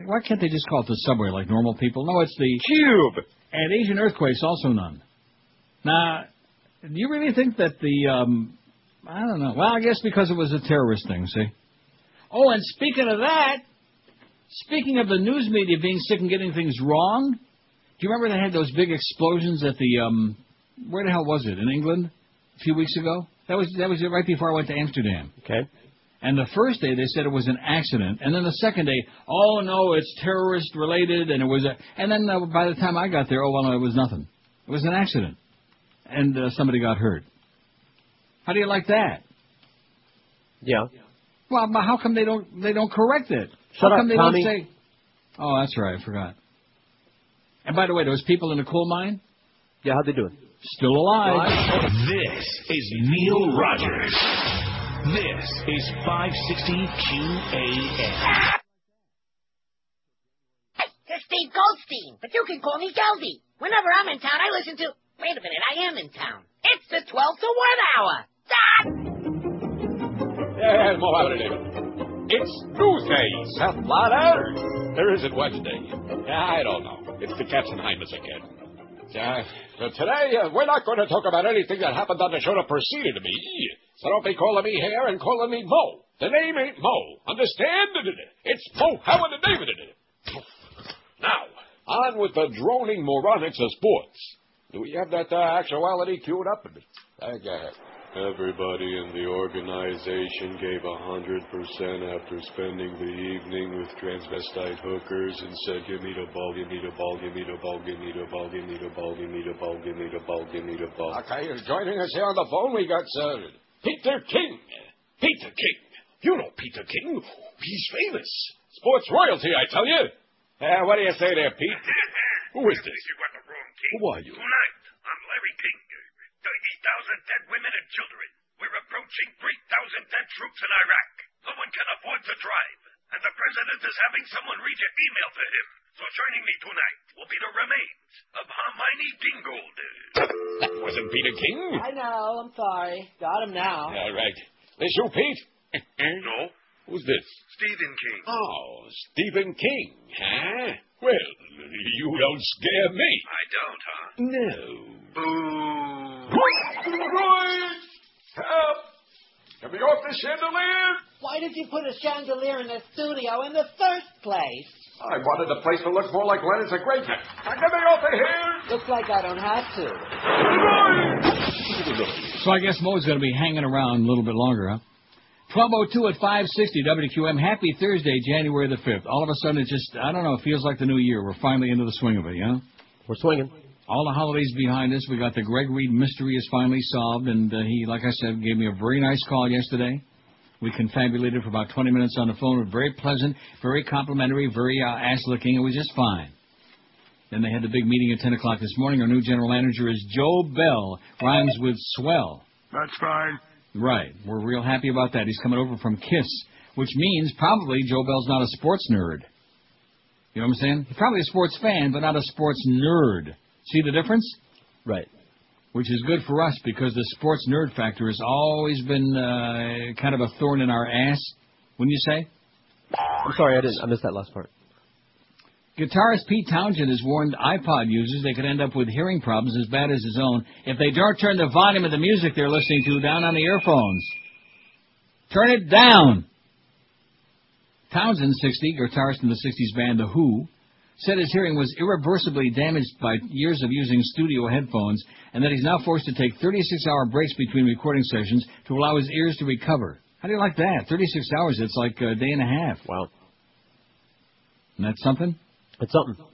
Why can't they just call it the subway like normal people? No, it's the Tube! And Asian earthquakes, also none. Now, do you really think that the, um, I don't know. Well, I guess because it was a terrorist thing, see? Oh, and speaking of that, speaking of the news media being sick and getting things wrong, do you remember they had those big explosions at the, um, where the hell was it? In England? A few weeks ago? That was, that was right before I went to Amsterdam. Okay. And the first day they said it was an accident, and then the second day, oh no, it's terrorist related, and it was a, and then uh, by the time I got there, oh well, no, it was nothing. It was an accident, and uh, somebody got hurt. How do you like that? Yeah. Well, how come they don't they don't correct it? Shut how up, come they Tommy. don't say? Oh, that's right, I forgot. And by the way, those people in the coal mine, Yeah, how'd they do it? still alive. This is Neil Rogers. This is 560 QAM. It's Steve Goldstein, but you can call me Geldy. Whenever I'm in town, I listen to. Wait a minute, I am in town. It's the 12 to 1 hour. Yeah, Mohammed David. It's Tuesday, Seth Blatter. There isn't Wednesday. I don't know. It's the Katzenheimers again. Uh, so today, uh, we're not going to talk about anything that happened on the show that preceded me. So don't be calling me here and calling me Mo. The name ain't Mo. Understand? It's Mo Howard and David. Now, on with the droning moronics of sports. Do we have that uh, actuality queued up? I got it. Everybody in the organization gave a hundred percent after spending the evening with transvestite hookers and said, "Give me the ball, give me the ball, give me the ball, give me the ball, give me the ball, give me the ball, give me the ball, give me the ball." Okay, joining us here on the phone, we got uh, Peter King. Peter King. You know Peter King. He's famous. Sports royalty, I tell you. Uh, what do you say there, Pete? Who is this? You got the wrong king. Who are you? Tonight, I'm Larry King. 30,000 dead women and children. We're approaching 3,000 dead troops in Iraq. No one can afford to drive. And the president is having someone read your email to him. So joining me tonight will be the remains of Hermione Gingold. That wasn't Peter King. I know. I'm sorry. Got him now. All right. This you, Pete? no, Who's this? Stephen King. Oh, Stephen King, huh? Well, you don't scare me. I don't, huh? No. Roy! Help! Get me off the chandelier! Why did you put a chandelier in the studio in the first place? I wanted the place to look more like Leonard's a great Now get me off of here! Looks like I don't have to. So I guess Mo's going to be hanging around a little bit longer, huh? 1202 at 560 WQM. Happy Thursday, January the 5th. All of a sudden, it just, I don't know, it feels like the new year. We're finally into the swing of it, you know? We're swinging. All the holidays behind us. We got the Greg Reed mystery is finally solved, and uh, he, like I said, gave me a very nice call yesterday. We confabulated for about 20 minutes on the phone. It was very pleasant, very complimentary, very uh, ass-licking. It was just fine. Then they had the big meeting at 10 o'clock this morning. Our new general manager is Joe Bell. Rhymes with swell. That's fine. Right. We're real happy about that. He's coming over from KISS, which means probably Joe Bell's not a sports nerd. You know what I'm saying? He's probably a sports fan, but not a sports nerd. See the difference? Right. Which is good for us because the sports nerd factor has always been uh, kind of a thorn in our ass, wouldn't you say? I'm sorry, I didn't. I missed that last part. Guitarist Pete Townshend has warned iPod users they could end up with hearing problems as bad as his own if they don't turn the volume of the music they're listening to down on the earphones. Turn it down! Townshend, 60, guitarist in the 60s band The Who, said his hearing was irreversibly damaged by years of using studio headphones, and that he's now forced to take 36-hour breaks between recording sessions to allow his ears to recover. How do you like that? 36 hours, it's like a day and a half. Wow. And that's something? It's something.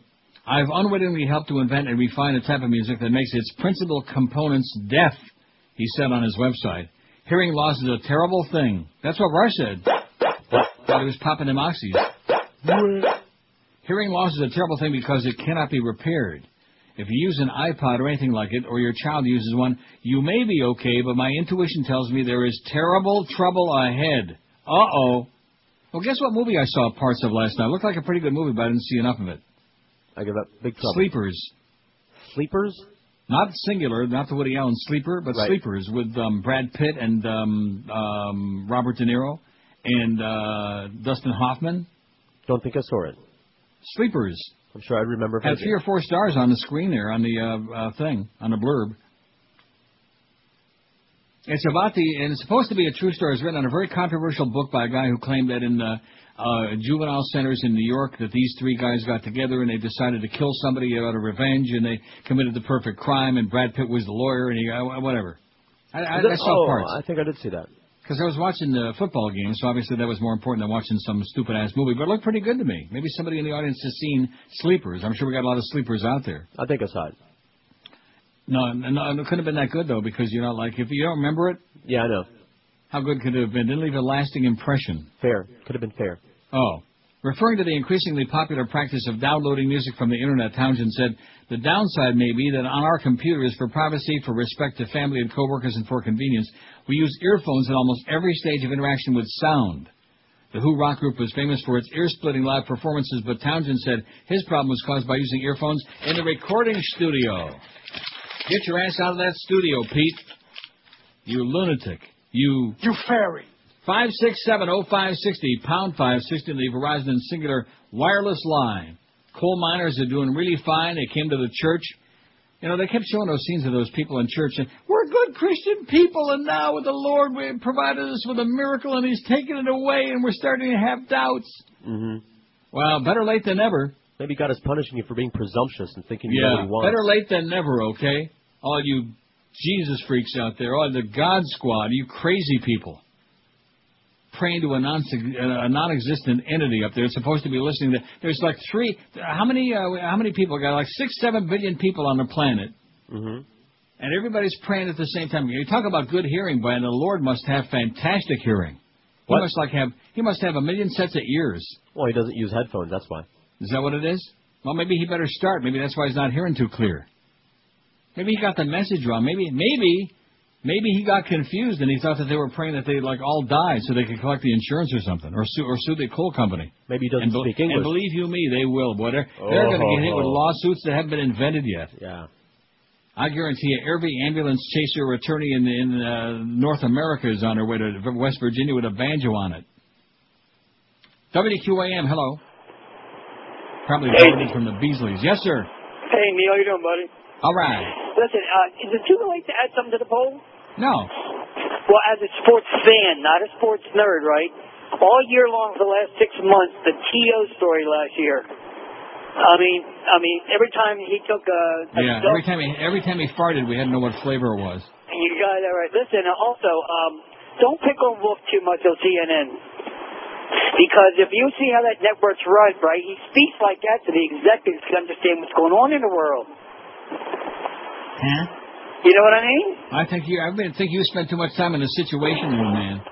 I've unwittingly helped to invent and refine a type of music that makes its principal components deaf, he said on his website. Hearing loss is a terrible thing. That's what Rush said. While he was popping them oxys. Hearing loss is a terrible thing because it cannot be repaired. If you use an iPod or anything like it, or your child uses one, you may be okay, but my intuition tells me there is terrible trouble ahead. Uh-oh. Well, guess what movie I saw parts of last night? It looked like a pretty good movie, but I didn't see enough of it. I give up big trouble. Sleepers. Sleepers? Not singular, not the Woody Allen sleeper, but Right. sleepers with um, Brad Pitt and um, um, Robert De Niro and uh, Dustin Hoffman. Don't think I saw it. Sleepers. I'm sure I'd remember Had three or four stars on the screen there on the uh, uh, thing on the blurb. It's about the and it's supposed to be a true story. It's written on a very controversial book by a guy who claimed that in the uh, juvenile centers in New York that these three guys got together and they decided to kill somebody out of revenge and they committed the perfect crime and Brad Pitt was the lawyer and he uh, whatever. I, I, it- I saw oh, parts. I think I did see that. Because I was watching the football game, so obviously that was more important than watching some stupid ass movie. But it looked pretty good to me. Maybe somebody in the audience has seen Sleepers. I'm sure we got a lot of sleepers out there. I think I saw it. No, no, it couldn't have been that good though, because you know, like if you don't remember it, Yeah, I know. how good could it have been? Didn't leave a lasting impression. Fair. Could have been fair. Oh. Referring to the increasingly popular practice of downloading music from the internet, Townshend said, the downside may be that on our computers, for privacy, for respect to family and coworkers, and for convenience, we use earphones at almost every stage of interaction with sound. The Who rock group was famous for its ear-splitting live performances, but Townshend said his problem was caused by using earphones in the recording studio. Get your ass out of that studio, Pete. You lunatic. You... You fairy. 5670560, pound 560, the Verizon and Cingular wireless line. Coal miners are doing really fine. They came to the church. You know, they kept showing those scenes of those people in church, and we're good Christian people, and now with the Lord, we provided us with a miracle, and He's taken it away, and we're starting to have doubts. Mm-hmm. Well, better late than never. Maybe God is punishing you for being presumptuous and thinking you know what Yeah, He wants. better late than never, okay? All you Jesus freaks out there, all the God squad, you crazy people. Praying to a, non- a non-existent entity up there. It's supposed to be listening to. There's like three. How many? Uh, how many people got? Like six, seven billion people on the planet, Mm-hmm. and everybody's praying at the same time. You talk about good hearing, but The Lord must have fantastic hearing. What? He must like have. He must have a million sets of ears. Well, he doesn't use headphones. That's why. Is that what it is? Well, maybe he better start. Maybe that's why he's not hearing too clear. Maybe he got the message wrong. Maybe, maybe, maybe he got confused and he thought that they were praying that they like all died so they could collect the insurance or something, or sue or sue the coal company. Maybe he doesn't and, be- speak English. And believe you me, they will. Boy, they're, they're going to get hit with Oh. lawsuits that haven't been invented yet. Yeah. I guarantee you, every ambulance chaser or attorney in, in uh, North America is on their way to West Virginia with a banjo on it. WQAM, hello. Probably Hey. voted from the Beasleys. Yes, sir. Hey, Neil, how you doing, buddy? All right. Listen, uh, is it too late to add something to the poll? No. Well, as a sports fan, not a sports nerd, right? All year long for the last six months, the T.O. story last year. I mean, I mean, every time he took a, a Yeah. dump- Every time he every time he farted, we had to know what flavor it was. You got that right. Listen, uh, also, um, don't pick on Wolf too much on CNN. Because if you see how that network's run, right, he speaks like that to the executives to understand what's going on in the world. Yeah. You know what I mean? I think you. I mean, think you spent too much time in the situation room, man.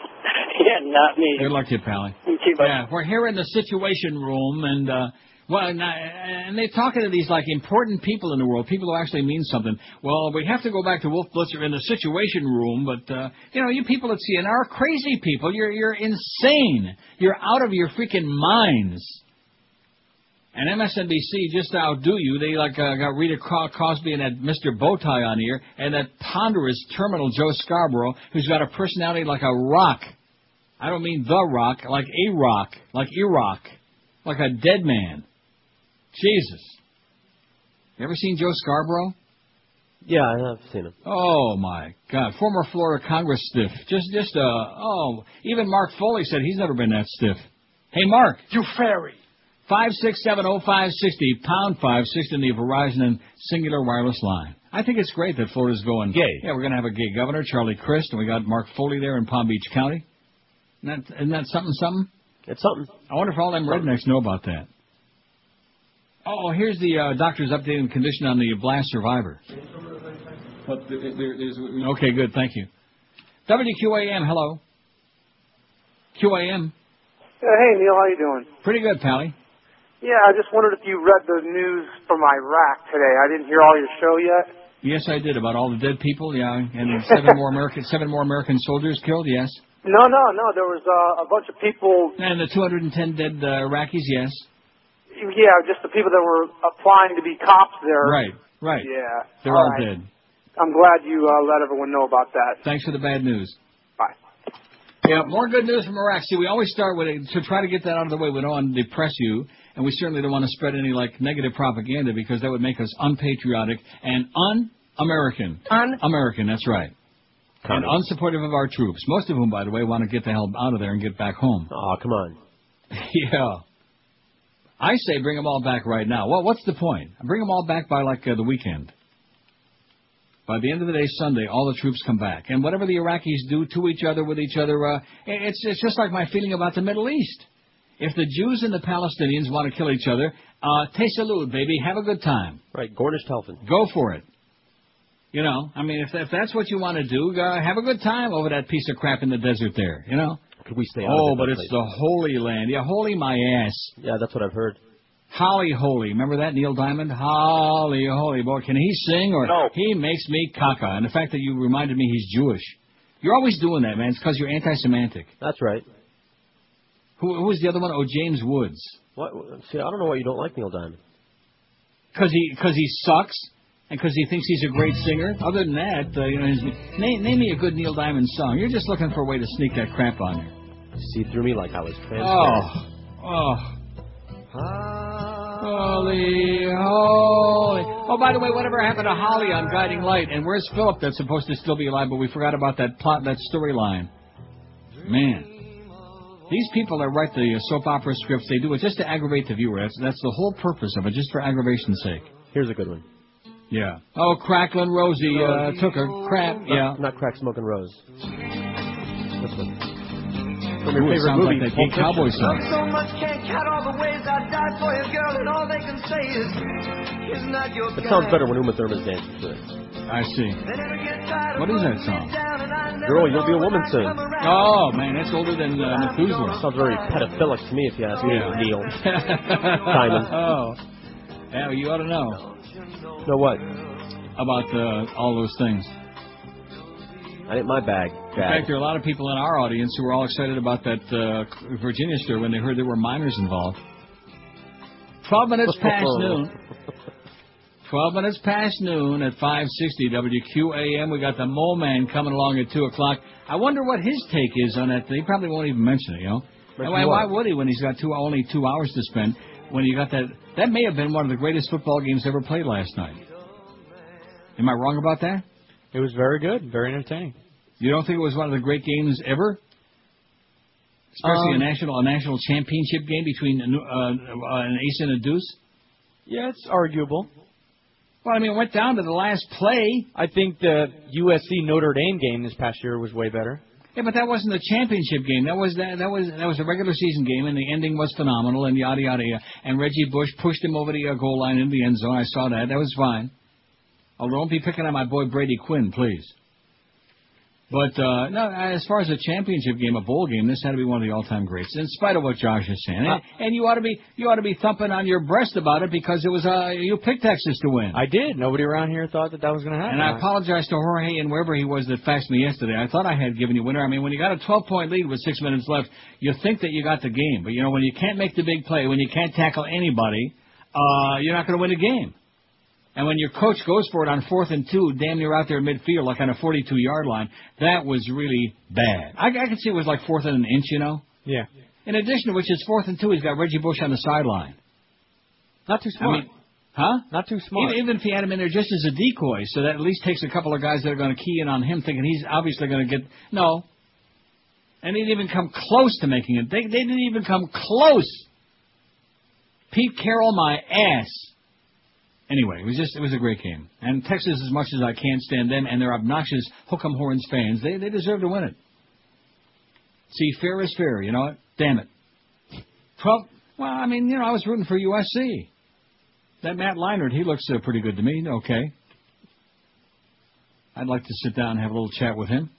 Yeah, not me. Good luck to you, Pally. You too, buddy. Yeah, we're here in the situation room, and uh, well, and, uh, and they're talking to these like important people in the world, people who actually mean something. Well, we have to go back to Wolf Blitzer in the situation room, but uh, you know, you people at CNN are crazy people. You're you're insane. You're out of your freaking minds. And MSNBC just outdo you, they like uh, got Rita Cosby and that Mr. Bowtie on here, and that ponderous terminal Joe Scarborough, who's got a personality like a rock. I don't mean the rock, like a rock, like Iraq, like a dead man. Jesus. You ever seen Joe Scarborough? Yeah, I have seen him. Oh my God, former Florida Congress stiff. Just, just uh, oh, even Mark Foley said he's never been that stiff. Hey, Mark. You fairy. 5670560, pound 560 in the Verizon and Cingular Wireless line. I think it's great that Florida's going Gay. Yeah, we're going to have a gay governor, Charlie Crist, and we got Mark Foley there in Palm Beach County. Isn't that, isn't that something, something? It's something. I wonder if all them rednecks know about that. Oh, here's the uh, doctor's updating condition on the blast survivor. But there, there, there's, okay, good, thank you. WQAM, hello. QAM, Yeah, hey Neil, how you doing? pretty good, Pally. Yeah, I just wondered if you read the news from Iraq today. I didn't hear all your show yet. Yes, I did about all the dead people. Yeah, and seven more American seven more American soldiers killed. Yes, No, no, no. There was uh, a bunch of people. and the 210 dead uh, Iraqis. Yes, Yeah, just the people that were applying to be cops there. right, right. Yeah. They're all right. dead. I'm glad you uh, let everyone know about that. Thanks for the bad news. Bye. Yeah, more good news from Iraq. See, we always start with it to try to get that out of the way. We don't want to depress you, and we certainly don't want to spread any like negative propaganda because that would make us unpatriotic and un-American. Un-American. That's right. And unsupportive of our troops, most of whom, by the way, want to get the hell out of there and get back home. Oh, come on. yeah. I say bring them all back right now. Well, what's the point? Bring them all back by like uh, the weekend. By the end of the day, Sunday, all the troops come back, and whatever the Iraqis do to each other, with each other, uh, it's it's just like my feeling about the Middle East. If the Jews and the Palestinians want to kill each other, uh, te salud, baby, have a good time. Right, Gornish Telfin. Go for it. You know, I mean, if if that's what you want to do, uh, have a good time over that piece of crap in the desert there. You know. Could we stay out Oh, of but it's place? the Holy Land. Yeah, holy my ass. Yeah, that's what I've heard. Holly Holy. Remember that, Neil Diamond? Holly Holy. Boy, can he sing or No. he makes me caca. And the fact that you reminded me he's Jewish. You're always doing that, man. It's because you're anti-Semitic. That's right. Who, who was the other one? Oh, James Woods. What? See, I don't know why you don't like Neil Diamond. Because he, cause he sucks and because he thinks he's a great singer. Other than that, uh, you know, his, name, name me a good Neil Diamond song. You're just looking for a way to sneak that crap on there. See through me like I was transparent. Oh, oh. Holy, holy. Oh, by the way, whatever happened to Holly on Guiding Light? And where's Philip that's supposed to still be alive, but we forgot about that plot, that storyline. Man. These people that write the soap opera scripts, they do it just to aggravate the viewer. That's, that's the whole purpose of it, just for aggravation's sake. Here's a good one. Yeah. Oh, Cracklin' Rosie uh, took a crap. Not, Yeah. Not crack smoking rose. This one. From Ooh, your it favorite sounds movie, like that Pulp gay cowboy Fiction. song. So much can't count all the ways I died for you, girl, and all they can say is, is not your It sounds better when Uma Thurman's dancing to it. I see. What is that song? Girl, you'll be a woman soon. Oh, man, that's older than uh, Methuselah. Sounds very pedophilic to me, if you ask me, Yeah. Neil. Diamond. Oh. Yeah, well, you ought to know. Know what? About uh, all those things. I ain't my bag. In fact, there are a lot of people in our audience who were all excited about that uh, Virginia story when they heard there were minors involved. Twelve minutes past noon. Twelve minutes past noon at 560 WQAM. We got the Mole Man coming along at two o'clock. I wonder what his take is on that. He probably won't even mention it. You know, why, why would he when he's got two only two hours to spend? When you got that, that may have been one of the greatest football games ever played last night. Am I wrong about that? It was very good, very entertaining. You don't think it was one of the great games ever? Especially Um, a national a national championship game between uh, uh, an ace and a deuce. Yeah, it's arguable. Well, I mean, it went down to the last play. I think the USC Notre Dame game this past year was way better. Yeah, but that wasn't the championship game. That was that, that was that was a regular season game, and the ending was phenomenal, and yada yada yada. And Reggie Bush pushed him over the uh, goal line into the end zone. I saw that. That was fine. Although don't be picking on my boy Brady Quinn, please. But uh, no, as far as a championship game, a bowl game, this had to be one of the all-time greats. In spite of what Josh is saying, and, and you ought to be you ought to be thumping on your breast about it because it was uh, you picked Texas to win. I did. Nobody around here thought that that was going to happen. And I apologize to Jorge and wherever he was that faxed me yesterday. I thought I had given you winner. I mean, when you got a 12 point lead with six minutes left, you think that you got the game. But you know, when you can't make the big play, when you can't tackle anybody, uh, you're not going to win the game. And when your coach goes for it on fourth and two, damn near out there in midfield, like on a 42 yard line, that was really bad. I, I could see it was like fourth and an inch, you know. Yeah. In addition to which, it's fourth and two. He's got Reggie Bush on the sideline. Not too I smart. mean, huh? Not too smart. Even, even if he had him in there just as a decoy, so that at least takes a couple of guys that are going to key in on him, thinking he's obviously going to get no. And he didn't even come close to making it. They, they didn't even come close Pete Carroll, my ass. Anyway, it was just it was a great game. And Texas, as much as I can't stand them and their obnoxious hook'em horns fans, they they deserve to win it. See, fair is fair. You know what? Damn it. Twelve. Well, I mean, you know, I was rooting for USC. That Matt Leinart, he looks uh, pretty good to me. Okay. I'd like to sit down and have a little chat with him.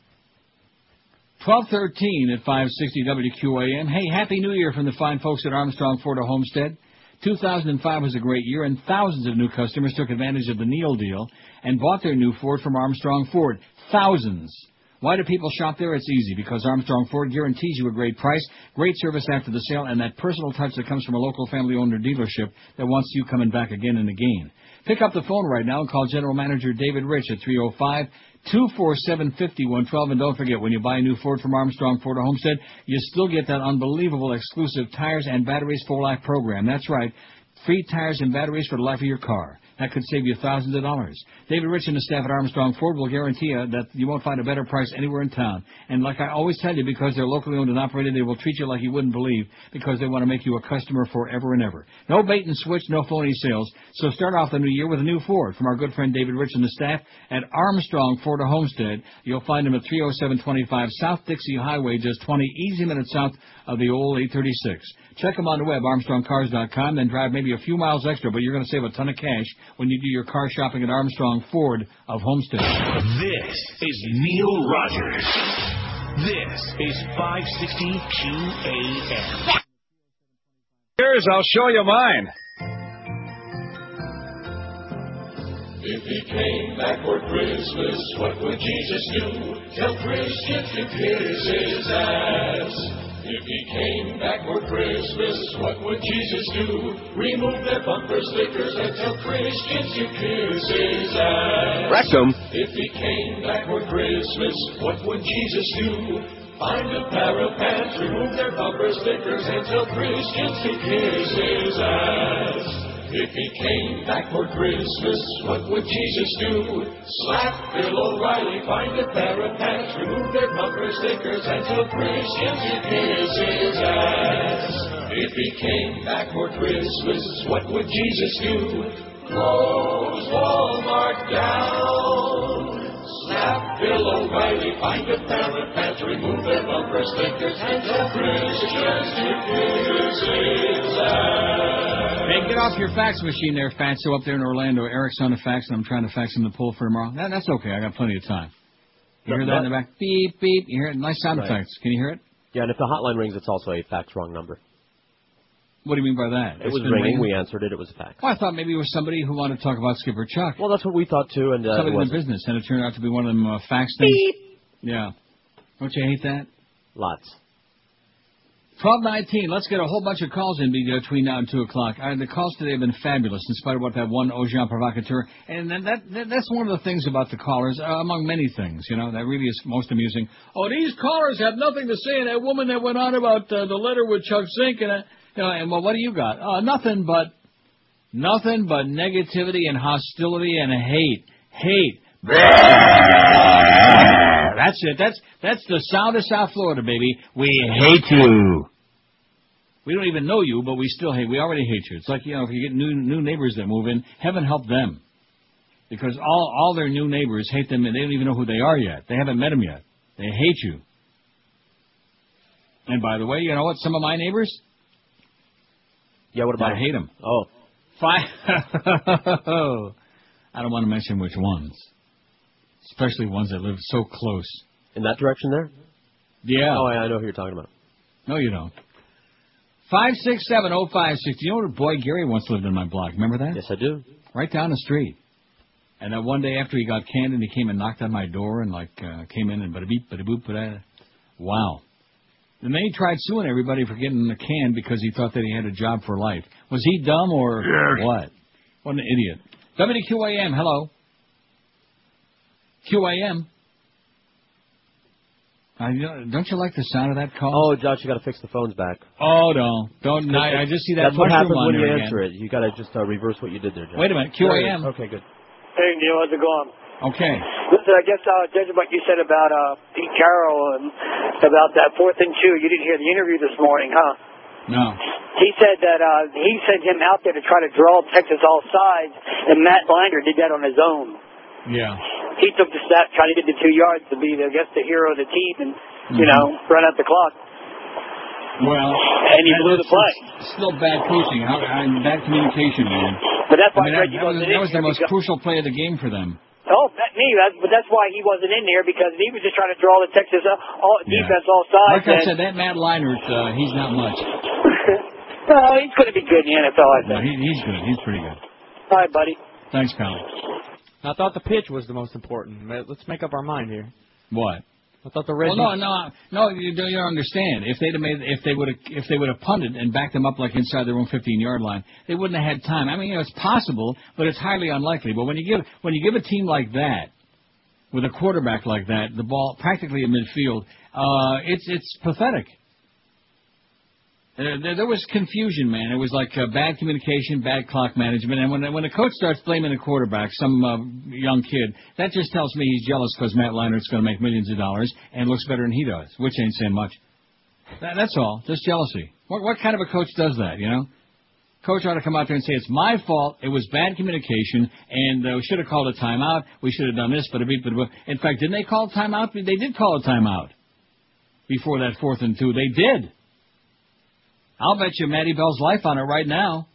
1213 at 560 WQAM. Hey, Happy New Year from the fine folks at Armstrong Ford Homestead. 2005 was a great year, and thousands of new customers took advantage of the Neil deal and bought their new Ford from Armstrong Ford. Thousands. Why do people shop there? It's easy because Armstrong Ford guarantees you a great price, great service after the sale, and that personal touch that comes from a local family owner dealership that wants you coming back again and again. Pick up the phone right now and call General Manager David Rich at 305 247 5112. And don't forget, when you buy a new Ford from Armstrong Ford of Homestead, you still get that unbelievable exclusive tires and batteries for life program. That's right. Free tires and batteries for the life of your car. That could save you thousands of dollars. David Rich and the staff at Armstrong Ford will guarantee you that you won't find a better price anywhere in town. And like I always tell you, because they're locally owned and operated, they will treat you like you wouldn't believe because they want to make you a customer forever and ever. No bait and switch, no phony sales. So start off the new year with a new Ford from our good friend David Rich and the staff at Armstrong Ford of Homestead. You'll find them at 30725 South Dixie Highway, just 20 easy minutes south of the old 836. Check them on the web, armstrongcars.com, then drive maybe a few miles extra, but you're going to save a ton of cash when you do your car shopping at Armstrong Ford of Homestead. This is Neil Rogers. This is 560 QAM. Here's, I'll show you mine. If he came back for Christmas, what would Jesus do? Tell Christians to kiss his ass. If he came back for Christmas, what would Jesus do? Remove their bumper stickers and tell Christians to kiss his ass. Rectum. If he came back for Christmas, what would Jesus do? Find a pair of pants, remove their bumper stickers, and tell Christians to kiss his ass. If he came back for Christmas, what would Jesus do? Slap Bill O'Reilly, find a pair of pants, remove their bumper stickers, and tell Christians to kiss his ass. If he came back for Christmas, what would Jesus do? Close Walmart down. Slap Bill O'Reilly, find a pair of pants, remove their bumper stickers, and tell Christians to kiss his ass. Hey, get off your fax machine there, Fatso, up there in Orlando. Eric's on the fax, and I'm trying to fax him the poll for tomorrow. That, that's okay. I got plenty of time. You hear that in the back? Beep, beep. You hear it? Nice sound Right. effects. Can you hear it? Yeah, and if the hotline rings, it's also a fax wrong number. What do you mean by that? It It's was been ringing. ringing? We answered it. It was a fax. Well, I thought maybe it was somebody who wanted to talk about Skipper Chuck. Well, that's what we thought too, and uh, somebody it in the wasn't. business, and it turned out to be one of them uh, fax things. Yeah. Don't you hate that? Lots. Twelve nineteen. Let's get a whole bunch of calls in between now and two o'clock. Uh, the calls today have been fabulous, in spite of what that one Ojean provocateur. And that, that that's one of the things about the callers, uh, among many things. You know, that really is most amusing. Oh, these callers have nothing to say. And that woman that went on about uh, the letter with Chuck Zink and, uh, you know, and well, what do you got? Uh, nothing but nothing but negativity and hostility and hate, hate. That's it. That's that's the sound of South Florida, baby. We hate you. We don't even know you, but we still hate. We already hate you. It's like you know, if you get new new neighbors that move in, heaven help them, because all all their new neighbors hate them, and they don't even know who they are yet. They haven't met them yet. They hate you. And by the way, you know what? Some of my neighbors, Yeah, what about I hate them. Oh, Five. I don't want to mention which ones, especially ones that live so close. in that direction there? Yeah. Oh, yeah, I know who you're talking about. No, you don't. Five six seven oh five six. You know what boy Gary once lived in my block? Remember that? Yes, I do. Right down the street. And then one day after he got canned, and he came and knocked on my door and like uh, came in and bada beep bada boop bada. Wow. And then he tried suing everybody for getting the can because he thought that he had a job for life. Was he dumb or what? What an idiot. WQAM, hello. QAM. Uh, you know, don't you like the sound of that call? Oh, Josh, you got to fix the phones back. Oh no! Don't. I, I just see that. That's what happens when you there answer it. You got to just uh, reverse what you did there, Josh. Wait a minute, There QAM. Okay, good. Hey, Neil, how's it going? Okay. Listen, I guess uh, judging what you said about uh, Pete Carroll and about that fourth and two, you didn't hear the interview this morning, huh? No. He said that uh, he sent him out there to try to draw Texas all sides, and Matt Leinart did that on his own. Yeah. He took the step, tried to get the two yards to be, I guess, the hero of the team, and you know, run out the clock. Well, And he blew the play. Still bad coaching. How, I, bad communication, man. But that's I why mean, that, Reggie that was, wasn't that in was the most because- crucial play of the game for them. Oh, that me. That's, but that's why he wasn't in there because he was just trying to draw the Texas uh, all, Yeah. defense all sides. Like I said, that Matt Leinart, uh, he's not much. well, he's going to be good in the NFL, I No, think. he, he's good. He's pretty good. All right, buddy. Thanks, pal. I thought the pitch was the most important. Let's make up our mind here. What? I thought the Well, Reggie. no, no, no. You don't, you don't understand. If they'd have made, if they would have, if they would have punted and backed them up like inside their own 15-yard line, they wouldn't have had time. I mean, you know, it's possible, but it's highly unlikely. But when you give, when you give a team like that, with a quarterback like that, the ball practically in midfield, uh, it's it's pathetic. Uh, there, there was confusion, man. It was like uh, bad communication, bad clock management, and when when a coach starts blaming a quarterback, some uh, young kid, that just tells me he's jealous because Matt Leinart's going to make millions of dollars and looks better than he does, which ain't saying much. That, that's all, just jealousy. What what kind of a coach does that? You know, coach ought to come out there and say it's my fault. It was bad communication, and uh, we should have called a timeout. We should have done this, but a beat, but in fact, didn't they call a timeout? They did call a timeout before that fourth and two. They did. I'll bet you Matty Bell's life on it right now.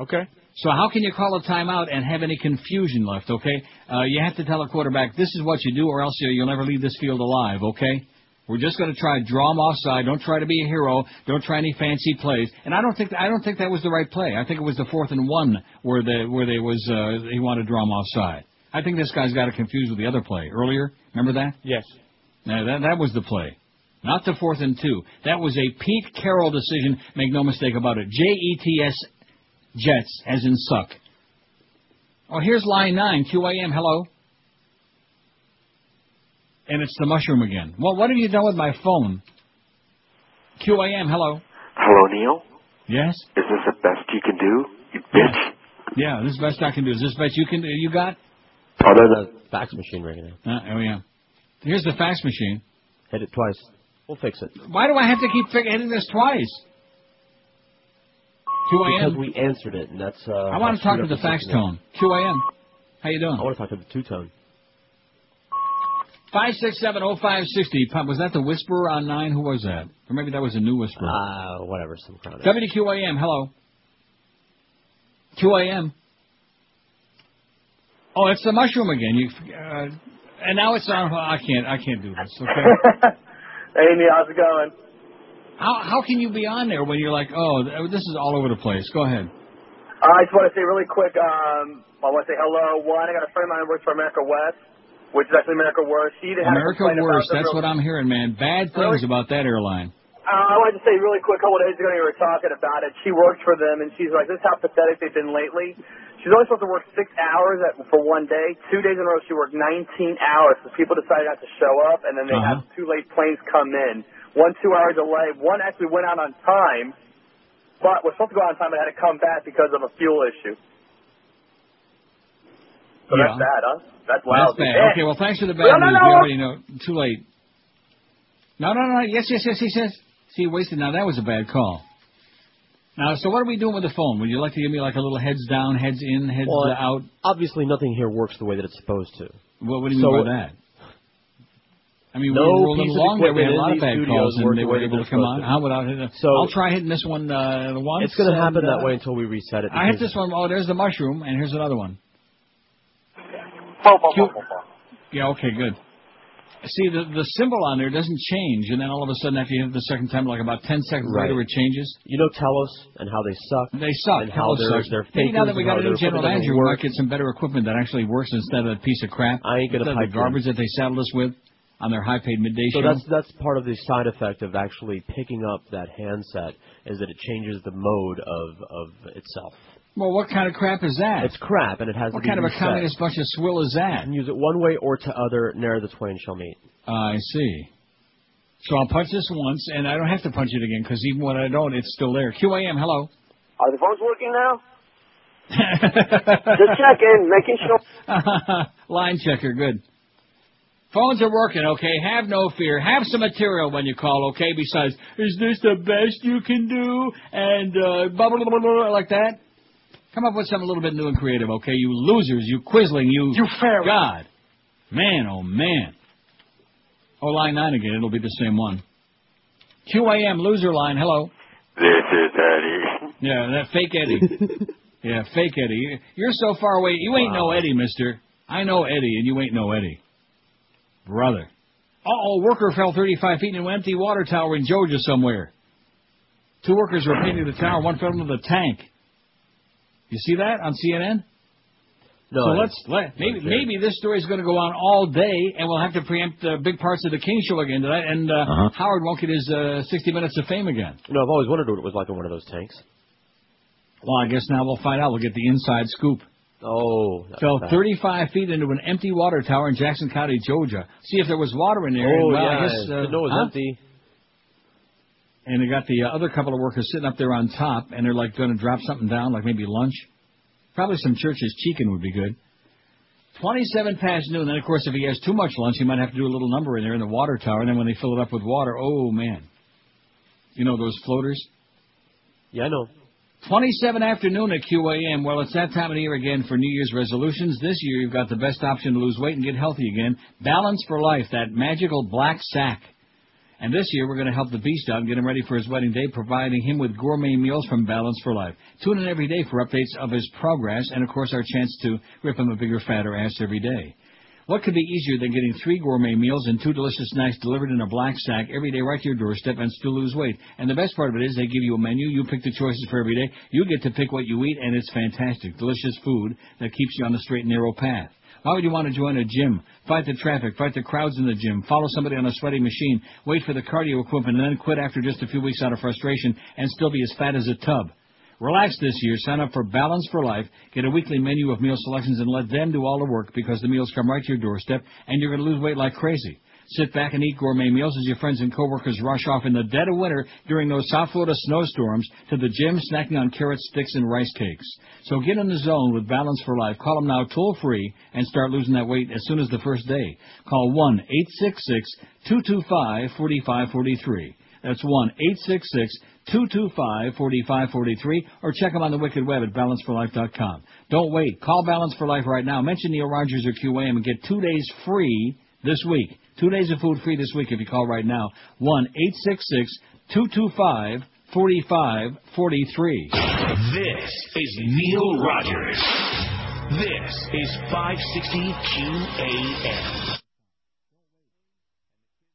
Okay. So how can you call a timeout and have any confusion left? Okay, uh, you have to tell a quarterback this is what you do, or else you- you'll never leave this field alive. Okay. We're just going to try to draw him offside. Don't try to be a hero. Don't try any fancy plays. And I don't think I don't think that was the right play. I think it was the fourth and one where the where they was uh, he wanted to draw him offside. I think this guy's got it confused with the other play earlier. Remember that? Yes. No, that that was the play, not the fourth and two. That was a Pete Carroll decision. Make no mistake about it. J E T S Jets, as in suck. Oh, here's line nine. QAM. Hello. And it's the mushroom again. Well, what have you done with my phone? QAM. Hello. Hello, Neil. Yes. Is this the best you can do? You bitch. Yeah, this is the best I can do. Is this the best you can you got? Oh, there's a fax machine ringing now. Uh, oh yeah. Here's the fax machine. Hit it twice. We'll fix it. Why do I have to keep fi- hitting this twice? QAM. Because we answered it, and that's. Uh, I want to talk to the fax tone. QAM. How you doing? I want to talk to the two tone. Five six seven oh five sixty. Was that the whisperer on nine? Who was that? Or maybe that was a new whisperer. Uh, whatever, some crowd. WQAM. Hello. QAM. Oh, it's the mushroom again. You. Uh, and now it's on. I can't. I can't do this. Okay. Neil, how's it going? how how can you be on there when you're like, oh, this is all over the place? Go ahead. Uh, I just want to say really quick, um, I want to say hello. One, I got a friend of mine who works for America West, which is actually America Worst. She a America worse. That's real- what I'm hearing, man. Bad things about that airline. Uh, I wanted to say really quick, a couple of days ago, you were talking about it. She works for them, and she's like, this is how pathetic they've been lately. She's only supposed to work six hours at, for one day. Two days in a row, she worked 19 hours because people decided not to show up, and then they Uh-huh. had two late planes come in. One two-hour delay. One actually went out on time, but was supposed to go out on time, but had to come back because of a fuel issue. So Yeah. that's bad, huh? That's That's lousy. bad. Okay, well, thanks for the bad no, news. no. We already know. Too late. No, no, no. Yes, yes, yes, he says. See, wasted. Now, that was a bad call. Now, so what are we doing with the phone? Would you like to give me like a little heads down, heads in, heads Well, uh, out? Obviously, nothing here works the way that it's supposed to. What, what do you So- mean by that? I mean, No we were rolling piece of along there. We had a lot of bad calls, studios and work they the were way able to come on. supposed to. How without hitting? So- I'll try hitting this one uh, once. It's going to happen and, that uh, way until we reset it. I hit this one. Oh, there's the mushroom, and here's another one. Yeah, okay, good. See, the the symbol on there doesn't change, and then all of a sudden, after you hit the second time, like about ten seconds Right. later, it changes. You know Telos and how they suck. They suck. And how Telos they're, sucks. they're Maybe now that we got a new general manager, we might get some better equipment that actually works instead of a piece of crap. I ain't gonna pipe the garbage that they saddled us with on their high-paid midday So show. that's that's part of the side effect of actually picking up that handset is that it changes the mode of of itself. Well, what kind of crap is that? It's crap, and it has what to be kind of a communist bunch of swill is You that? can use it one way or to other. Ne'er the twain shall meet. I see. So I'll punch this once, and I don't have to punch it again because even when I don't, it's still there. QAM, hello. Are the phones working now? Just checking, making sure. Line checker, good. Phones are working, okay? Have no fear. Have some material when you call, okay? Besides, is this the best you can do? And uh, blah, blah, blah, blah, blah, like that. Come up with something a little bit new and creative, okay? You losers, you quizzling, you... You fairy. God. Man, oh man. Oh, line 9 again. It'll be the same one. QAM, loser line. Hello. This is Eddie. Yeah, that fake Eddie. yeah, fake Eddie. You're so far away. You ain't no Eddie, mister. I know Eddie, and you ain't no Eddie. Brother. Uh-oh, worker fell 35 feet into an empty water tower in Georgia somewhere. Two workers were painting the tower. One fell into the tank. You see that on CNN? No, so let's let maybe Okay. maybe this story is going to go on all day, and we'll have to preempt uh, big parts of the King Show again tonight, and uh, Uh-huh. Howard won't get his uh, 60 minutes of fame again. No, I've always wondered what it was like in one of those tanks. Well, I guess now we'll find out. We'll get the inside scoop. Oh. Fell that- 35 feet into an empty water tower in Jackson County, Georgia. See if there was water in there. Oh, and, well, yeah. I guess, uh, Didn't it was huh? empty. And they got the uh, other couple of workers sitting up there on top, and they're like going to drop something down, like maybe lunch. Probably some church's chicken would be good. 27 past noon. Then, of course, if he has too much lunch, he might have to do a little number in there in the water tower. And then when they fill it up with water, oh man, you know those floaters. Yeah, I know. 27 afternoon at QAM. Well, it's that time of the year again for New Year's resolutions. This year, you've got the best option to lose weight and get healthy again. Balance for Life, that magical black sack. And this year, we're going to help the beast out and get him ready for his wedding day, providing him with gourmet meals from Balance for Life. Tune in every day for updates of his progress and, of course, our chance to rip him a bigger, fatter ass every day. What could be easier than getting three gourmet meals and two delicious snacks delivered in a black sack every day right to your doorstep and still lose weight? And the best part of it is they give you a menu. You pick the choices for every day. You get to pick what you eat, and it's fantastic. Delicious food that keeps you on the straight and narrow path. Why would you want to join a gym? Fight the traffic, fight the crowds in the gym, follow somebody on a sweaty machine, wait for the cardio equipment, and then quit after just a few weeks out of frustration and still be as fat as a tub. Relax this year. Sign up for Balance for Life. Get a weekly menu of meal selections and let them do all the work because the meals come right to your doorstep and you're going to lose weight like crazy. Sit back and eat gourmet meals as your friends and coworkers rush off in the dead of winter during those South Florida snowstorms to the gym snacking on carrot sticks and rice cakes. So get in the zone with Balance for Life. Call them now toll free and start losing that weight as soon as the first day. Call 1 866 225 4543. That's 1 866 225 4543 or check them on the wicked web at balanceforlife.com. Don't wait. Call Balance for Life right now. Mention Neil Rogers or QAM and get two days free this week. Two days of food free this week if you call right now. 1 866 225 4543. This is Neil Rogers. This is 560 QAM.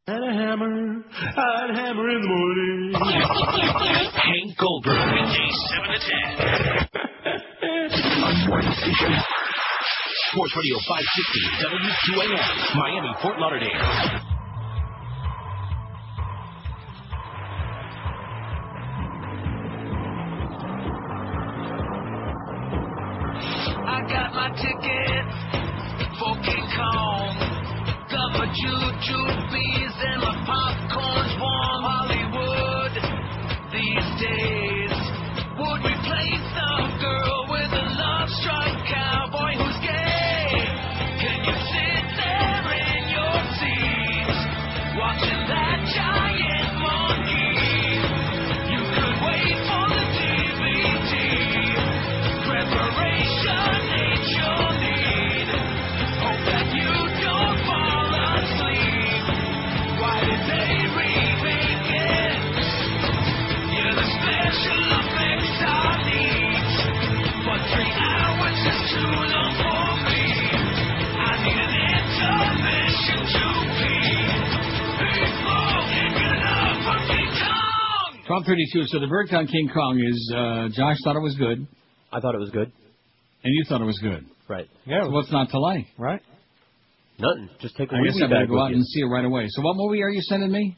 Had a hammer, I had a hammer in the morning. Hank Goldberg. Weekdays 7 to 10. On one station. Sports Radio 560 WQAM. Miami, Fort Lauderdale. Kong. 1232. So the verdict on King Kong is uh, Josh thought it was good. I thought it was good. And you thought it was good. Right. Yeah. So what's not to like? Right. Nothing. Just take a I wee guess wee I better bag go out you. and see it right away. So what movie are you sending me?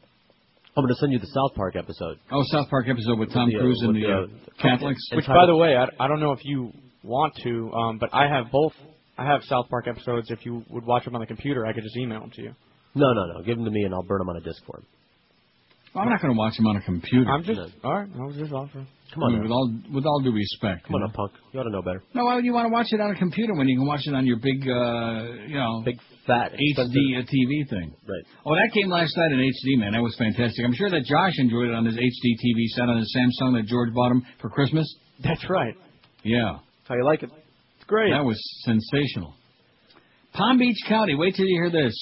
I'm going to send you the South Park episode. Oh, South Park episode with Tom the, uh, Cruise and with the, the, uh, uh, Catholics. Which, by the way, I, I don't know if you want to, um, but I have both. I have South Park episodes. If you would watch them on the computer, I could just email them to you. No, no, no. Give them to me and I'll burn them on a disc for him. I'm not going to watch him on a computer. I'm just all right. I was just offering. Come on, I mean, with all with all due respect. Come on, you now, know? punk. You ought to know better. No, why would you want to watch it on a computer when you can watch it on your big, uh, you know, big fat HD TV thing? Right. Oh, that came last night in HD, man. That was fantastic. I'm sure that Josh enjoyed it on his HD TV set on his Samsung that George bought him for Christmas. That's right. Yeah. How you like it? It's great. That was sensational. Palm Beach County. Wait till you hear this.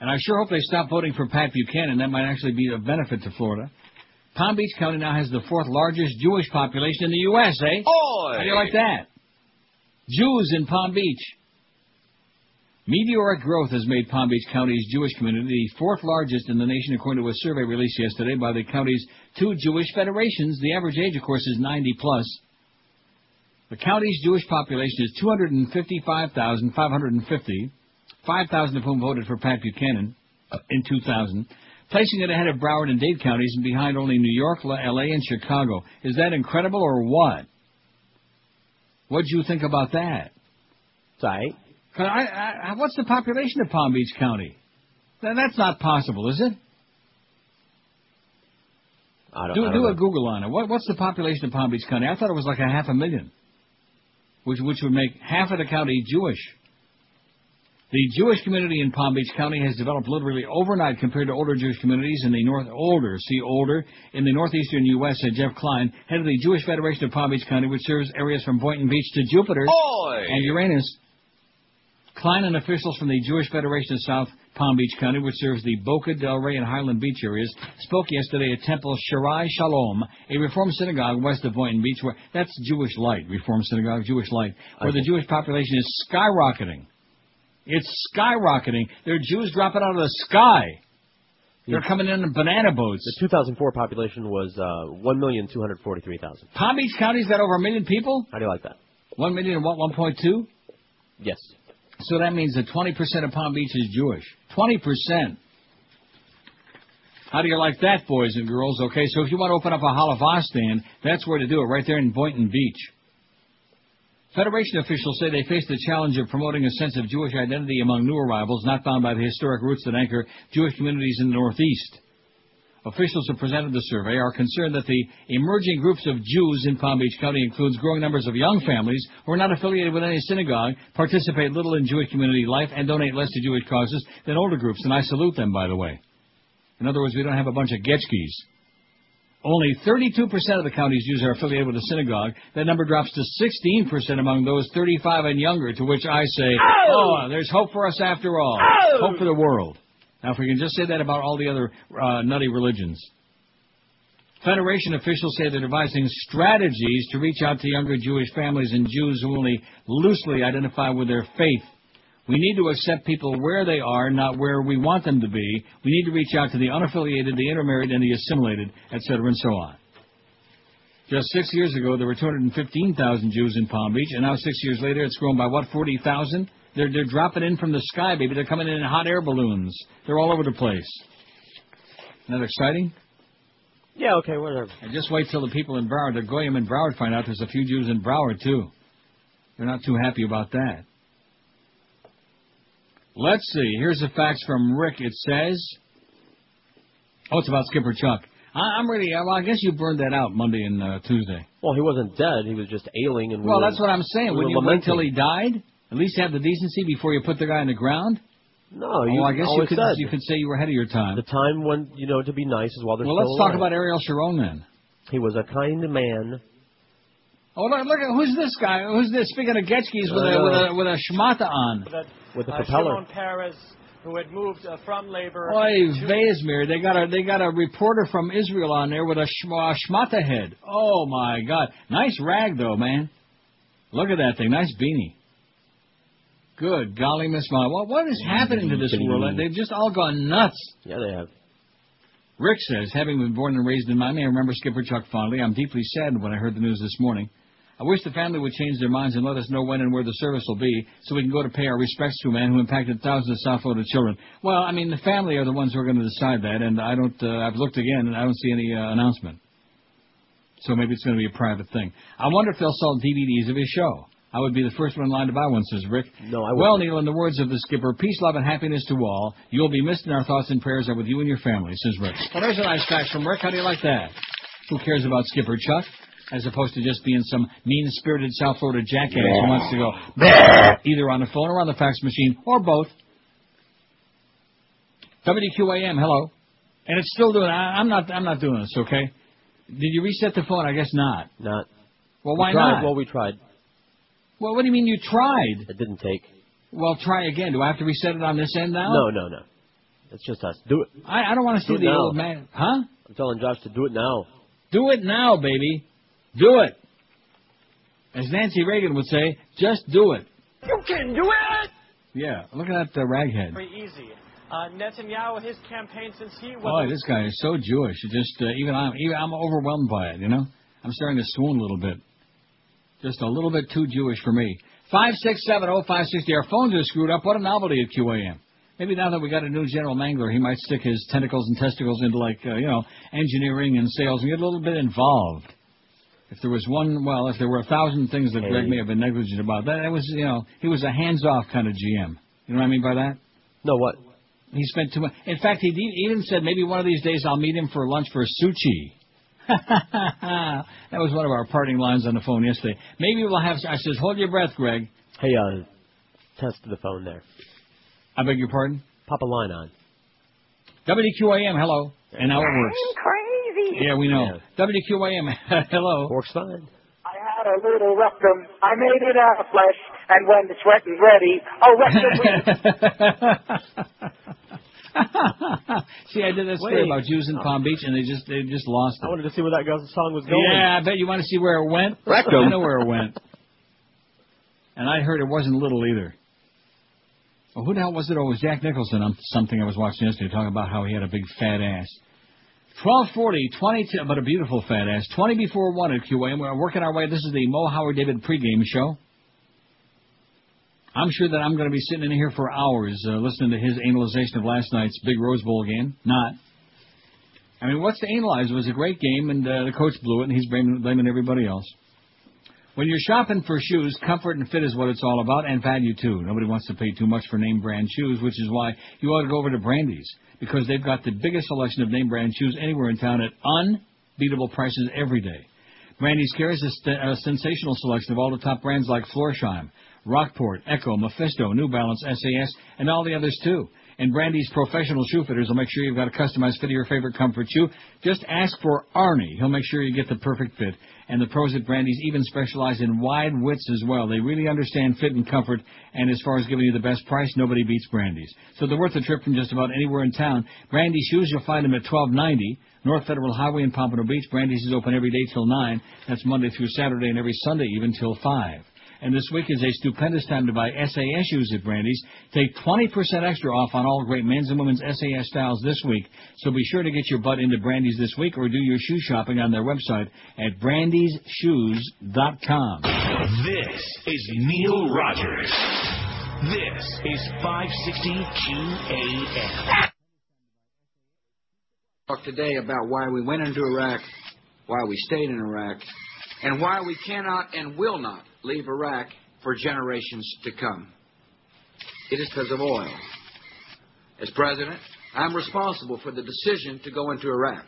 And I sure hope they stop voting for Pat Buchanan. That might actually be a benefit to Florida. Palm Beach County now has the fourth largest Jewish population in the U.S., eh? Oi! How do you like that? Jews in Palm Beach. Meteoric growth has made Palm Beach County's Jewish community the fourth largest in the nation, according to a survey released yesterday by the county's two Jewish federations. The average age, of course, is 90 plus. The county's Jewish population is 255,550, 5,000 of whom voted for Pat Buchanan uh, in 2000, placing it ahead of Broward and Dade counties and behind only New York, L.A., and Chicago. Is that incredible or what? What do you think about that? Sorry. I, I, what's the population of Palm Beach County? That, that's not possible, is it? I don't, do I don't do know. a Google on it. What, what's the population of Palm Beach County? I thought it was like a half a million, which which would make half of the county Jewish. The Jewish community in Palm Beach County has developed literally overnight compared to older Jewish communities in the north. Older, see older in the northeastern U.S. Said Jeff Klein, head of the Jewish Federation of Palm Beach County, which serves areas from Boynton Beach to Jupiter Oi! and Uranus. Klein and officials from the Jewish Federation of South Palm Beach County, which serves the Boca del Rey and Highland Beach areas, spoke yesterday at Temple Shaarei Shalom, a Reform synagogue west of Boynton Beach, where that's Jewish Light, Reform synagogue, Jewish Light, where the Jewish population is skyrocketing. It's skyrocketing. There are Jews dropping out of the sky. They're coming in in banana boats. The 2004 population was uh, 1,243,000. Palm Beach County's got over a million people. How do you like that? One million and what? One point two. Yes. So that means that 20% of Palm Beach is Jewish. 20%. How do you like that, boys and girls? Okay, so if you want to open up a halavah stand, that's where to do it, right there in Boynton Beach. Federation officials say they face the challenge of promoting a sense of Jewish identity among new arrivals not found by the historic roots that anchor Jewish communities in the Northeast. Officials who presented the survey are concerned that the emerging groups of Jews in Palm Beach County includes growing numbers of young families who are not affiliated with any synagogue, participate little in Jewish community life, and donate less to Jewish causes than older groups. And I salute them, by the way. In other words, we don't have a bunch of Getchkis. Only 32% of the county's Jews are affiliated with a synagogue. That number drops to 16% among those 35 and younger, to which I say, oh, there's hope for us after all. Hope for the world. Now, if we can just say that about all the other uh, nutty religions. Federation officials say they're devising strategies to reach out to younger Jewish families and Jews who only loosely identify with their faith. We need to accept people where they are, not where we want them to be. We need to reach out to the unaffiliated, the intermarried, and the assimilated, etc., and so on. Just six years ago, there were 215,000 Jews in Palm Beach, and now six years later, it's grown by what, 40,000? They're, they're dropping in from the sky, baby. They're coming in in hot air balloons. They're all over the place. Isn't that exciting? Yeah, okay, whatever. And just wait till the people in Broward, the Goyim in Broward, find out there's a few Jews in Broward, too. They're not too happy about that. Let's see. Here's the facts from Rick. It says, oh, it's about Skipper Chuck. I, I'm really, well, I guess you burned that out Monday and uh, Tuesday. Well, he wasn't dead. He was just ailing, and we Well, were- that's what I'm saying. we When were you wait till he died, at least have the decency before you put the guy in the ground. No, oh, you I guess you always could said. you could say you were ahead of your time. The time when you know to be nice is while they're well, still let's talk about Ariel Sharon then. He was a kind man. Oh, look, look at who's this guy? Who's this? Speaking of Getchkis with I a know. with a with a schmata on. With a uh, propeller. Shimon Peres, who had moved uh, from labor. Oy to- they got a they got a reporter from Israel on there with a shma, schmata head. Oh my God, nice rag though, man. Look at that thing, nice beanie. Good golly, Miss Ma, what what is happening to this world? They've just all gone nuts. Yeah, they have. Rick says, having been born and raised in Miami, I remember Skipper Chuck fondly. I'm deeply saddened when I heard the news this morning. I wish the family would change their minds and let us know when and where the service will be so we can go to pay our respects to a man who impacted thousands of South Florida children. Well, I mean, the family are the ones who are going to decide that, and I don't, uh, I've looked again and I don't see any uh, announcement. So maybe it's going to be a private thing. I wonder if they'll sell DVDs of his show. I would be the first one in line to buy one, says Rick. No, I Well. Neil, in the words of the skipper, peace, love, and happiness to all. You'll be missed, and our thoughts and prayers are with you and your family, says Rick. Well, there's a nice fact from Rick. How do you like that? Who cares about Skipper Chuck? As opposed to just being some mean-spirited South Florida jackass who wants to go either on the phone or on the fax machine, or both. WQAM, hello. And it's still doing. I, I'm not. I'm not doing this. Okay. Did you reset the phone? I guess not. Not. Well, We why tried. not? Well, we tried. Well, what do you mean you tried? It didn't take. Well, try again. Do I have to reset it on this end now? No, no, no. It's just us. Do it. I, I don't want to see Do it the now. old man. Huh? I'm telling Josh to do it now. Do it now, baby. Do it. As Nancy Reagan would say, just do it. You can do it! Yeah. Look at that uh, raghead. Very easy. Uh, Netanyahu, his campaign since he Boy, was. this guy is so Jewish. It just uh, even I'm even I'm overwhelmed by it. You know, I'm starting to swoon a little bit. Just a little bit too Jewish for me. Five six seven oh five sixty. Our phones are screwed up. What a novelty at QAM. Maybe now that we got a new general mangler, he might stick his tentacles and testicles into like uh, you know engineering and sales and get a little bit involved. If there was one, well, if there were a thousand things that Greg may have been negligent about, that it was you know he was a hands-off kind of GM. You know what I mean by that? No, what? He spent too much. In fact, he even said maybe one of these days I'll meet him for lunch for sushi. that was one of our parting lines on the phone yesterday. Maybe we'll have. I says, hold your breath, Greg. Hey, uh, test the phone there. I beg your pardon. Pop a line on. WQAM, hello. And now it works. Crazy. Yeah, we know. WQAM, hello. Works fine. I had a little rectum. I made it out of flesh, and when it's wet and ready, oh, rectum. see, I did that story Wait. about Jews in Palm Beach, and they just they just lost it. I wanted to see where that guy's song was going. Yeah, I bet you want to see where it went. Rectum. I know where it went. And I heard it wasn't little either. Well, who the hell was it? Oh, it was Jack Nicholson on something I was watching yesterday talking about how he had a big fat ass. 1240, 20 to, but a beautiful fat ass. 20 before 1 at QA, and we're working our way. This is the Mo Howard David pregame show. I'm sure that I'm going to be sitting in here for hours uh, listening to his analyzation of last night's big Rose Bowl game. Not. I mean, what's to analyze? It was a great game, and uh, the coach blew it, and he's blaming, blaming everybody else. When you're shopping for shoes, comfort and fit is what it's all about, and value too. Nobody wants to pay too much for name brand shoes, which is why you ought to go over to Brandy's because they've got the biggest selection of name brand shoes anywhere in town at unbeatable prices every day. Brandy's carries a, st- a uh, sensational selection of all the top brands like Florsheim, Rockport, Ecco, Mephisto, New Balance, SAS, and all the others too. And Brandy's professional shoe fitters will make sure you've got a customized fit of your favorite comfort shoe. Just ask for Arnie. He'll make sure you get the perfect fit. And the pros at Brandy's even specialize in wide widths as well. They really understand fit and comfort. And as far as giving you the best price, nobody beats Brandy's. So they're worth a trip from just about anywhere in town. Brandy's shoes, you'll find them at 1290 North Federal Highway in Pompano Beach. Brandy's is open every day till 9. That's Monday through Saturday and every Sunday even till 5. And this week is a stupendous time to buy SAS shoes at Brandy's. Take 20% extra off on all great men's and women's SAS styles this week. So be sure to get your butt into Brandy's this week or do your shoe shopping on their website at brandysshoes.com. This is Neil Rogers. This is 560 QAM. talk today about why we went into Iraq, why we stayed in Iraq, and why we cannot and will not leave Iraq for generations to come. It is because of oil. As president, I'm responsible for the decision to go into Iraq.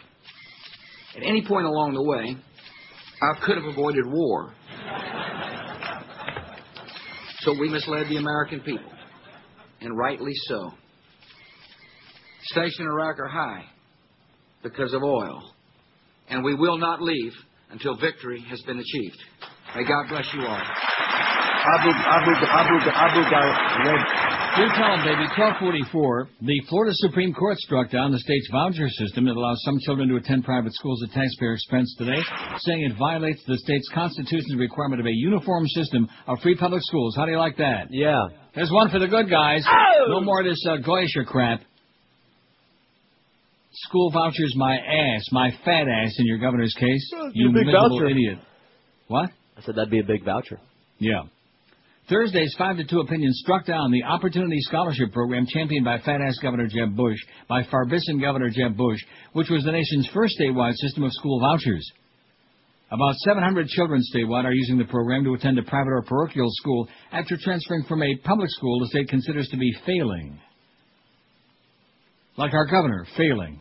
At any point along the way, I could have avoided war. So we misled the American people, and rightly so. Stakes in Iraq are high because of oil, and we will not leave until victory has been achieved. May God bless you all. Abu, Abu, Abu, Abu Ghraib. Do tell 'em, baby. 1244. The Florida Supreme Court struck down the state's voucher system that allows some children to attend private schools at taxpayer expense today, saying it violates the state's constitutional requirement of a uniform system of free public schools. How do you like that? Yeah. There's one for the good guys. No more of this uh, Goyisher crap. School vouchers, my ass, my fat ass in your governor's case. That'd You big miserable voucher. idiot. What? I said that'd be a big voucher. Yeah. Thursday's 5 to 2 opinion struck down the Opportunity Scholarship Program championed by fat ass Governor Jeb Bush, by Farbissen Governor Jeb Bush, which was the nation's first statewide system of school vouchers. About 700 children statewide are using the program to attend a private or parochial school after transferring from a public school the state considers to be failing. Like our governor, failing.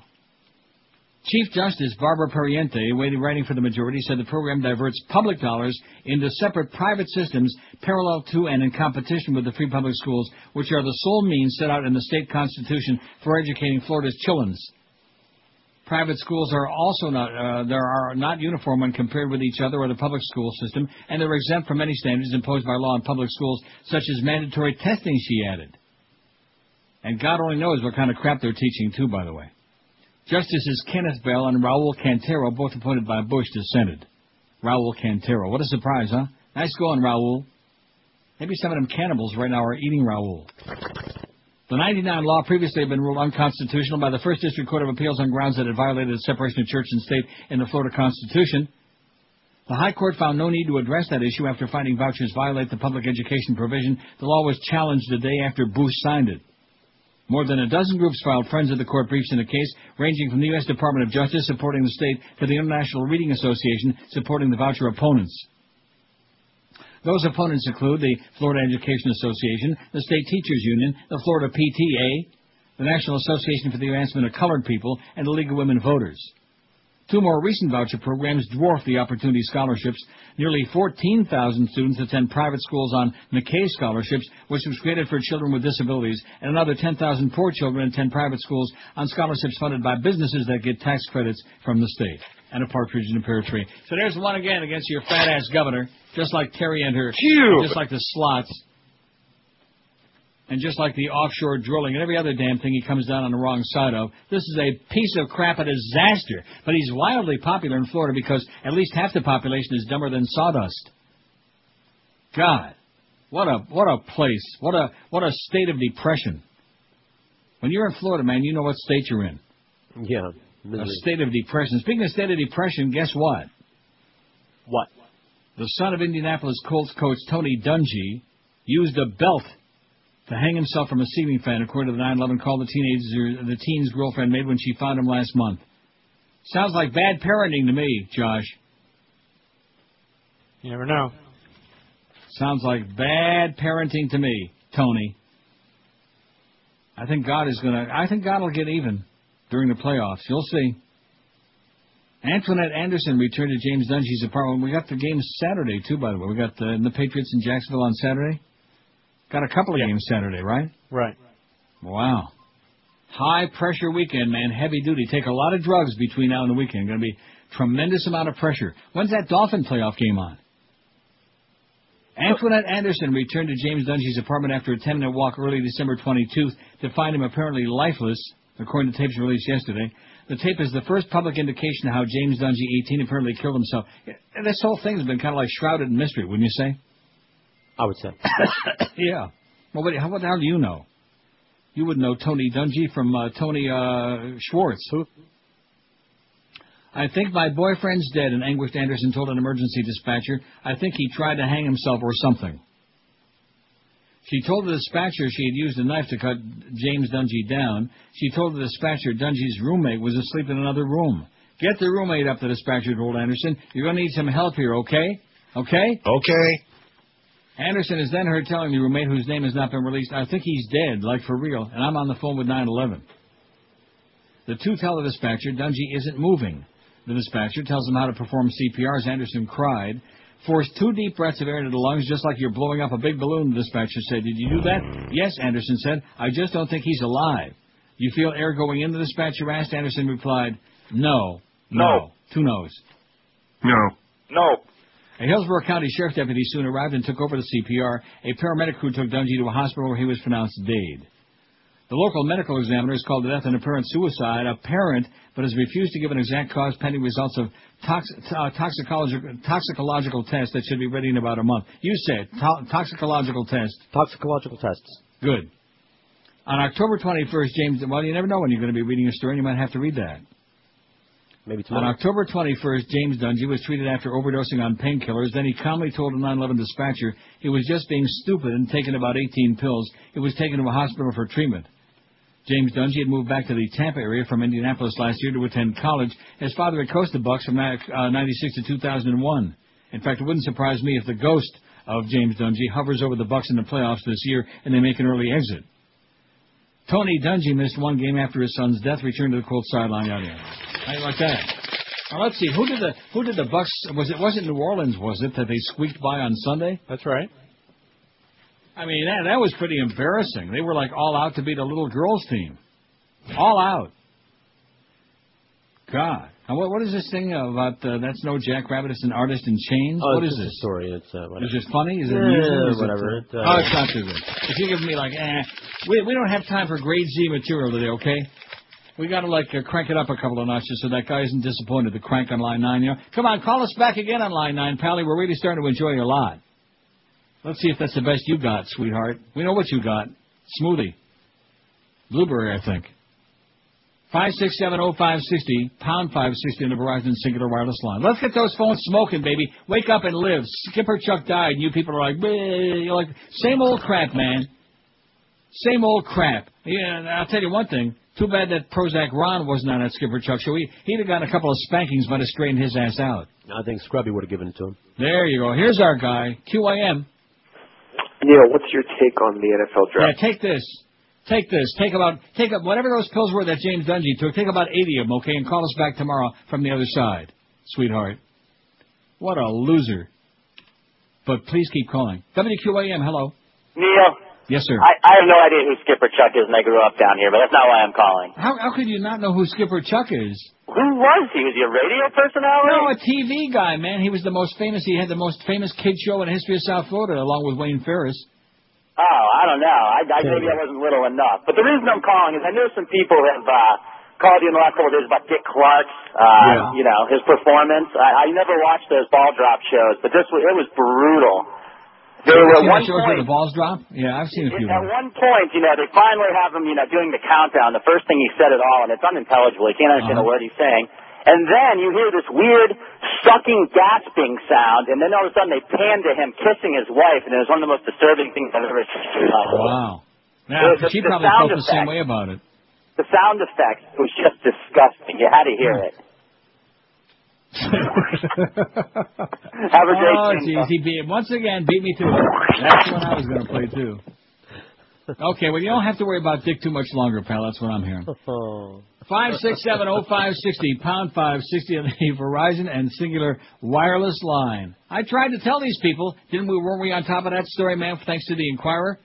Chief Justice Barbara Pariente, writing for the majority, said the program diverts public dollars into separate private systems parallel to and in competition with the free public schools, which are the sole means set out in the state constitution for educating Florida's children. Private schools are also not uh, there are not uniform when compared with each other or the public school system, and they're exempt from many standards imposed by law in public schools, such as mandatory testing. She added, and God only knows what kind of crap they're teaching too. By the way. Justices Kenneth Bell and Raul Cantero, both appointed by Bush, dissented. Raul Cantero. What a surprise, huh? Nice going, Raul. Maybe some of them cannibals right now are eating Raul. The 99 law previously had been ruled unconstitutional by the First District Court of Appeals on grounds that it violated the separation of church and state in the Florida Constitution. The High Court found no need to address that issue after finding vouchers violate the public education provision. The law was challenged the day after Bush signed it. More than a dozen groups filed Friends of the Court briefs in the case, ranging from the U.S. Department of Justice supporting the state to the International Reading Association supporting the voucher opponents. Those opponents include the Florida Education Association, the State Teachers Union, the Florida PTA, the National Association for the Advancement of Colored People, and the League of Women Voters. Two more recent voucher programs dwarf the Opportunity Scholarships. Nearly 14,000 students attend private schools on McKay Scholarships, which was created for children with disabilities, and another 10,000 poor children attend private schools on scholarships funded by businesses that get tax credits from the state. And a partridge in a pear tree. So there's one again against your fat ass governor, just like Terri and her, Phew. just like the slots. And just like the offshore drilling and every other damn thing he comes down on the wrong side of, this is a piece of crap, a disaster. But he's wildly popular in Florida because at least half the population is dumber than sawdust. God, what a what a place, what a what a state of depression. When you're in Florida, man, you know what state you're in. Yeah. A state of depression. Speaking of state of depression, guess what? What? The son of Indianapolis Colts coach Tony Dungy used a belt to hang himself from a ceiling fan, according to the 9/11 call the teenager the teen's girlfriend made when she found him last month. Sounds like bad parenting to me, Josh. You never know. Sounds like bad parenting to me, Tony. I think God is gonna. I think God will get even during the playoffs. You'll see. Antoinette Anderson returned to James Dungy's apartment. We got the game Saturday too, by the way. We got the, the Patriots in Jacksonville on Saturday. Got a couple of games Saturday, right? Right. Wow. High pressure weekend, man. Heavy duty. Take a lot of drugs between now and the weekend. Going to be tremendous amount of pressure. When's that Dolphin playoff game on? Antoinette Anderson returned to James Dungy's apartment after a 10-minute walk early December 22nd to find him apparently lifeless, according to tapes released yesterday. The tape is the first public indication of how James Dungy, 18, apparently killed himself. This whole thing has been kind of like shrouded in mystery, wouldn't you say? I would say. yeah. Well, what, how, what the hell do you know? You would know Tony Dungy from uh, Tony uh, Schwartz. Who? I think my boyfriend's dead, an anguished Anderson told an emergency dispatcher. I think he tried to hang himself or something. She told the dispatcher she had used a knife to cut James Dungy down. She told the dispatcher Dungy's roommate was asleep in another room. Get the roommate up, the dispatcher told Anderson. You're going to need some help here, okay? Okay? Okay. Anderson is then heard telling the roommate, whose name has not been released, I think he's dead, like for real, and I'm on the phone with 911. The two tell the dispatcher Dungy isn't moving. The dispatcher tells him how to perform CPR as Anderson cried. Force two deep breaths of air into the lungs, just like you're blowing up a big balloon, the dispatcher said. Did you do that? Yes, Anderson said. I just don't think he's alive. You feel air going in, the dispatcher asked. Anderson replied, No. No. Two no's. No. No. A Hillsborough County Sheriff deputy soon arrived and took over the CPR. A paramedic crew took Dungy to a hospital where he was pronounced dead. The local medical examiner has called the death an apparent suicide, apparent, but has refused to give an exact cause pending results of tox, uh, toxicological, toxicological tests that should be ready in about a month. You said to- toxicological test. Toxicological tests. Good. On October 21st, James, well, you never know when you're going to be reading a story, and you might have to read that. Maybe On. October 21st, James Dungy was treated after overdosing on painkillers. Then he calmly told a 911 dispatcher he was just being stupid and taking about 18 pills. He was taken to a hospital for treatment. James Dungy had moved back to the Tampa area from Indianapolis last year to attend college. His father had coached the Bucs from uh, 96 to 2001. In fact, it wouldn't surprise me if the ghost of James Dungy hovers over the Bucs in the playoffs this year and they make an early exit. Tony Dungy missed one game after his son's death, returned to the cold sideline. Yada yada. How you like that? Now let's see. Who did the Who did the Bucs? Was it wasn't New Orleans? Was it that they squeaked by on Sunday? That's right. I mean that that was pretty embarrassing. They were like all out to beat a little girls team, all out. God, and what what is this thing about? Uh, that's no Jackrabbit. It's an artist in chains. Oh, what it's is just a this? story. It's uh, whatever. Is it funny? Is it Yeah? Whatever. It, uh, oh, it's not too good. If you give me like, eh, we we don't have time for grade Z material today, okay? We got to like uh, crank it up a couple of notches so that guy isn't disappointed. The crank on line nine, you know. Come on, call us back again on line nine, Pally. We're really starting to enjoy you a lot. Let's see if that's the best you got, sweetheart. We know what you got. Smoothie, blueberry, I think. Five six seven oh five sixty pound five sixty on the Verizon Cingular Wireless line. Let's get those phones smoking, baby. Wake up and live. Skipper Chuck died, and you people are like, "Bleh." you're like, same old crap, man. Same old crap. Yeah, and I'll tell you one thing. Too bad that Prozac Ron wasn't on that Skipper Chuck show. He, he'd have gotten a couple of spankings, might have straightened his ass out. I think Scrubby would have given it to him. There you go. Here's our guy, QAM. Neil, what's your take on the NFL draft? Yeah, take this. Take this. Take about take up whatever those pills were that James Dungy took. Take about eighty of them, okay, and call us back tomorrow from the other side, sweetheart. What a loser. But please keep calling. WQAM, hello. Neil, Yes, sir. I, I have no idea who Skipper Chuck is, and I grew up down here, but that's not why I'm calling. How how could you not know who Skipper Chuck is? Who was he? Was he a radio personality? No, a TV guy, man. He was the most famous. He had the most famous kid show in the history of South Florida, along with Wayne Ferris. Oh, I don't know. I, I maybe I wasn't little enough. But the reason I'm calling is I know some people have uh, called you in the last couple of days about Dick Clark's, uh, Yeah. you know, his performance. I, I never watched those ball drop shows, but this was it was brutal. They were See at that one shows where the balls drop? Yeah, I've seen a few. At one point, you know, they finally have him, you know, doing the countdown. The first thing he said at all, and it's unintelligible. You can't understand Uh-huh. a word he's saying. And then you hear this weird sucking, gasping sound, and then all of a sudden they pan to him kissing his wife, and it was one of the most disturbing things I've ever seen. Wow. The- Yeah, she the probably sound felt the same way about it. The sound effect was just disgusting. You had to hear it. Have a great oh, day. geez, he beat once again beat me to it. That's the one I was going to play too. Okay, well you don't have to worry about Dick too much longer, pal. That's what I'm hearing. Five six seven oh five sixty pound five sixty on the Verizon and Cingular wireless line. I tried to tell these people, didn't we? Weren't we on top of that story, man? Thanks to the Inquirer.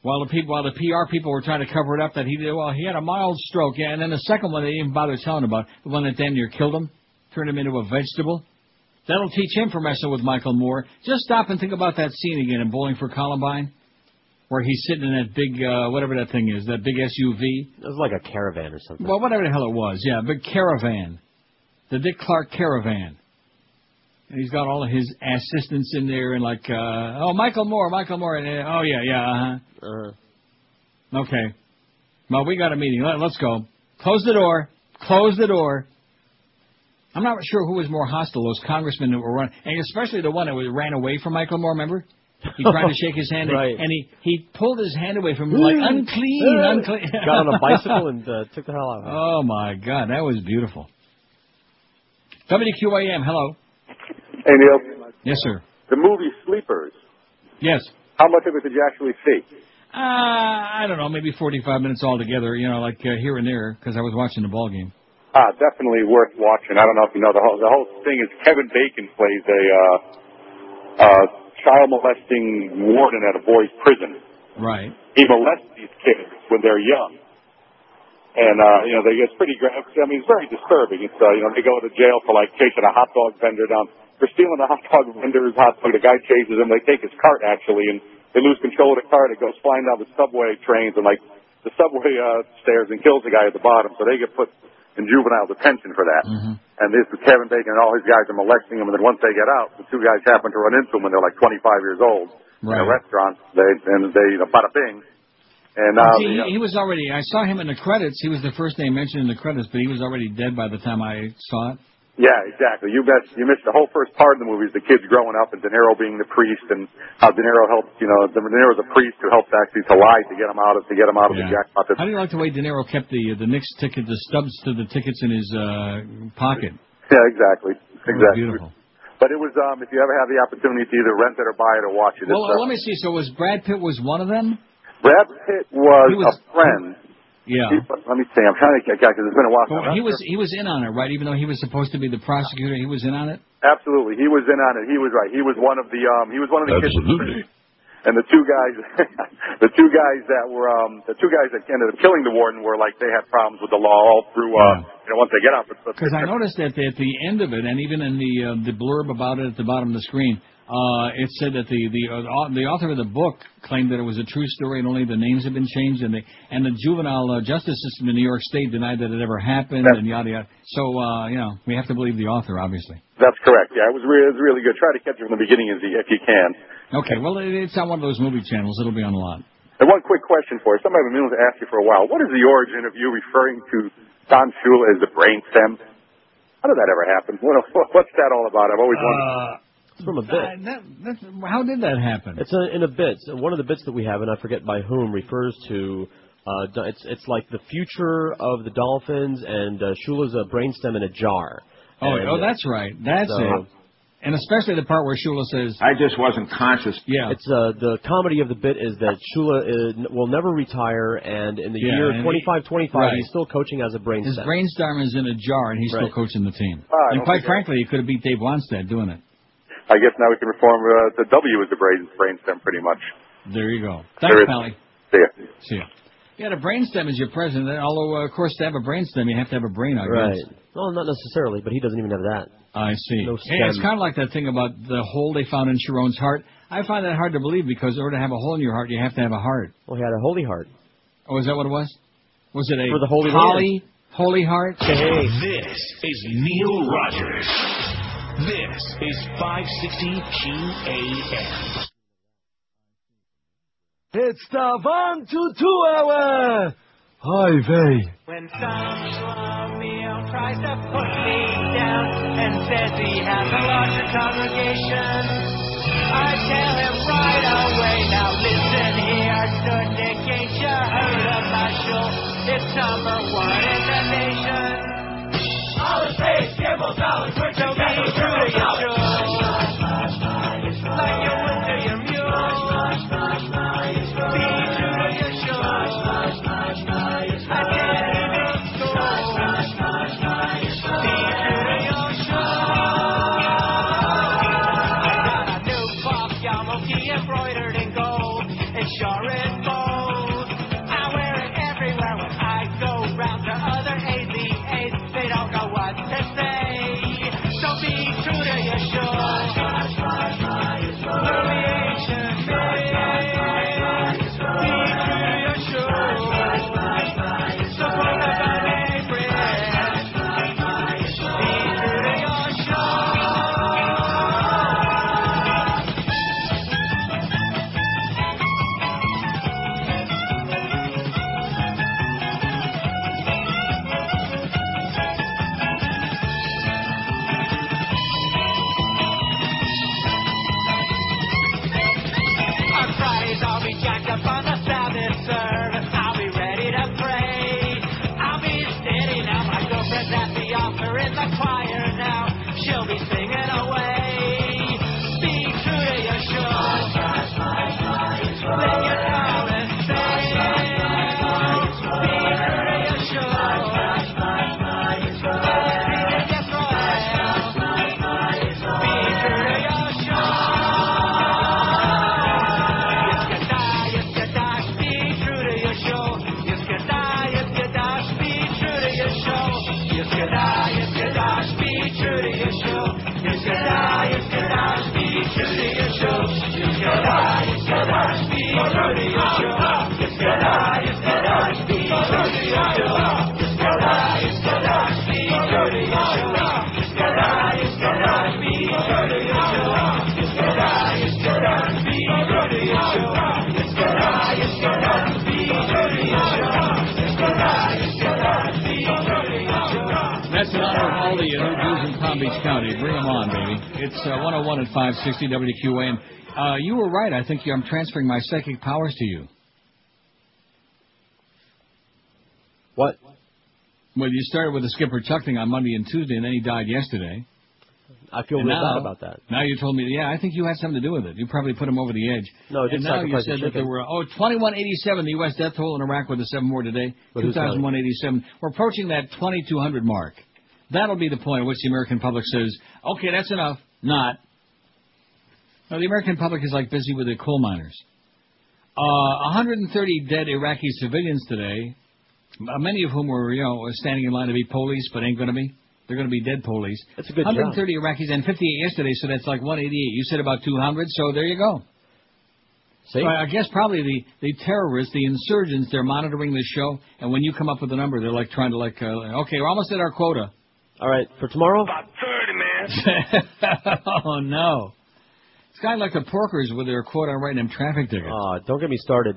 While the people, while the PR people were trying to cover it up, that he did well, he had a mild stroke, yeah. And then the second one they didn't even bother telling about, the one that damn near killed him, turned him into a vegetable. That'll teach him for messing with Michael Moore. Just stop and think about that scene again in Bowling for Columbine, where he's sitting in that big, uh, whatever that thing is, that big SUV. It was like a caravan or something. Well, whatever the hell it was, yeah, big caravan, the Dick Clark caravan. And he's got all of his assistants in there, and like, uh, oh, Michael Moore, Michael Moore, and, uh, oh yeah, yeah, uh huh. uh Okay. Well, we got a meeting. Let, let's go. Close the door. Close the door. I'm not sure who was more hostile, those congressmen that were running, and especially the one that was, ran away from Michael Moore. Remember? He tried to shake his hand, Right. and he he pulled his hand away from him like unclean, unclean. Got on a bicycle and uh, took the hell out of it. Oh my God, that was beautiful. WQAM, hello. Hey, Neil. Yes, sir. The movie Sleepers. Yes. How much of it did you actually see? Uh, I don't know, maybe 45 minutes altogether, you know, like uh, here and there, because I was watching the ball game. Ah, definitely worth watching. I don't know if you know the whole the whole thing is Kevin Bacon plays a uh, uh, child molesting warden at a boys' prison. Right. He molests these kids when they're young, and uh, you know they it's pretty. I mean, it's very disturbing. It's uh, you know they go to jail for like chasing a hot dog vendor down. For stealing a hot dog vendor's hot dog, the guy chases him. They take his cart actually, and they lose control of the cart. It goes flying down the subway trains and like the subway uh, stairs and kills the guy at the bottom. So they get put in juvenile detention for that. And this is Kevin Bacon and all his guys are molesting him. And then once they get out, the two guys happen to run into him when they're like 25 years old in a restaurant. They and they you know, bada bing. And uh, See, you know, he, he was already, I saw him in the credits. He was the first name mentioned in the credits, but he was already dead by the time I saw it. Yeah, exactly. You missed you missed the whole first part of the movie is the kids growing up and De Niro being the priest and how De Niro helped you know De Niro's a priest who helped actually to lie to get him out of to get him out of the Yeah. jackpot. How do you like the way De Niro kept the the Knicks ticket, the stubs to the tickets in his uh, pocket? Yeah, exactly, exactly. beautiful. But it was um if you ever have the opportunity to either rent it or buy it or watch it. Well, uh, let me see. So was Brad Pitt was one of them? Brad Pitt was, was- a friend. Yeah. He- let me see. I'm trying to get because it's been a while. Well, he was he was in on it, right? Even though he was supposed to be the prosecutor, he was in on it. Absolutely, he was in on it. He was right. He was one of the um he was one of the Absolutely. kids. And the two guys, the two guys that were um the two guys that ended up killing the warden were like they had problems with the law all through uh you know once they get out. But, but Because I noticed that at the end of it, and even in the uh, the blurb about it at the bottom of the screen, uh, it said that the the uh, the author of the book claimed that it was a true story and only the names had been changed, and the and the juvenile uh, justice system in New York State denied that it ever happened, and yada yada. So uh, you know, we have to believe the author, obviously. that's correct. Yeah, it was re- it was really good. Try to catch it from the beginning if you, if you can. Okay, well, it, it's on one of those movie channels. It'll be on a lot. And one quick question for you. Somebody I've been meaning to ask you for a while. What is the origin of you referring to Don Shula as the brainstem? How did that ever happen? What, what's that all about? I've always wondered. It's from a bit. Uh, that, that's, how did that happen? It's a, in a bit. One of the bits that we have, and I forget by whom, refers to. Uh, it's it's like the future of the Dolphins, and uh, Shula's a brainstem in a jar. Oh, And, oh, that's right. That's so- it. And especially the part where Shula says, I just wasn't conscious. Yeah. It's uh, the comedy of the bit is that Shula is, will never retire, and in the Yeah, year and he- 25 25, right. he's still coaching as a brainstem. his brainstorm is in a jar, and he's still coaching the team. And quite frankly, he could have beat Dave Wannstedt doing it. I guess now we can reform uh, the W as the brain brainstem pretty much. There you go. There Thanks, is- Pally. See ya. See ya. Yeah, the brainstem is your president. Although, uh, of course, to have a brainstem, you have to have a brain, I Right. guess. Well, not necessarily, but he doesn't even have that. I see. No Yeah, it's kind of like that thing about the hole they found in Sharon's heart. I find that hard to believe because in order to have a hole in your heart, you have to have a heart. Well, he had a holy heart. Oh, is that what it was? Was it a For the Holy Holy, holy heart? This is Neil Rogers. This is 560 QAM. It's the one to two hour highway. When some schlumio tries to put me down and says he has a larger congregation, I tell him right away, now listen here, Syndication, you heard of my show, it's number one So be true to your show. Like all the uh, new Jews in Palm Beach County. Bring them on, baby. It's uh, 101 at 560 WQAM. Uh, you were right. I think I'm transferring my psychic powers to you. What? Well, you started with the Skipper Chuck thing on Monday and Tuesday, and then he died yesterday. I feel And real now- bad about that. Now you told me, yeah, I think you had something to do with it. You probably put him over the edge. No, I did and now you said that there were oh 2187 the U.S. death toll in Iraq with the seven more today. But 2187. We're approaching that 2200 mark. That'll be the point at which the American public says, okay, that's enough. Not. No, the American public is like busy with the coal miners. Uh, 130 dead Iraqi civilians today, many of whom were, you know, standing in line to be police, but ain't going to be. They're going to be dead police. That's a good 130 Iraqis and 58 yesterday, so that's like 188. You said about 200, so there you go. See? So I I guess probably the, the terrorists, the insurgents, they're monitoring this show, and when you come up with a number, they're like trying to like, uh, okay, we're almost at our quota. All right, for tomorrow? About 30, man. oh no. It's kind of like the porkers with their quota on writing them traffic tickets. Uh, don't get me started.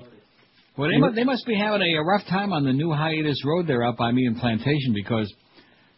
Well, they, mu- they must be having a, a rough time on the new hiatus road there up by me in Plantation because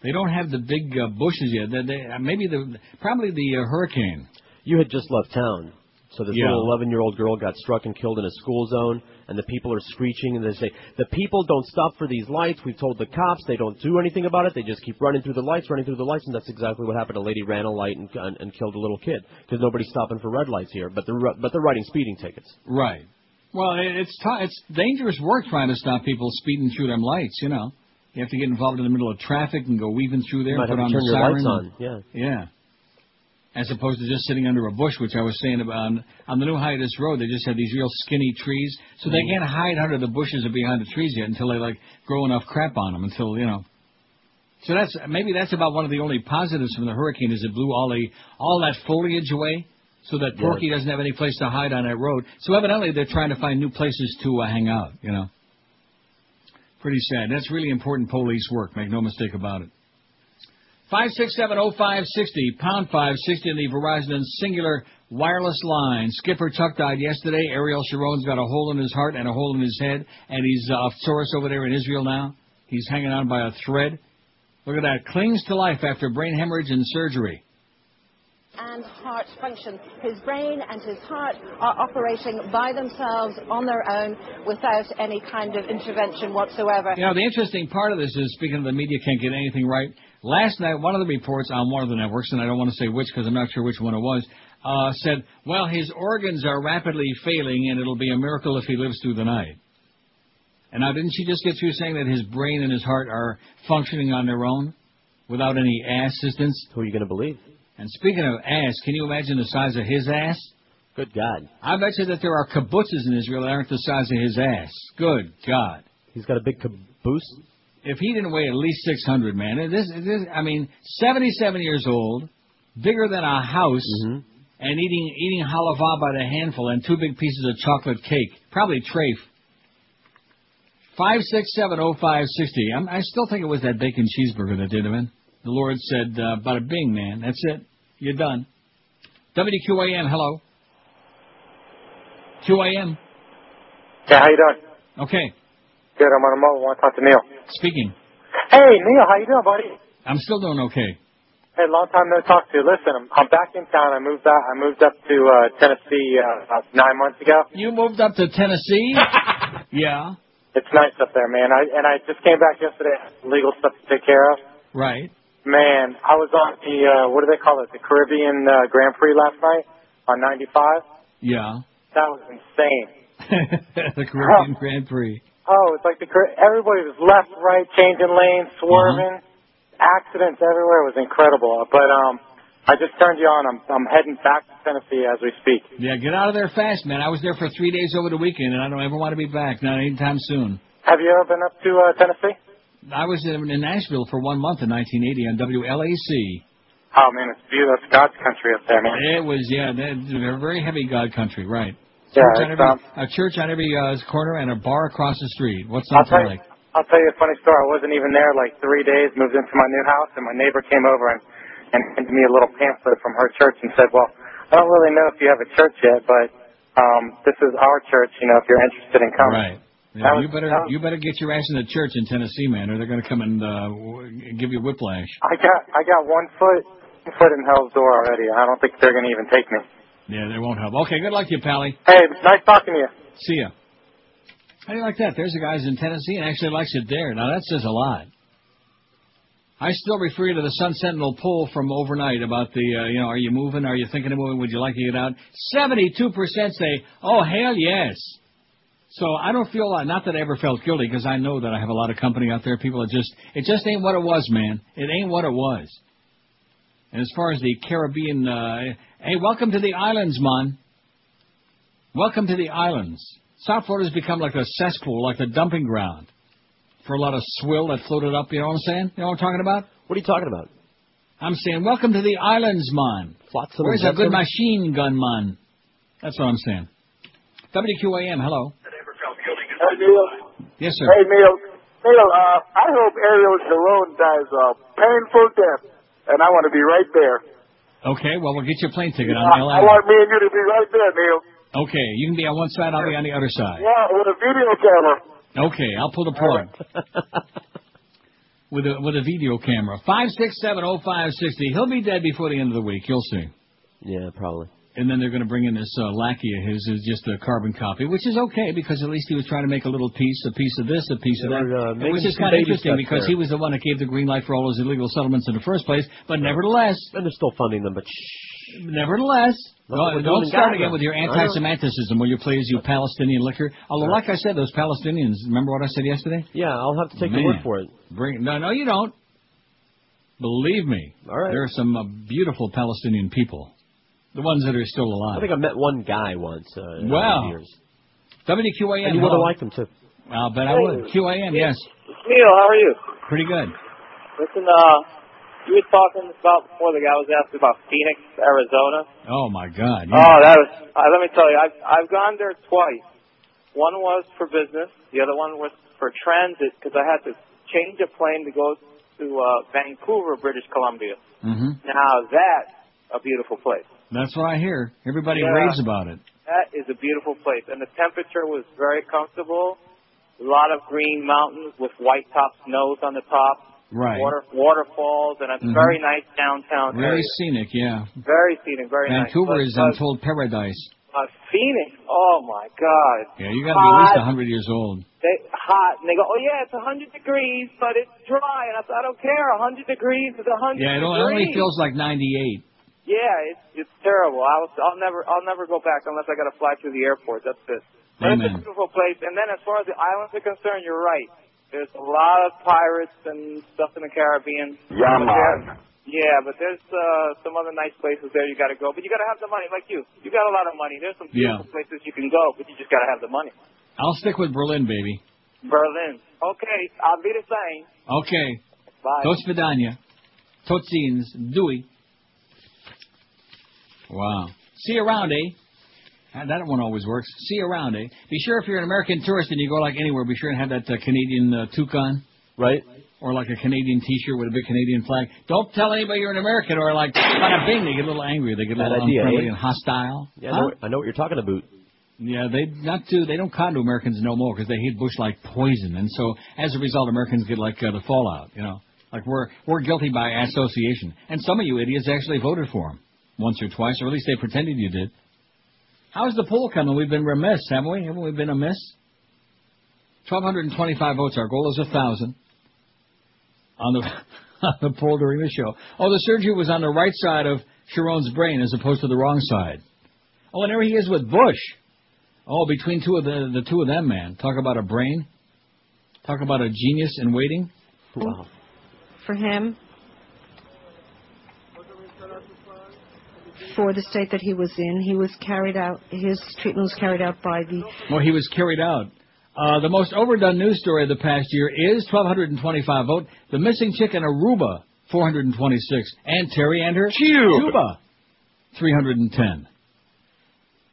they don't have the big uh, bushes yet. They, they, uh, maybe the probably the uh, hurricane. You had just left town. So this Yeah. little 11 year old girl got struck and killed in a school zone, and the people are screeching, and they say, The people don't stop for these lights. We've told the cops. They don't do anything about it. They just keep running through the lights, running through the lights, and that's exactly what happened. A lady ran a light and, and, and killed a little kid because nobody's stopping for red lights here, but they're, but they're writing speeding tickets. Right. Well, it, it's t- it's dangerous work trying to stop people speeding through them lights. You know, you have to get involved in the middle of traffic and go weaving through there You might and have put to on turn the your lights siren. on. Yeah. Yeah. As opposed to just sitting under a bush, which I was saying about on, on the new hiatus road, they just have these real skinny trees, so they Mhm. can't hide under the bushes or behind the trees yet until they like grow enough crap on them. Until you know. So that's maybe that's about one of the only positives from the hurricane is it blew all the all that foliage away, so that. Porky doesn't have any place to hide on that road. So evidently they're trying to find new places to uh, hang out. You know. Pretty sad. That's really important police work. Make no mistake about it. Five six seven oh five sixty pound five sixty in the Verizon Cingular wireless line. Skipper Chuck died yesterday. Ariel Sharon's got a hole in his heart and a hole in his head, and he's uh, off Taurus over there in Israel now. He's hanging on by a thread. Look at that. Clings to life after brain hemorrhage and surgery. and heart function. His brain and his heart are operating by themselves on their own without any kind of intervention whatsoever. You know, the interesting part of this is, speaking of the media can't get anything right, last night one of the reports on one of the networks, and I don't want to say which because I'm not sure which one it was, uh, said, well, his organs are rapidly failing and it'll be a miracle if he lives through the night. And now, didn't she just get through saying that his brain and his heart are functioning on their own without any assistance? Who are you going to believe? And speaking of ass, can you imagine the size of his ass? Good God. I bet you that there are kibbutzes in Israel that aren't the size of his ass. Good God. He's got a big caboose? If he didn't weigh at least 600, man, this, this, I mean, 77 years old, bigger than a house, Mm-hmm. and eating eating halava by the handful and two big pieces of chocolate cake, probably trafe. Five six seven oh five sixty. I'm, I still think it was that bacon cheeseburger that did him in. The Lord said, uh, "Bada bing, man. That's it. You're done." WQAM. Hello. QAM. Yeah, how you doing? Okay. Good. I'm on a mobile. Want to talk to Neil? Speaking. Hey, Neil, how you doing, buddy? I'm still doing okay. Hey, long time no talk to. You. Listen, I'm, I'm back in town. I moved out. I moved up to uh, Tennessee uh, about nine months ago. You moved up to Tennessee? yeah. It's nice up there, man. I and I just came back yesterday. Legal stuff to take care of. Right. Man, I was on the uh, what do they call it? The Caribbean uh, Grand Prix last night on 95. Yeah. That was insane. the Caribbean Grand Prix. Oh, it's like the everybody was left, right, changing lanes, swerving. Accidents everywhere It was incredible. But um, I just turned you on. I'm I'm heading back to Tennessee as we speak. Yeah, get out of there fast, man. I was there for three days over the weekend, and I don't ever want to be back. Not anytime soon. Have you ever been up to uh, Tennessee? I was in, in Nashville for one month in 1980 on WLAC. Oh man, it's beautiful. It's God's country up there, man. It was, yeah, they're very heavy God country, right? Yeah, Church on every, um, a church on every uh, corner and a bar across the street. What's I'll not tell to you. like? I'll tell you a funny story. I wasn't even there like three days. Moved into my new house, and my neighbor came over and and handed me a little pamphlet from her church and said, "Well, I don't really know if you have a church yet, but um, this is our church. You know, if you're interested in coming." Right. That Yeah, was- you better was- you better get your ass in the church in Tennessee, man, or they're going to come and uh, w- give you whiplash. I got I got one foot foot in hell's door already. I don't think they're going to even take me. Yeah, they won't help. Okay, good luck to you, Pally. Hey, nice talking to you. See ya. How do you like that? There's a guy who's in Tennessee and actually likes it there. Now that says a lot. I still refer you to the Sun Sentinel poll from overnight about the, uh, you know, are you moving? Are you thinking of moving? Would you like to get out? 72% say, oh, hell yes. So I don't feel, uh, not that I ever felt guilty because I know that I have a lot of company out there. People that just, it just ain't what it was, man. It ain't what it was. And as far as the Caribbean, uh, hey, welcome to the islands, man. Welcome to the islands. South Florida's become like a cesspool, like a dumping ground for a lot of swill that floated up. You know what I'm saying? You know what I'm talking about? What are you talking about? I'm saying, welcome to the islands, man. Flotsam Where's and a good machine gun, man? That's what I'm saying. WQAM, hello. Hey, Neil. Yes, sir. Hey, Neil. Neil, uh, I hope Ariel Sharon dies a painful death, and I want to be right there. Okay, well, we'll get you a plane ticket on I, the I want me and you to be right there, Neil. Okay, you can be on one side, I'll be on the other side. Yeah, with a video camera. Okay, I'll pull the plug. with a with a video camera. Five six seven oh five sixty. He'll be dead before the end of the week. You'll see. Yeah, probably. And then they're going to bring in this uh, lackey of his who's just a carbon copy, which is okay because at least he was trying to make a little piece, a piece of this, a piece Yeah, of they're, uh, that, which is kind of interesting because there. he was the one that gave the green light for all those illegal settlements in the first place. But nevertheless, and they're still funding them. But nevertheless, That's don't, we're don't start again with your anti-Semitism will you play as you Palestinian liquor. Although, like I said, those Palestinians. Remember what I said yesterday? Yeah, I'll have to take Man. your word for it. Bring no, no, you don't. Believe me. All right. There are some uh, beautiful Palestinian people, the ones that are still alive. I think I met one guy once. Uh, in Wow. years. WQAM. And you would have liked him too. I'll bet I would. QAM, yes. Neil, how are you? Pretty good. Listen, uh, you were talking about before the guy was asking about Phoenix, Arizona. Oh my God. You- Oh, that was. Uh, let me tell you, I've I've gone there twice. One was for business. The other one was for transit because I had to change a plane to go to uh, Vancouver, British Columbia. Mhm. Now that's a beautiful place. That's what I hear. Everybody Yeah. raves about it. That is a beautiful place, and the temperature was very comfortable. A lot of green mountains with white top snows on the top. Right. Water waterfalls, and a Mhm. very nice downtown Very area. scenic, yeah. Very scenic, very Vancouver nice. is, But- I'm told, paradise. but Phoenix, oh my God. Yeah, you got to be at least Hot. 100 years old. They hot, and they go, oh yeah, it's 100 degrees, but it's dry, and I said, I don't care, 100 degrees is 100 Yeah, it degrees. only feels like 98. Yeah, it's it's terrible. I'll I'll never I'll never go back unless I got to fly through the airport. That's it. But it's a beautiful place. And then as far as the islands are concerned, you're right. There's a lot of pirates and stuff in the Caribbean. Yeah, But there- Yeah, but there's uh, some other nice places there you got to go. But you got to have the money, like you. You got a lot of money. There's some Yeah. places you can go, but you just got to have the money. I'll stick with Berlin, baby. Berlin. Okay, I'll be the same. Okay. Bye. Tot svidania. Tot ziens. Doei. Wow. See you around, eh? That one always works. See you around, eh? Be sure if you're an American tourist and you go like anywhere, be sure and have that uh, Canadian uh, toucan. Right. Or like a Canadian T-shirt with a big Canadian flag. Don't tell anybody you're an American, or like bada bing, they get a little angry, they get a Bad little idea, unfriendly eh? and hostile. Yeah, I, Huh? know, I know what you're talking about. Yeah, they not to they don't con to Americans no more because they hate Bush like poison, and so as a result, Americans get like uh, the fallout. You know, like we're we're guilty by association, and some of you idiots actually voted for him once or twice, or at least they pretended you did. How's the poll coming? We've been remiss, haven't we? Haven't we been amiss? Twelve hundred and twenty-five votes. Our goal is a thousand on the on the poll during the show. Oh, the surgery was on the right side of Sharon's brain as opposed to the wrong side. Oh, and there he is with Bush. Oh, between two of the the two of them, man. Talk about a brain. Talk about a genius in waiting. Wow. for him for the state that he was in. He was carried out. His treatment was carried out by the. Well, he was carried out. Uh, the most overdone news story of the past year is 1,225 vote. The missing chick in Aruba, 426. And Terry and her Cuba, 310.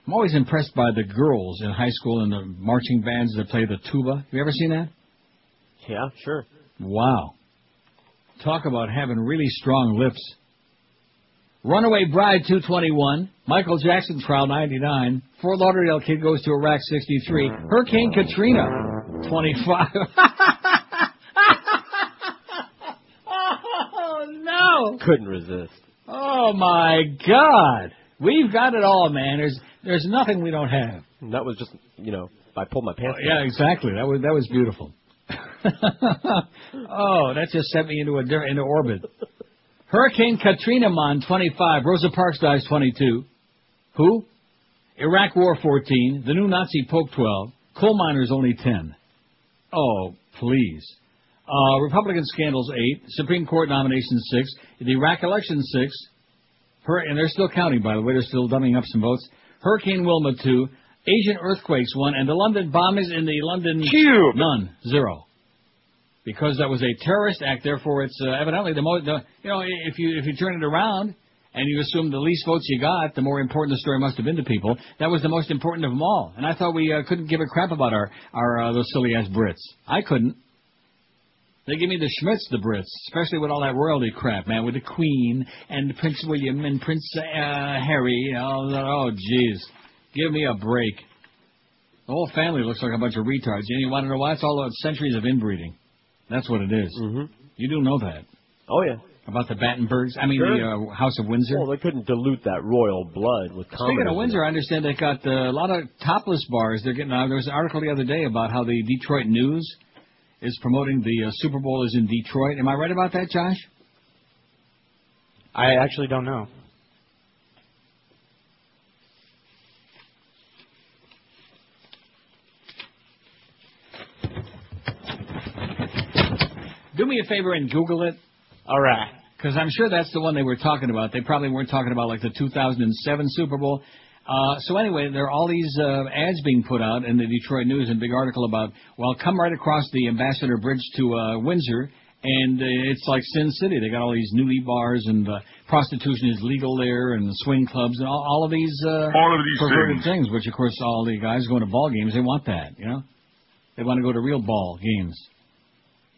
I'm always impressed by the girls in high school and the marching bands that play the tuba. Have you ever seen that? Yeah, sure. Wow. Talk about having really strong lips. Runaway Bride 221, Michael Jackson trial 99, Fort Lauderdale kid goes to Iraq 63, Hurricane Katrina 25. oh no! Couldn't resist. Oh my God, we've got it all, man. There's there's nothing we don't have. And that was just, you know, I pulled my pants. Oh, yeah, exactly. That was that was beautiful. oh, that just sent me into a into orbit. Hurricane Katrina Mon 25. Rosa Parks dies 22. Who? Iraq War 14. The new Nazi Pope 12. Coal miners only 10. Oh, please. Uh, Republican scandals 8. Supreme Court nominations 6. The Iraq election 6. Hur- and they're still counting, by the way. They're still dumbing up some votes. Hurricane Wilma 2. Asian earthquakes 1. And the London bombings in the London... Tube. None. Zero. Because that was a terrorist act, therefore it's uh, evidently the most... You know, if you if you turn it around and you assume the least votes you got, the more important the story must have been to people. That was the most important of them all. And I thought we uh, couldn't give a crap about our our uh, those silly ass Brits. I couldn't. They give me the Schmitz, the Brits, especially with all that royalty crap, man, with the Queen and Prince William and Prince uh, Harry. Oh, oh, jeez, give me a break. The whole family looks like a bunch of retards. And you want to know why? It's all about centuries of inbreeding. That's what it is. Mm-hmm. You do know that. Oh yeah. About the Battenbergs, I mean Sure. the uh, House of Windsor. Well, they couldn't dilute that royal blood with common. Speaking commoners. of Windsor, I understand they've got uh, a lot of topless bars. They're getting. Uh, there was an article the other day about how the Detroit News is promoting the uh, Super Bowl is in Detroit. Am I right about that, Josh? I actually don't know. Do me a favor and Google it. All right. Because I'm sure that's the one they were talking about. They probably weren't talking about like the 2007 Super Bowl. Uh, so anyway, there are all these uh, ads being put out in the Detroit News, and big article about, well, come right across the Ambassador Bridge to uh, Windsor, and uh, it's like Sin City. They got all these nudie bars, and uh, prostitution is legal there, and the swing clubs, and all, all of these uh, All of these perverted things. things. Which, of course, all the guys going to ball games, they want that, you know. They want to go to real ball games.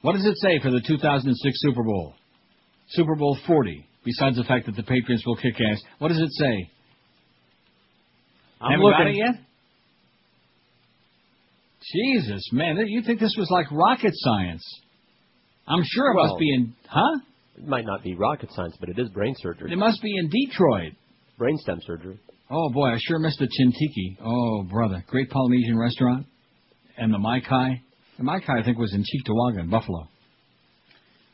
What does it say for the 2006 Super Bowl? Super Bowl 40. Besides the fact that the Patriots will kick ass, what does it say? I'm Haven't got looking. it yet. Jesus, man, you think this was like rocket science? I'm sure it Well- must be in, huh? It might not be rocket science, but it is brain surgery. It must be in Detroit. Brainstem surgery. Oh boy, I sure missed the Chintiki. Oh brother, great Polynesian restaurant, and the Mai Kai. The Mai Kai I think was in Cheektowaga in Buffalo.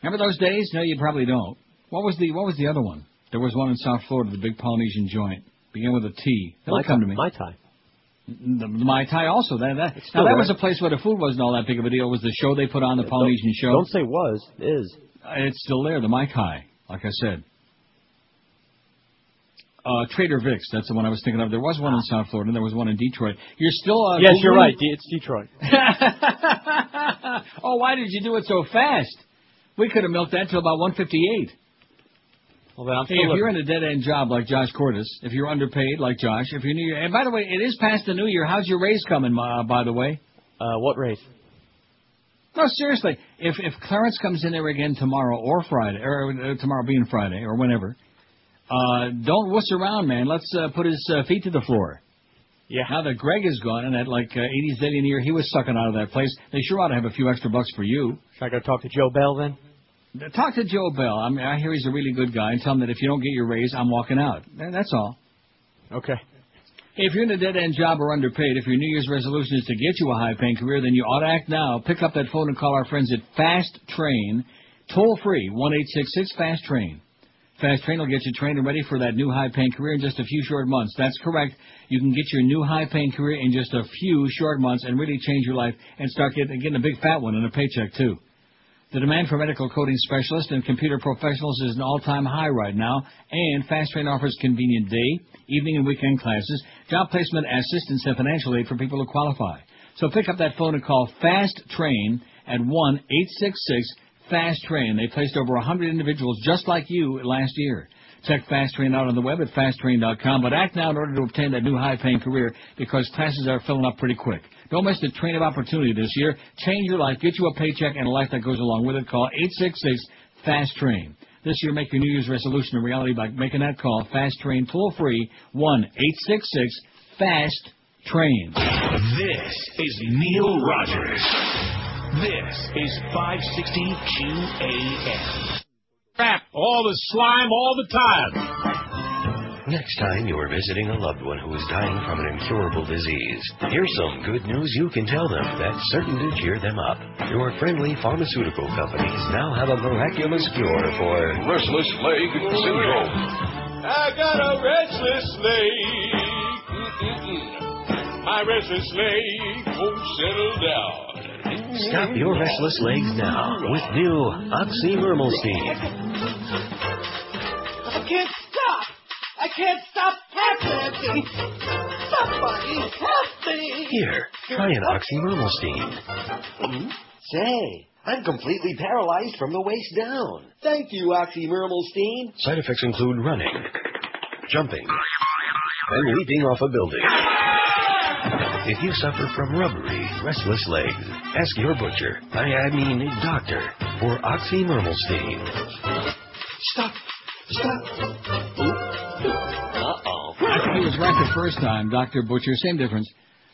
Remember those days? No, you probably don't. What was the What was the other one? There was one in South Florida, the big Polynesian joint, began with a T. Mai come Tai- to me. Mai Tai. The, the Mai Tai also. That, that, now that was a place where the food wasn't all that big of a deal. It was the show they put on, the Don't- Polynesian show. Don't say was, is. It's still there, the Mai Kai, like I said. Uh, Trader Vic's, that's the one I was thinking of. There was one in South Florida, and there was one in Detroit. You're still, uh, yes, you're right. De- It's Detroit. oh, why did you do it so fast? We could have milked that till about 158. Well, then I'm Hey, if you're in a dead end job like Josh Cordes, if you're underpaid like Josh, if you're new, and by the way, it is past the new year. How's your raise coming? Uh, by the way, uh, what raise? No, seriously. If if Clarence comes in there again tomorrow or Friday, or uh, tomorrow being Friday or whenever, uh, don't wuss around, man. Let's uh, put his uh, feet to the floor. Yeah. Now that Greg is gone and that like uh, 80s zillion year he was sucking out of that place, they sure ought to have a few extra bucks for you. Should I go talk to Joe Bell then? Talk to Joe Bell. I mean, I hear he's a really good guy, and tell him that if you don't get your raise, I'm walking out. That's all. Okay. If you're in a dead-end job or underpaid, if your New Year's resolution is to get you a high-paying career, then you ought to act now. Pick up that phone and call our friends at Fast Train, toll free one eight six six Fast Train. Fast Train will get you trained and ready for that new high-paying career in just a few short months. That's correct. You can get your new high-paying career in just a few short months and really change your life and start getting, getting a big fat one and a paycheck too. The demand for medical coding specialists and computer professionals is an all-time high right now, and Fast Train offers convenient day, evening, and weekend classes, job placement assistance, and financial aid for people who qualify. So pick up that phone and call Fast Train at one eight six six Fast Train. They placed over 100 individuals just like you last year. Check Fast Train out on the web at fasttrain.com, but act now in order to obtain that new high-paying career because classes are filling up pretty quick. Don't miss the train of opportunity this year. Change your life, get you a paycheck, and a life that goes along with it. Call 866 Fast Train. This year, make your New Year's resolution a reality by making that call. Fast Train, toll free, 1 866 Fast Train. This is Neil Rogers. This is 560 QAM. crap, all the slime, all the time. Next time you're visiting a loved one who is dying from an incurable disease, here's some good news you can tell them that's certain to cheer them up. Your friendly pharmaceutical companies now have a miraculous cure for Restless leg syndrome. I got a restless leg. My restless leg won't settle down. Stop your restless legs now with new Oxymurmalstein. I can't stop. I can't stop happening. Somebody help me. Here, try an Oxymurmalstein. Say, I'm completely paralyzed from the waist down. Thank you, Oxymurmalstein. Side effects include running, jumping, and leaping off a building. If you suffer from rubbery, restless legs, ask your butcher, I, I mean doctor, for Oxymurmalstein. Stop. Stop. Uh-oh. I think he was right the first time, Dr. Butcher. Same difference.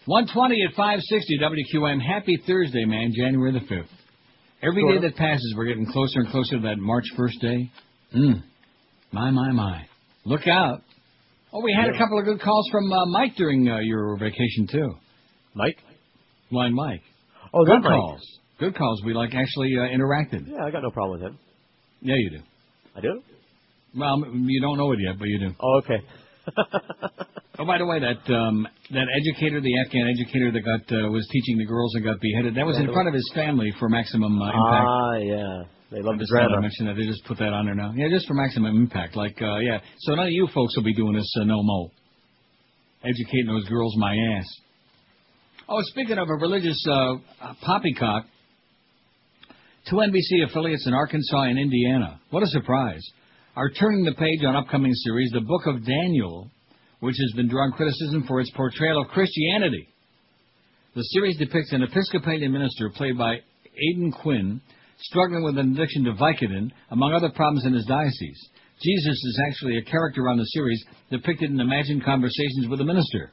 120 at 560 WQM. Happy Thursday, man, January the 5th. Every Sort day that passes, we're getting closer and closer to that March 1st day. Mm. My, my, my. Look out. Oh, we had a couple of good calls from uh, Mike during uh, your vacation, too. Mike? Line Mike. Oh, good Mike. calls. Good calls. We, like, actually uh, interacted. Yeah, I got no problem with him. Yeah, you do. I do? Well, you don't know it yet, but you do. Oh, okay. Oh, by the way, that um, that educator, the Afghan educator that got uh, was teaching the girls and got beheaded, that was in front of his family for maximum uh, impact. Ah, yeah. They love I the just thought I'd drama. mention that. They just put that on there now. Yeah, just for maximum impact. Like, uh, yeah. So none of you folks will be doing this uh, no mo. Educating those girls my ass. Oh, speaking of a religious uh, poppycock, two NBC affiliates in Arkansas and Indiana. What a surprise. Are turning the page on upcoming series, The Book of Daniel, which has been drawing criticism for its portrayal of Christianity. The series depicts an Episcopalian minister played by Aidan Quinn struggling with an addiction to Vicodin, among other problems in his diocese. Jesus is actually a character on the series depicted in imagined conversations with the minister.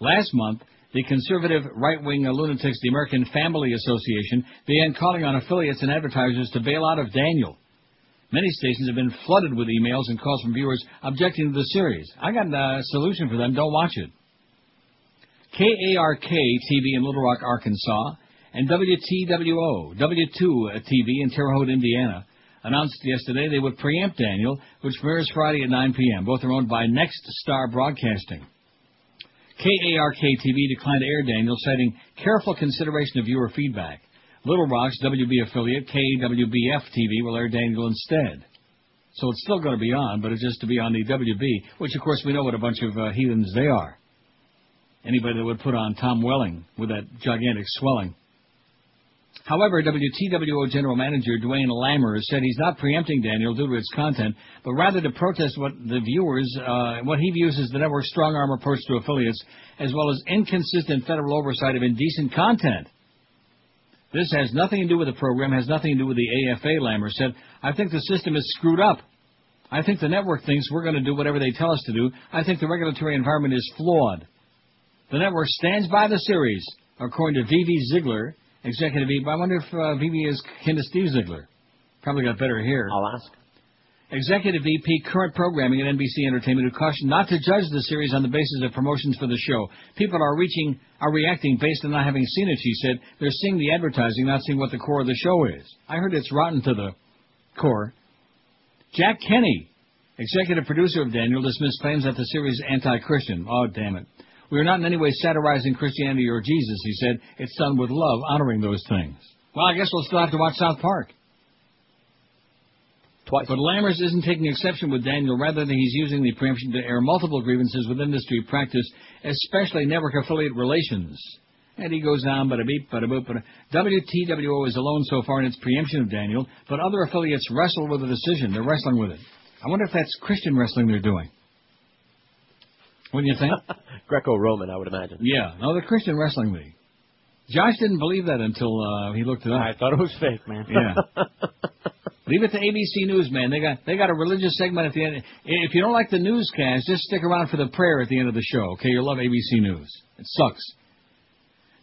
Last month, the conservative right-wing lunatics, the American Family Association, began calling on affiliates and advertisers to bail out of Daniel. Many stations have been flooded with emails and calls from viewers objecting to the series. I got a solution for them. Don't watch it. KARK TV in Little Rock, Arkansas, and WTWO, W2 TV in Terre Haute, Indiana, announced yesterday they would preempt Daniel, which premieres Friday at 9 p.m. Both are owned by Next Star Broadcasting. KARK TV declined to air Daniel, citing careful consideration of viewer feedback. Little Rock's WB affiliate, KWBF TV, will air Daniel instead. So it's still going to be on, but it's just to be on the WB, which of course we know what a bunch of uh, heathens they are. Anybody that would put on Tom Welling with that gigantic swelling. However, WTWO General Manager Duane Lammer said he's not preempting Daniel due to its content, but rather to protest what the viewers, uh, what he views as the network's strong arm approach to affiliates, as well as inconsistent federal oversight of indecent content. This has nothing to do with the program, has nothing to do with the AFA, Lammer said. I think the system is screwed up. I think the network thinks we're going to do whatever they tell us to do. I think the regulatory environment is flawed. The network stands by the series, according to Vivi Zigler, executive VP. I wonder if uh, Vivi is to Steve Ziegler. Probably got better hair. I'll ask. Executive VP Current Programming at NBC Entertainment who cautioned not to judge the series on the basis of promotions for the show. People are reaching are reacting based on not having seen it, she said. They're seeing the advertising, not seeing what the core of the show is. I heard it's rotten to the core. Jack Kenny, executive producer of Daniel, dismissed claims that the series is anti-Christian. Oh, damn it. We are not in any way satirizing Christianity or Jesus, he said. It's done with love, honoring those things. Well, I guess we'll still have to watch South Park. Twice. But Lammers isn't taking exception with Daniel. Rather, than he's using the preemption to air multiple grievances with industry practice, especially network affiliate relations. And he goes on, bada beep, bada boop, bada. WTWO is alone so far in its preemption of Daniel, but other affiliates wrestle with the decision. They're wrestling with it. I wonder if that's Christian wrestling they're doing. Wouldn't you think? Greco-Roman, I would imagine. yeah, no, the Christian Wrestling League. Josh didn't believe that until uh, he looked it up. I thought it was fake, man. Yeah. Leave it to ABC News, man. They got they got a religious segment at the end. If you don't like the newscast, just stick around for the prayer at the end of the show. Okay, you'll love ABC News. It sucks.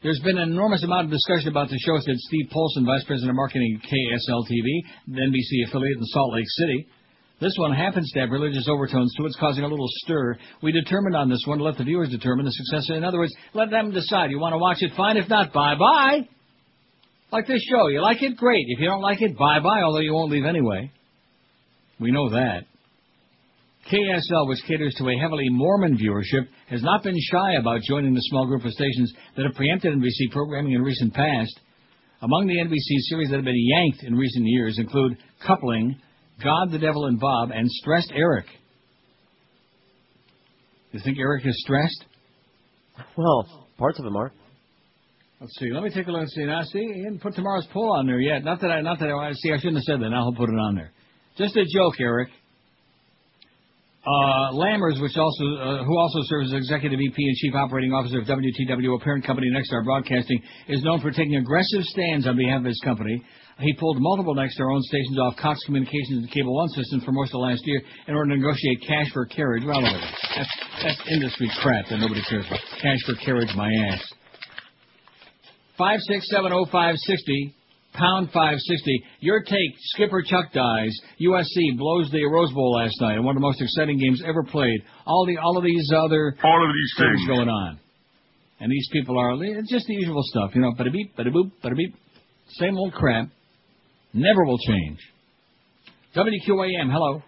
There's been an enormous amount of discussion about the show, said Steve Polson, Vice President of Marketing at KSL TV, the NBC affiliate in Salt Lake City. This one happens to have religious overtones to it. It's causing a little stir. We determined on this one to let the viewers determine the success. In other words, let them decide. You want to watch it, fine. If not, bye-bye. Like this show. You like it? Great. If you don't like it, bye-bye, although you won't leave anyway. We know that. KSL, which caters to a heavily Mormon viewership, has not been shy about joining the small group of stations that have preempted NBC programming in recent past. Among the NBC series that have been yanked in recent years include Coupling, God, the Devil, and Bob, and Stressed Eric. You think Eric is stressed? Well, parts of him are. Let's see. Let me take a look and see. Now, see, he didn't put tomorrow's poll on there yet. Not that I, not that I see. I shouldn't have said that. Now he'll put it on there. Just a joke, Eric. Uh, Lammers, which also uh, who also serves as executive VP and chief operating officer of WTW, a parent company Nexstar Broadcasting, is known for taking aggressive stands on behalf of his company. He pulled multiple Nexstar-owned stations off Cox Communications and Cable One systems for most of last year in order to negotiate cash for carriage. Well, whatever. That's, that's industry crap that nobody cares about. Cash for carriage, my ass. Five six seven oh five sixty pound 560. Your take, Skipper Chuck dies. USC blows the Rose Bowl last night, and one of the most exciting games ever played. All the all of these other all of these things things going on, and these people are it's just the usual stuff, you know. Bada beep, bada boop, bada beep. Same old crap. Never will change. WQAM, hello.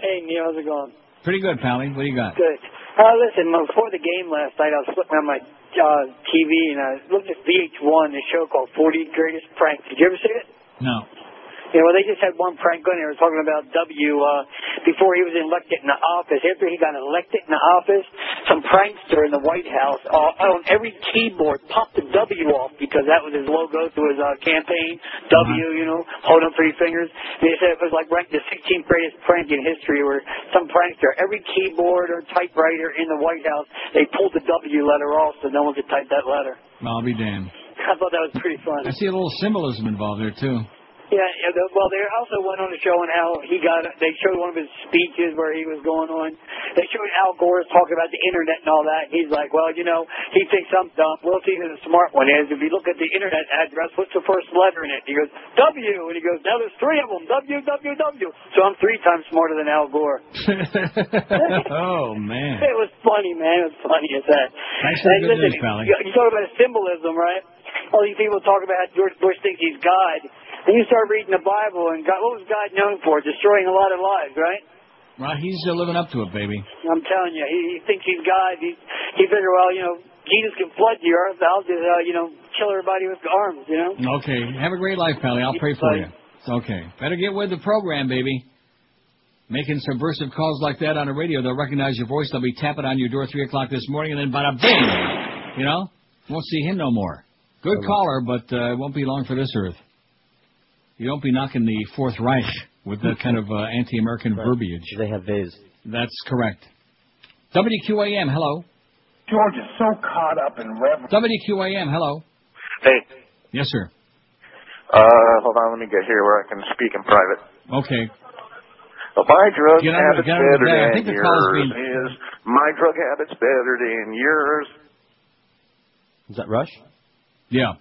Hey, Neil, how's it going? Pretty good, Pally. What do you got? Good. Uh, listen, before the game last night, I was flipping on my uh, TV and I looked at VH1, a show called 40 Greatest Pranks. Did you ever see it? No. Yeah, well, they just had one prank on. They were talking about W uh, before he was elected in the office. After he got elected in the office, some prankster in the White House uh, on every keyboard popped the W off because that was his logo to his uh, campaign. W, you know, hold up three fingers. And they said it was like ranked the 16th greatest prank in history where some prankster, every keyboard or typewriter in the White House, they pulled the W letter off so no one could type that letter. I'll be damned. I thought that was pretty funny. I see a little symbolism involved there too. Yeah, yeah the, well, they also went on to show on how he got. They showed one of his speeches where he was going on. They showed Al Gore talking about the internet and all that. He's like, well, you know, he thinks I'm dumb. We'll see who the smart one is. If you look at the internet address, what's the first letter in it? He goes W, and he goes, now there's three of them. W W W. So I'm three times smarter than Al Gore. oh man. It was funny, man. It was funny as that. Thanks for the good listen, news. You, you talk about symbolism, right? All these people talk about how George Bush thinks he's God. Then you start reading the Bible, and God, what was God known for? Destroying a lot of lives, right? Well, he's uh, living up to it, baby. I'm telling you, he, he thinks he's God. He he figure, well, you know, Jesus can flood the earth. I'll just, uh, you know, kill everybody with arms, you know. Okay. Have a great life, Pally. I'll pray for you. Okay. Better get with the program, baby. Making subversive calls like that on the radio, they'll recognize your voice. They'll be tapping on your door three o'clock this morning, and then bada bing, you know, won't see him no more. Good caller, but uh, it won't be long for this earth. You don't be knocking the Fourth Reich with that kind of uh, anti-American verbiage. They have Viz. That's correct. WQAM, hello. George is so caught up in rev. WQAM, hello. Hey, Yes, sir. uh, hold on, let me get here where I can speak in private. Okay. Well, my drug Get habit's get under better the. I than think yours being- is. My drug habit's better than yours. Is that Rush? Yeah.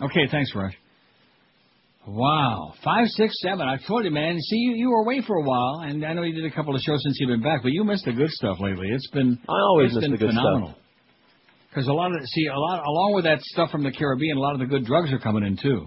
Okay, thanks, Rush. Wow, five, six, seven. I told you, man. See, you, you were away for a while, and I know you did a couple of shows since you've been back, but you missed the good stuff lately. It's been I always it's miss been the good phenomenal. stuff. Because a lot of see a lot along with that stuff from the Caribbean, a lot of the good drugs are coming in too.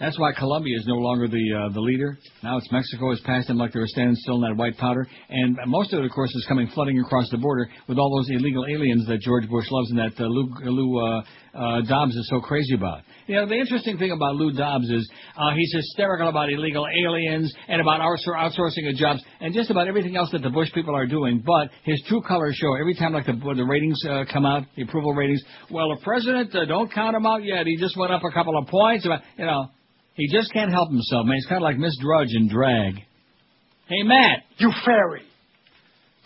That's why Colombia is no longer the uh, the leader. Now it's Mexico has passed them like they were standing still in that white powder, and most of it, of course, is coming flooding across the border with all those illegal aliens that George Bush loves and that uh, Lou, Lou uh, uh, Dobbs is so crazy about. You know, the interesting thing about Lou Dobbs is uh, he's hysterical about illegal aliens and about outsourcing of jobs and just about everything else that the Bush people are doing. But his true colors show every time, like the the ratings uh, come out, the approval ratings. Well, the president, uh, don't count him out yet. He just went up a couple of points. About, you know, he just can't help himself, man. He's kind of like Miss Drudge in drag. Hey, Matt. You fairy.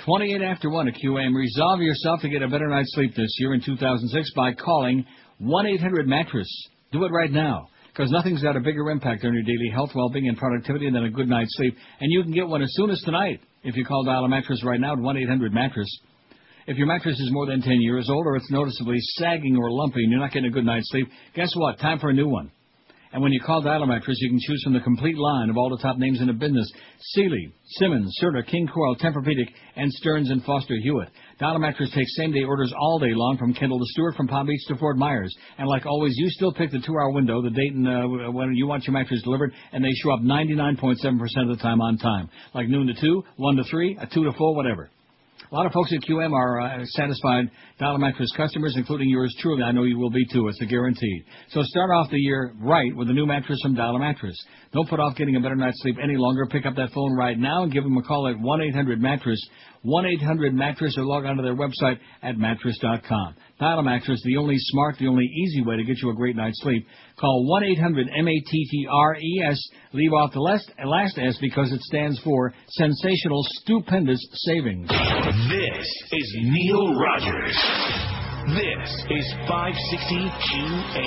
28 after 1 at QAM. Resolve yourself to get a better night's sleep this year in 2006 by calling 1-800-MATTRESS. Do it right now. Because nothing's got a bigger impact on your daily health, well-being, and productivity than a good night's sleep. And you can get one as soon as tonight if you call Dial Mattress right now at 1-800-MATTRESS. If your mattress is more than 10 years old or it's noticeably sagging or lumpy and you're not getting a good night's sleep, guess what? Time for a new one. And when you call Dial Mattress, you can choose from the complete line of all the top names in the business. Sealy, Simmons, Serta, King Coil, Tempur-Pedic, and Stearns and Foster Hewitt. Mattress takes same-day orders all day long from Kendall to Stewart, from Palm Beach to Fort Myers. And like always, you still pick the two-hour window, the date and uh, when you want your mattress delivered, and they show up 99.7% of the time on time. Like noon to 2, 1 to 3, a 2 to 4, whatever. A lot of folks at QM are uh, satisfied Dial a Mattress customers, including yours truly. I know you will be too. It's a guarantee. So start off the year right with a new mattress from Dial a Mattress. Don't put off getting a better night's sleep any longer. Pick up that phone right now and give them a call at 1-800-MATTRESS, 1-800-MATTRESS, or log on to their website at mattress.com. Dial a Mattress, the only smart, the only easy way to get you a great night's sleep. Call 1-800-M-A-T-T-R-E-S. Leave off the last, last S because it stands for Sensational Stupendous Savings. This is Neil Rogers. This is 560 QA.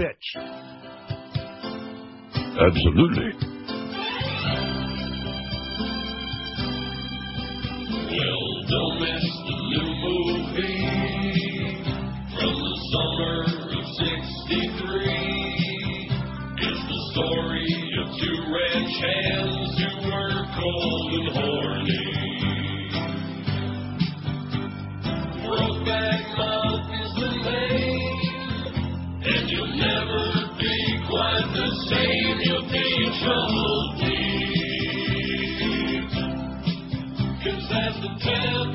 Bitch. Absolutely. Well, don't miss the new movie as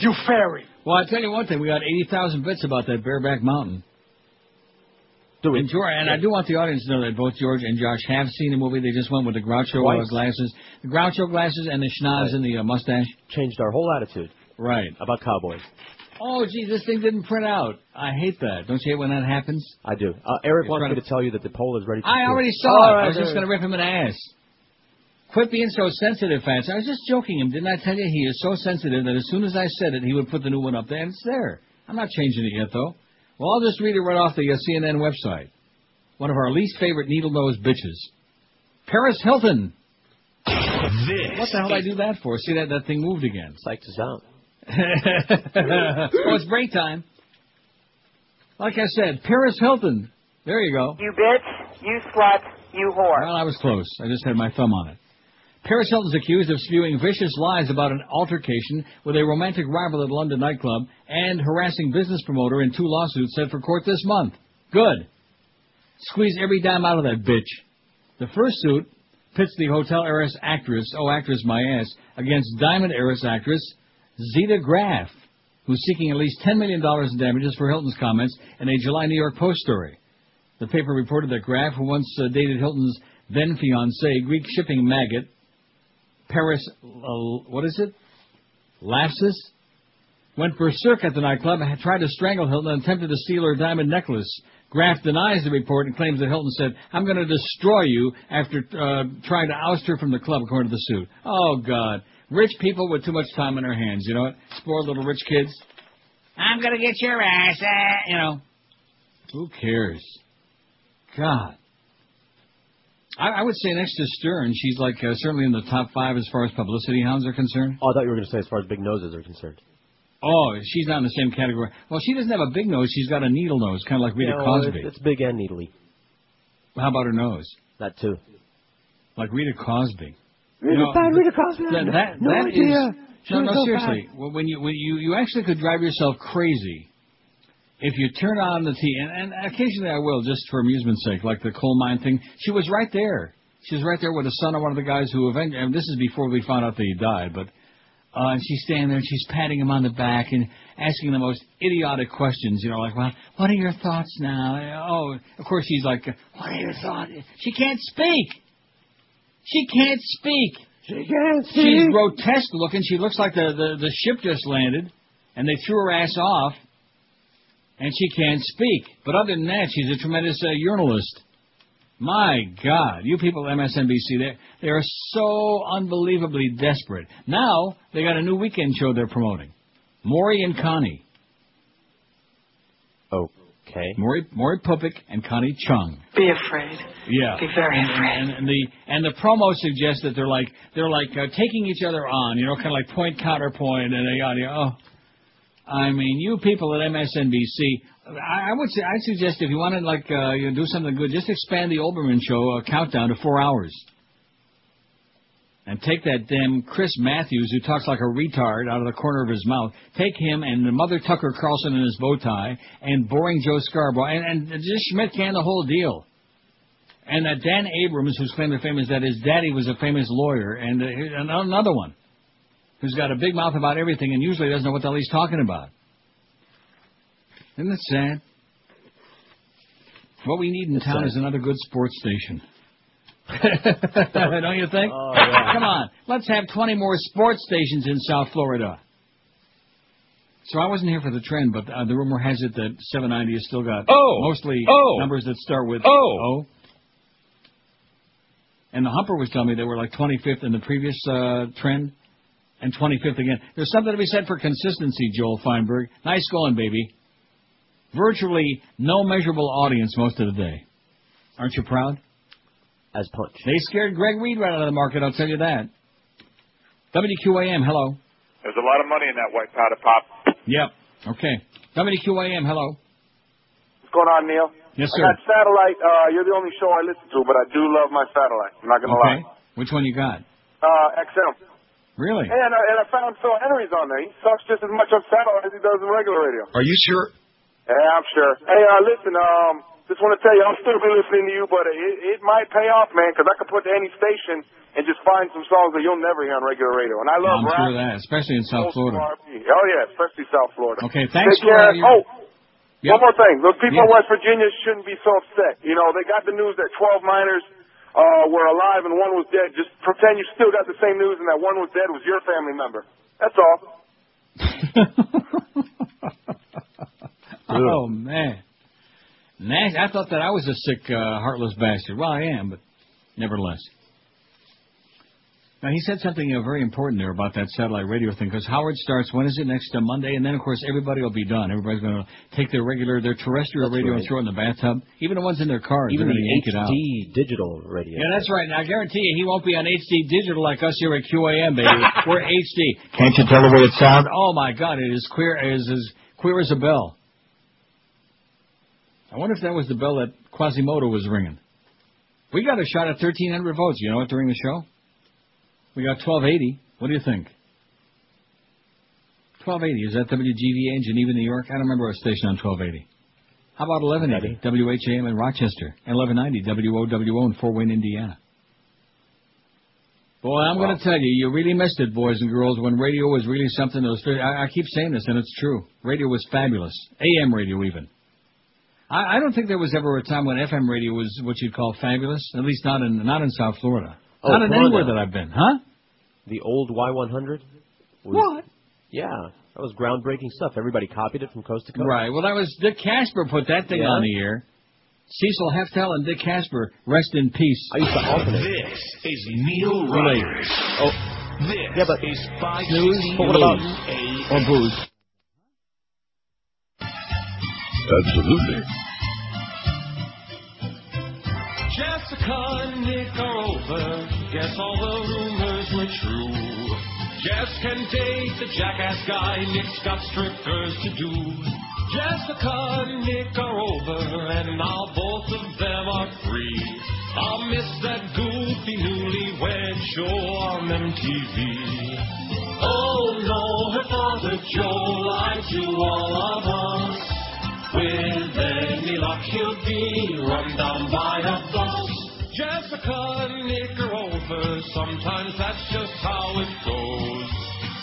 You fairy. Well, I tell you one thing, we got 80,000 bits about that Bareback Mountain. Do and, George, and I do want the audience to know that both George and Josh have seen the movie. They just went with the Groucho uh, Twice. glasses, the Groucho glasses, and the schnoz and the uh, mustache. Changed our whole attitude. Right. About cowboys. Oh, gee, this thing didn't print out. I hate that. Don't you hate when that happens? I do. Uh, Eric You're wants me to tell you that the poll is ready to I already saw All it. right, I was just going to rip him an ass. Quit being so sensitive, Fats. I was just joking him. Didn't I tell you he is so sensitive that as soon as I said it, he would put the new one up there, and it's there. I'm not changing it yet, though. Well, I'll just read it right off the uh, CNN website. One of our least favorite needle-nosed bitches. Paris Hilton. What the hell did I do that for? See, that, that thing moved again. Psyched us out. oh, it's break time. Like I said, Paris Hilton. There you go. You bitch, you slut, you whore. Well, I was close. I just had my thumb on it. Paris is accused of spewing vicious lies about an altercation with a romantic rival at a London nightclub and harassing business promoter in two lawsuits set for court this month. Good. Squeeze every dime out of that bitch. The first suit pits the hotel heiress actress, oh actress my ass, against diamond heiress actress Zeta Graff, who's seeking at least $10 million in damages for Hilton's comments in a July New York Post story. The paper reported that Graff, who once uh, dated Hilton's then fiancee, Greek shipping maggot, Paris, uh, what is it? Latsis? Went berserk at the nightclub and tried to strangle Hilton and attempted to steal her diamond necklace. Graff denies the report and claims that Hilton said, I'm going to destroy you after uh, trying to oust her from the club, according to the suit. Oh, God. Rich people with too much time on their hands, you know what? Spoiled little rich kids. I'm going to get your ass, eh, you know. Who cares? God. I, I would say next to Stern, she's like uh, certainly in the top five as far as publicity hounds are concerned. Oh, I thought you were going to say as far as big noses are concerned. Oh, she's not in the same category. Well, she doesn't have a big nose. She's got a needle nose, kind of like Rita Yeah, well, Cosby. It's, it's big and needly. How about her nose? That too. Like Rita Cosby. Rita, You know, bad Rita Cosby. That, that, no that idea. is- no, no, so seriously. fat. When you when you you actually could drive yourself crazy if you turn on the TV, and, and occasionally I will just for amusement's sake, like the coal mine thing. She was right there. She was right there with the son of one of the guys who eventually. And this is before we found out that he died, but Uh, and she's standing there and she's patting him on the back and asking the most idiotic questions, you know, like, well, what are your thoughts now? Oh, of course she's like, what are your thoughts? She can't speak. She can't speak. She can't speak. She's grotesque looking. She looks like the, the, the ship just landed and they threw her ass off and she can't speak. But other than that, she's a tremendous uh, urinalist. My God, you people at MSNBC, they they are so unbelievably desperate. Now they got a new weekend show they're promoting, Maury and Connie. Okay. Maury Maury Pupik and Connie Chung. Be afraid. Yeah. Be very and, afraid. And, and the and the promo suggests that they're like they're like uh, taking each other on, you know, kind of like point counterpoint and they yada yada. Oh, I mean, you people at MSNBC, I, I would say I suggest if you want to like uh, you know, do something good, just expand the Olbermann show uh, countdown to four hours. And take that damn Chris Matthews who talks like a retard out of the corner of his mouth. Take him and the Mother Tucker Carlson in his bow tie and boring Joe Scarborough and, and just Schmidt can the whole deal. And that Dan Abrams, who's claimed to fame, is that his daddy was a famous lawyer, and, uh, and another one who's got a big mouth about everything and usually doesn't know what the hell he's talking about. Isn't that sad? What we need in town is another good sports station. Don't you think? Oh, yeah. Come on, let's have 20 more sports stations in South Florida. So I wasn't here for the trend, but uh, the rumor has it that 790 has still got Oh. mostly Oh. numbers that start with Oh. O. And the Humper was telling me they were like 25th in the previous uh, trend, and 25th again. There's something to be said for consistency, Joel Feinberg. Nice going, baby. Virtually no measurable audience most of the day. Aren't you proud? As punch. They scared Greg Reed right out of the market, I'll tell you that. WQAM, hello. There's a lot of money in that white powder pop. Yep. Okay. WQAM, hello. What's going on, Neil? Yes, I sir. got satellite. Uh, you're the only show I listen to, but I do love my satellite. I'm not gonna lie. Okay. lie. Which one you got? Uh, XM. Really? And, uh, and I found Phil Hendrie's on there. He sucks just as much on satellite as he does in regular radio. Are you sure? Yeah, I'm sure. Hey, uh, listen, um, just want to tell you, I'll still be listening to you, but it, it might pay off, man, because I could put to any station and just find some songs that you'll never hear on regular radio. And I love I'm rap. sure that, especially in South Florida. Oh yeah, especially South Florida. Okay, thanks Take for uh, your... Oh, Yep. one more thing. Those people Yeah. in West Virginia shouldn't be so upset. You know, they got the news that 12 miners uh, were alive and one was dead. Just pretend you still got the same news and that one was dead was your family member. That's all. Oh man, Nash, I thought that I was a sick, uh, heartless bastard. Well, I am, but nevertheless. Now he said something uh, very important there about that satellite radio thing because Howard starts. When is it next uh, Monday? And then of course everybody will be done. Everybody's going to take their regular, their terrestrial That's radio and throw it in the bathtub. Even the ones in their cars, Even they're the going to yank it out. HD digital radio. Yeah, that's right. Now I guarantee you, he won't be on HD digital like us here at QAM, baby. We're HD. Can't you tell the way it sounds? Oh my God, it is queer as as queer as a bell. I wonder if that was the bell that Quasimodo was ringing. We got a shot at 1,300 votes. You know what? During the show, we got 1280. What do you think? 1280 is that WGVA in Geneva, New York? I don't remember a station on 1280. How about 1180 WHAM in Rochester and 1190 WOWO in Fort Wayne, Indiana? Boy, I'm going to tell you, you really missed it, boys and girls, when radio was really something that was. I, I keep saying this, and it's true. Radio was fabulous. AM radio, even. I, I don't think there was ever a time when FM radio was what you'd call fabulous. At least not in not in South Florida. Oh, not in come anywhere now. that I've been, huh? The old Y100? Was, What? Yeah, that was groundbreaking stuff. Everybody copied it from coast to coast. Right. Well, that was Dick Casper put that thing Yeah. on the air. Cecil Heftel and Dick Casper, rest in peace. I used to alternate. This is Neil Rogers. Oh, This Yeah, but- is Snooze, 560 but what about- AM. Or booze. Absolutely. Nick are over. Guess all the rumors were true. Jess can date the jackass guy. Nick's got strippers to do. Jessica and Nick are over, and now both of them are free. I'll miss that goofy newlywed show on MTV. Oh no, her father Joe lied to all of us. With any luck, he'll be run down by a bus. Jessica and Nick are over. Sometimes that's just how it goes.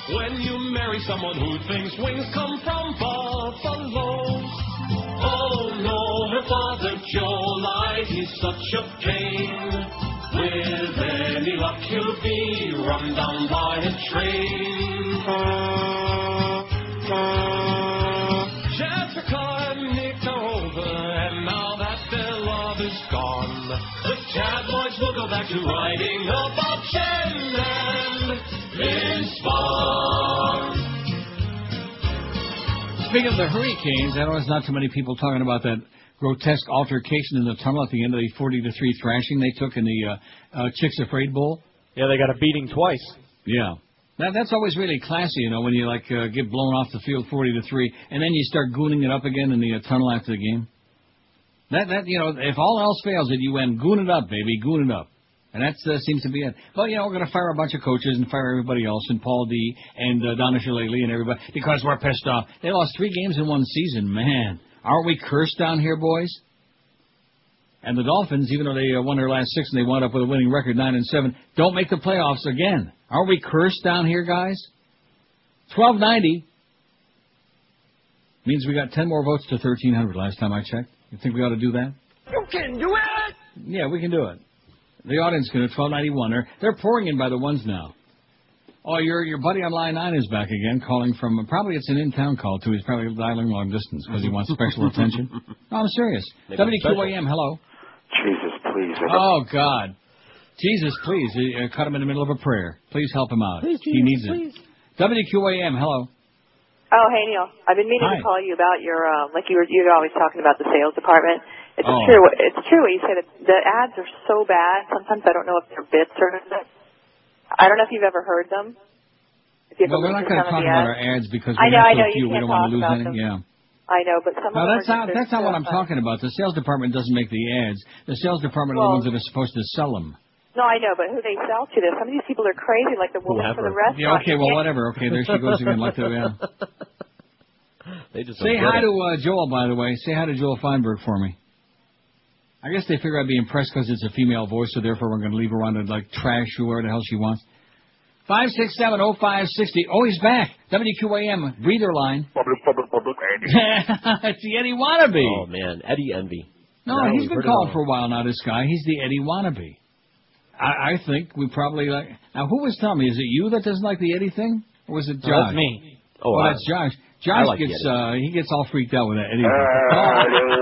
when you marry someone who thinks wings come from buffalo. Oh no, her father Joe lied, he's such a pain. With any luck, he'll be run down by a train. The tabloids will go back to writing about Jen and Vince Vaughn. Speaking of the hurricanes, I know there's not too many people talking about that grotesque altercation in the tunnel at the end of the 40 to 3 thrashing they took in the uh, uh, Chicks Afraid Bowl. Yeah, they got a beating twice. Yeah. That, that's always really classy, you know, when you like uh, get blown off the field 40 to 3 and then you start gooning it up again in the uh, tunnel after the game. That that you know, if all else fails, that you went goon it up, baby, goon it up. And that uh, seems to be it. Well, know, we're going to fire a bunch of coaches and fire everybody else, and Paul Dee and uh, Donna and everybody, because we're pissed off. They lost three games in one season. Man, aren't we cursed down here, boys? And the Dolphins, even though they uh, won their last six and they wound up with a winning record, nine and seven, don't make the playoffs again. Aren't we cursed down here, guys? Twelve ninety means we got ten more votes to thirteen hundred. Last time I checked, you think we ought to do that? You can do it! Yeah, we can do it. The audience can do twelve ninety one. They're they're pouring in by the ones now. Oh, your your buddy on line nine is back again, calling from probably it's an in town call too. He's probably dialing long distance because he wants special attention. No, I'm serious. Maybe it's. WQAM, hello. Jesus, please. Oh God, Jesus, please uh, cut him in the middle of a prayer. Please help him out. Please, he needs please. it. WQAM, hello. Oh, hey Neil. I've been meaning Hi. to call you about your uh, like you were you're always talking about the sales department. It's Oh. true. It's true. what You said. that the ads are so bad. Sometimes I don't know if they're bits or not. I don't know if you've ever heard them. If you've Well, we're not going to talk to some of the about ads. our ads because I we know, I know, you. We don't want to lose about any. them. Yeah. I know, but some No, that's not that's not what I'm talking about. The sales department doesn't make the ads. The sales department are the ones that are supposed to sell them. No, I know, but who they sell to? This some of these people are crazy, like the woman for the restaurant. Yeah, okay, well, whatever. Okay, there she goes again. Like the, yeah. They just Say don't hi it. to uh, Joel, by the way. Say hi to Joel Feinberg for me. I guess they figure I'd be impressed because it's a female voice, so therefore we're going to leave her on to like trash whoever the hell she wants. Five six seven oh five sixty. Oh, he's back. WQAM breather line. Public, public, public. it's the Eddie wannabe. Oh man, Eddie Envy. No, Now he's we've been heard it called for a while now. This guy, he's the Eddie wannabe. I, I think we probably like. Now, who was telling me? Is it you that doesn't like the Eddie thing, or was it Josh? That's me. Oh, Oh, I- that's Josh. Josh like gets uh, he gets all freaked out with that Eddie.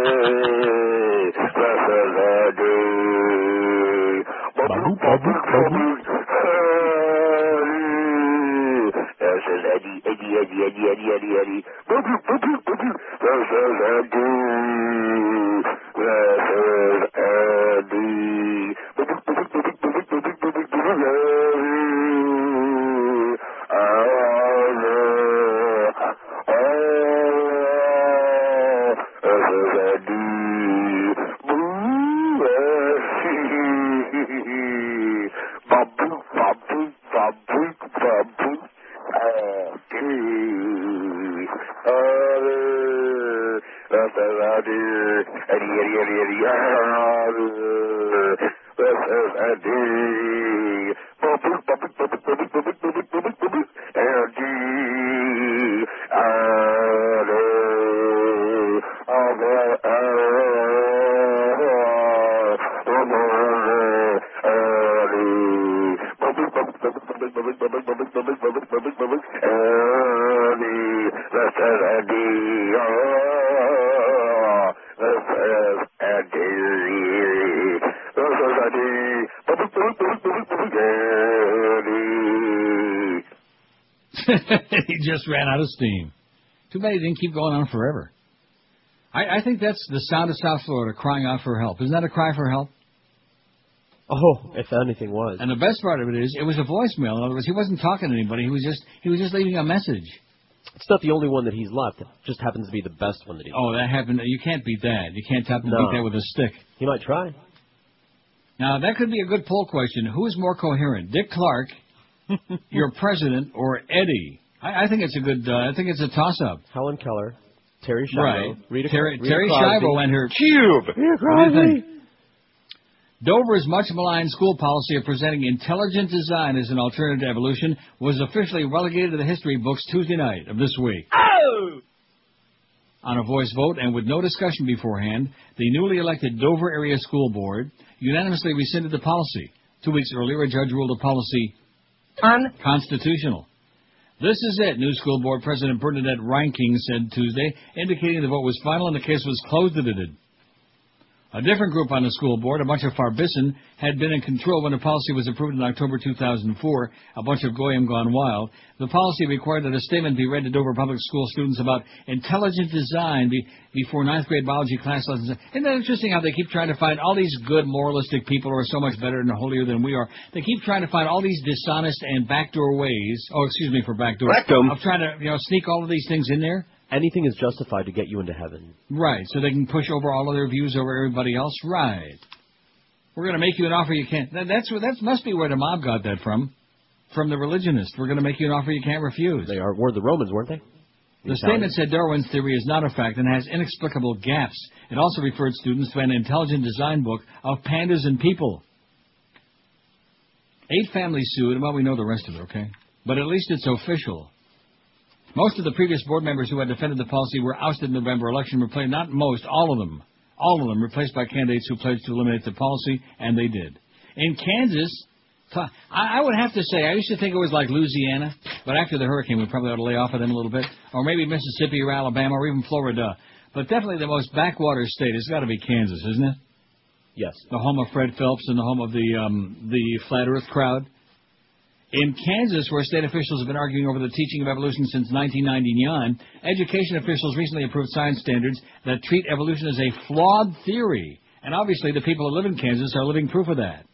Eddie, Eddie, Eddie, Eddie, Eddie, Eddie, Eddie. This is Eddie. This is Eddie. He just ran out of steam. Too bad he didn't keep going on forever. I, I think that's the sound of South Florida crying out for help. Isn't that a cry for help? Oh, if anything was. And the best part of it is, it was a voicemail. In other words, he wasn't talking to anybody. He was just he was just leaving a message. It's not the only one that he's left. It just happens to be the best one that he's Oh, that happened. You can't beat that. You can't tap No. beat that with a stick. He might try. Now that could be a good poll question. Who is more coherent, Dick Clark, your president, or Eddie? I, I think it's a good. Uh, I think it's a toss-up. Helen Keller, Terri Schiavo, Right. Rita, Terri, Rita Terri Schiavo and her Tube. Rita you Cosby. think? Dover's much maligned school policy of presenting intelligent design as an alternative to evolution was officially relegated to the history books Tuesday night of this week. Oh! On a voice vote and with no discussion beforehand, the newly elected Dover Area School Board unanimously rescinded the policy. Two weeks earlier, a judge ruled the policy unconstitutional. This is it, new school board president Bernadette Reinking said Tuesday, indicating the vote was final and the case was closed. A different group on the school board, a bunch of Farbissen, had been in control when the policy was approved in October 2004, a bunch of Goyim gone wild. The policy required that a statement be read to Dover Public School students about intelligent design be, before ninth grade biology class lessons. Isn't that interesting how they keep trying to find all these good moralistic people who are so much better and holier than we are? They keep trying to find all these dishonest and backdoor ways, oh, excuse me for backdoor, Rectum. of trying to, you know, sneak all of these things in there. Anything is justified to get you into heaven. Right, so they can push over all of their views over everybody else. Right. We're going to make you an offer you can't. That, that's where that must be where the mob got that from, from the religionists. We're going to make you an offer you can't refuse. They are were the Romans, weren't they? The statement said Darwin's theory is not a fact and has inexplicable gaps. It also referred students to an intelligent design book of pandas and people. Eight families sued, and well, we know the rest of it, okay? But at least it's official. Most of the previous board members who had defended the policy were ousted in the November election, replaced, not most, all of them, all of them replaced by candidates who pledged to eliminate the policy, and they did. In Kansas, I I would have to say, I used to think it was like Louisiana, but after the hurricane, we probably ought to lay off of them a little bit, or maybe Mississippi or Alabama or even Florida. But definitely the most backwater state has got to be Kansas, isn't it? Yes. The home of Fred Phelps and the home of the um, the flat Earth crowd. In Kansas, where state officials have been arguing over the teaching of evolution since 1999, education officials recently approved science standards that treat evolution as a flawed theory. And obviously, the people who live in Kansas are living proof of that.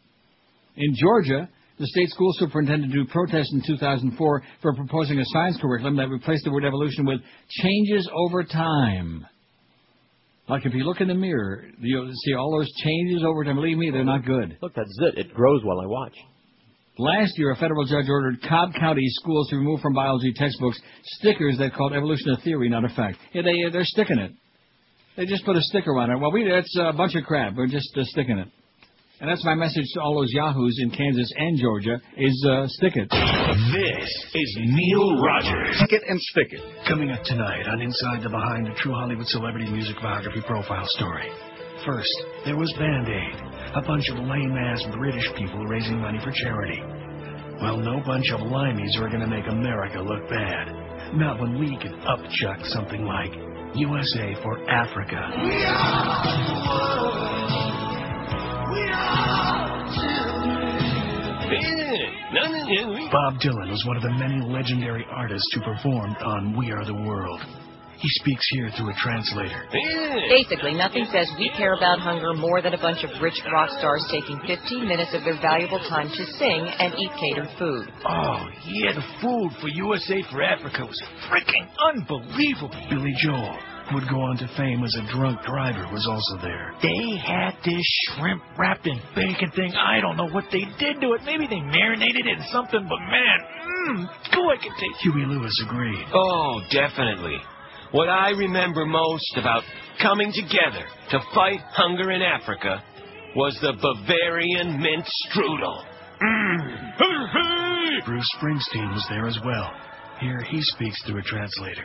In Georgia, the state school superintendent drew protest in 2004 for proposing a science curriculum that replaced the word evolution with changes over time. Like if you look in the mirror, you'll see all those changes over time. Believe me, they're not good. Look, that's it. It grows while I watch. Last year, a federal judge ordered Cobb County schools to remove from biology textbooks stickers that called evolution a theory, not a fact. Yeah, they they're sticking it. They just put a sticker on it. Well, we that's a bunch of crap. We're just uh, sticking it. And that's my message to all those yahoos in Kansas and Georgia: is uh, stick it. This is Neil Rogers. Stick it and stick it. Coming up tonight on Inside the Behind a True Hollywood Celebrity Music Biography Profile Story. First, there was Band Aid, a bunch of lame ass British people raising money for charity. Well, no bunch of limeys are going to make America look bad. Not when we can upchuck something like USA for Africa. We are the world. We are. Bob Dylan was one of the many legendary artists who performed on We Are the World. He speaks here through a translator. Basically, nothing says we care about hunger more than a bunch of rich rock stars taking 15 minutes of their valuable time to sing and eat catered food. Oh, yeah, the food for USA for Africa was freaking unbelievable. Billy Joel, who would go on to fame as a drunk driver, was also there. They had this shrimp wrapped in bacon thing. I don't know what they did to it. Maybe they marinated it in something, but man, mmm, boy, I can taste. Huey Lewis agreed. Oh, definitely. What I remember most about coming together to fight hunger in Africa was the Bavarian mint strudel. Mm. Bruce Springsteen was there as well. Here he speaks through a translator.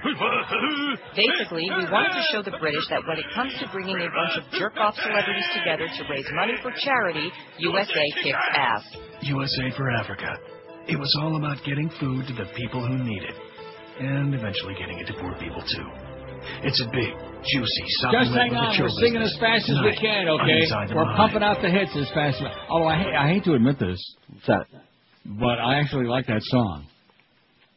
Basically, we wanted to show the British that when it comes to bringing a bunch of jerk-off celebrities together to raise money for charity, USA kicks ass. USA for Africa. It was all about getting food to the people who need it. And eventually getting it to poor people too. It's a big, juicy, song. Just hang on. We're singing as fast as we can, okay? We're pumping out the hits as fast as. Although I hate, I hate to admit this, but I actually like that song.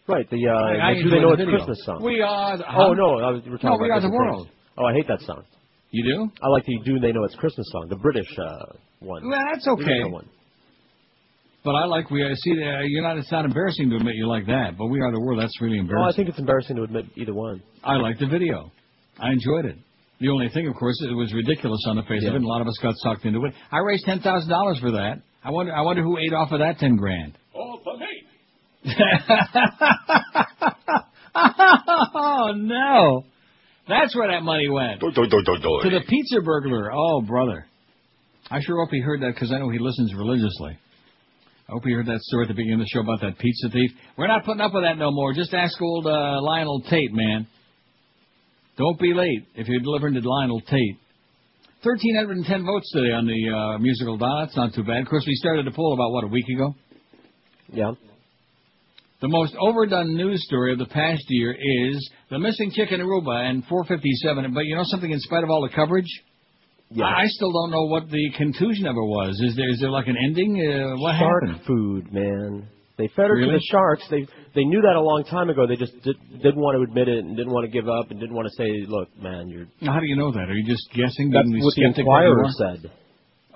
Right, the uh, I- I the Do They Know the It's. Christmas song. We are the- Oh no, I was, we were talking No, about We Are the World. things. Oh, I hate that song. You do? I like the Do They Know It's Christmas song, the British uh, one. Well, that's okay. different One. But I like we. I see that uh, you're not. It's not embarrassing to admit you like that. But We Are the World. That's really embarrassing. Oh, I think it's embarrassing to admit either one. I like the video. I enjoyed it. The only thing, of course, it was ridiculous on the face of it. and A lot of us got sucked into it. I raised ten thousand dollars for that. I wonder. I wonder who ate off of that ten grand. All for me. oh no, that's where that money went. Do, do, do, do, do. To the pizza burglar. Oh brother. I sure hope he heard that because I know he listens religiously. I hope you heard that story at the beginning of the show about that pizza thief. We're not putting up with that no more. Just ask old uh, Lionel Tate, man. Don't be late if you're delivering to Lionel Tate. 1,310 votes today on the uh, musical dial. That's not too bad. Of course, we started the poll about, what, a week ago? Yeah. The most overdone news story of the past year is the missing chick in Aruba and 457. But you know something? In spite of all the coverage, Yeah. I still don't know what the conclusion of it was. Is there is there like an ending? Uh, what Shark happened? food, man. They fed her to the sharks. They they knew that a long time ago. They just did, didn't want to admit it and didn't want to give up and didn't want to say, "Look, man, you're." Now, How do you know that? Are you just guessing? That's what the Inquirer said.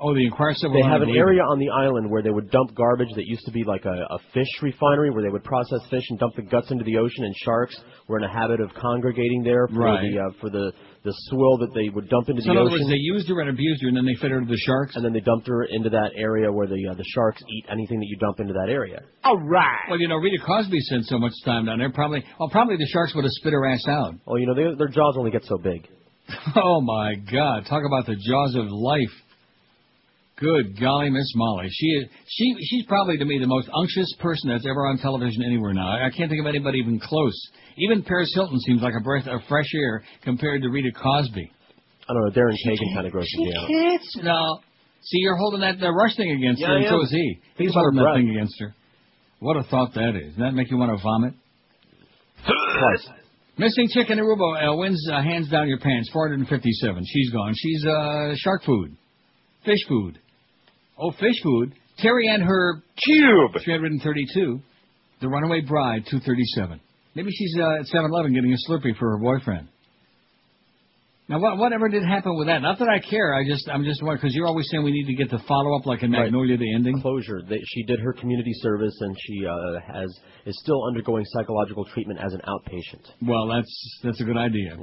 Oh, the Inquirer said. They well, have an area on the island where they would dump garbage that used to be like a, a fish refinery, where they would process fish and dump the guts into the ocean, and sharks were in a habit of congregating there for Right. the uh, for the the swill that they would dump into So the in other ocean. words, they used her and abused her, and then they fed her to the sharks. and then they dumped her into that area where the uh, the sharks eat anything that you dump into that area. All right. Well, you know, Rita Cosby spent so much time down there. Probably, well, probably the sharks would have spit her ass out. Well, you know, they, their jaws only get so big. Oh my God! Talk about the jaws of life. Good golly, Miss Molly. She is she she's probably to me the most unctuous person that's ever on television anywhere now. I, I can't think of anybody even close. Even Paris Hilton seems like a breath of fresh air compared to Rita Cosby. I don't know. Daryn Kagan kind of grosses me out. Kids, no. See, you're holding that uh, rush thing against Yeah, her, and so is he. Think He's holding that thing against her. What a thought that is. Doesn't that make you want to vomit? Twice. Missing chicken Aruba uh, wins uh, hands down your pants. 457. She's gone. She's uh, shark food, fish food. Oh, fish food. Terri and her cube. 332. The runaway bride. 237. Maybe she's uh, at 7-Eleven getting a Slurpee for her boyfriend. Now, what, whatever did happen with that? Not that I care. I just, I'm just wondering because you're always saying we need to get the follow up, like in Right. Magnolia, the ending. Closure. They, she did her community service, and she uh, has is still undergoing psychological treatment as an outpatient. Well, that's that's a good idea.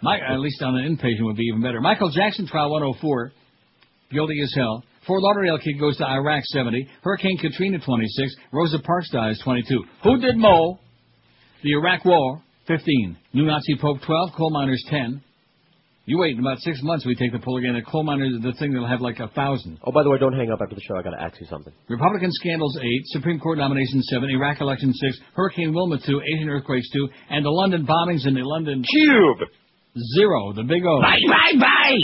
My, at least on an inpatient would be even better. Michael Jackson trial 104, guilty as hell. Fort Lauderdale kid goes to Iraq 70. Hurricane Katrina 26. Rosa Parks dies 22. Who did Mo? The Iraq War 15. New Nazi Pope 12. Coal miners 10. You wait in about six months we take the poll again. The coal miners, the thing that'll have like a thousand. Oh, by the way, don't hang up after the show. I got to ask you something. Republican scandals 8, Supreme Court nomination 7, Iraq election 6, Hurricane Wilma 2, Asian earthquakes 2, and the London bombings in the London Tube 0, the big O. Bye, bye, bye.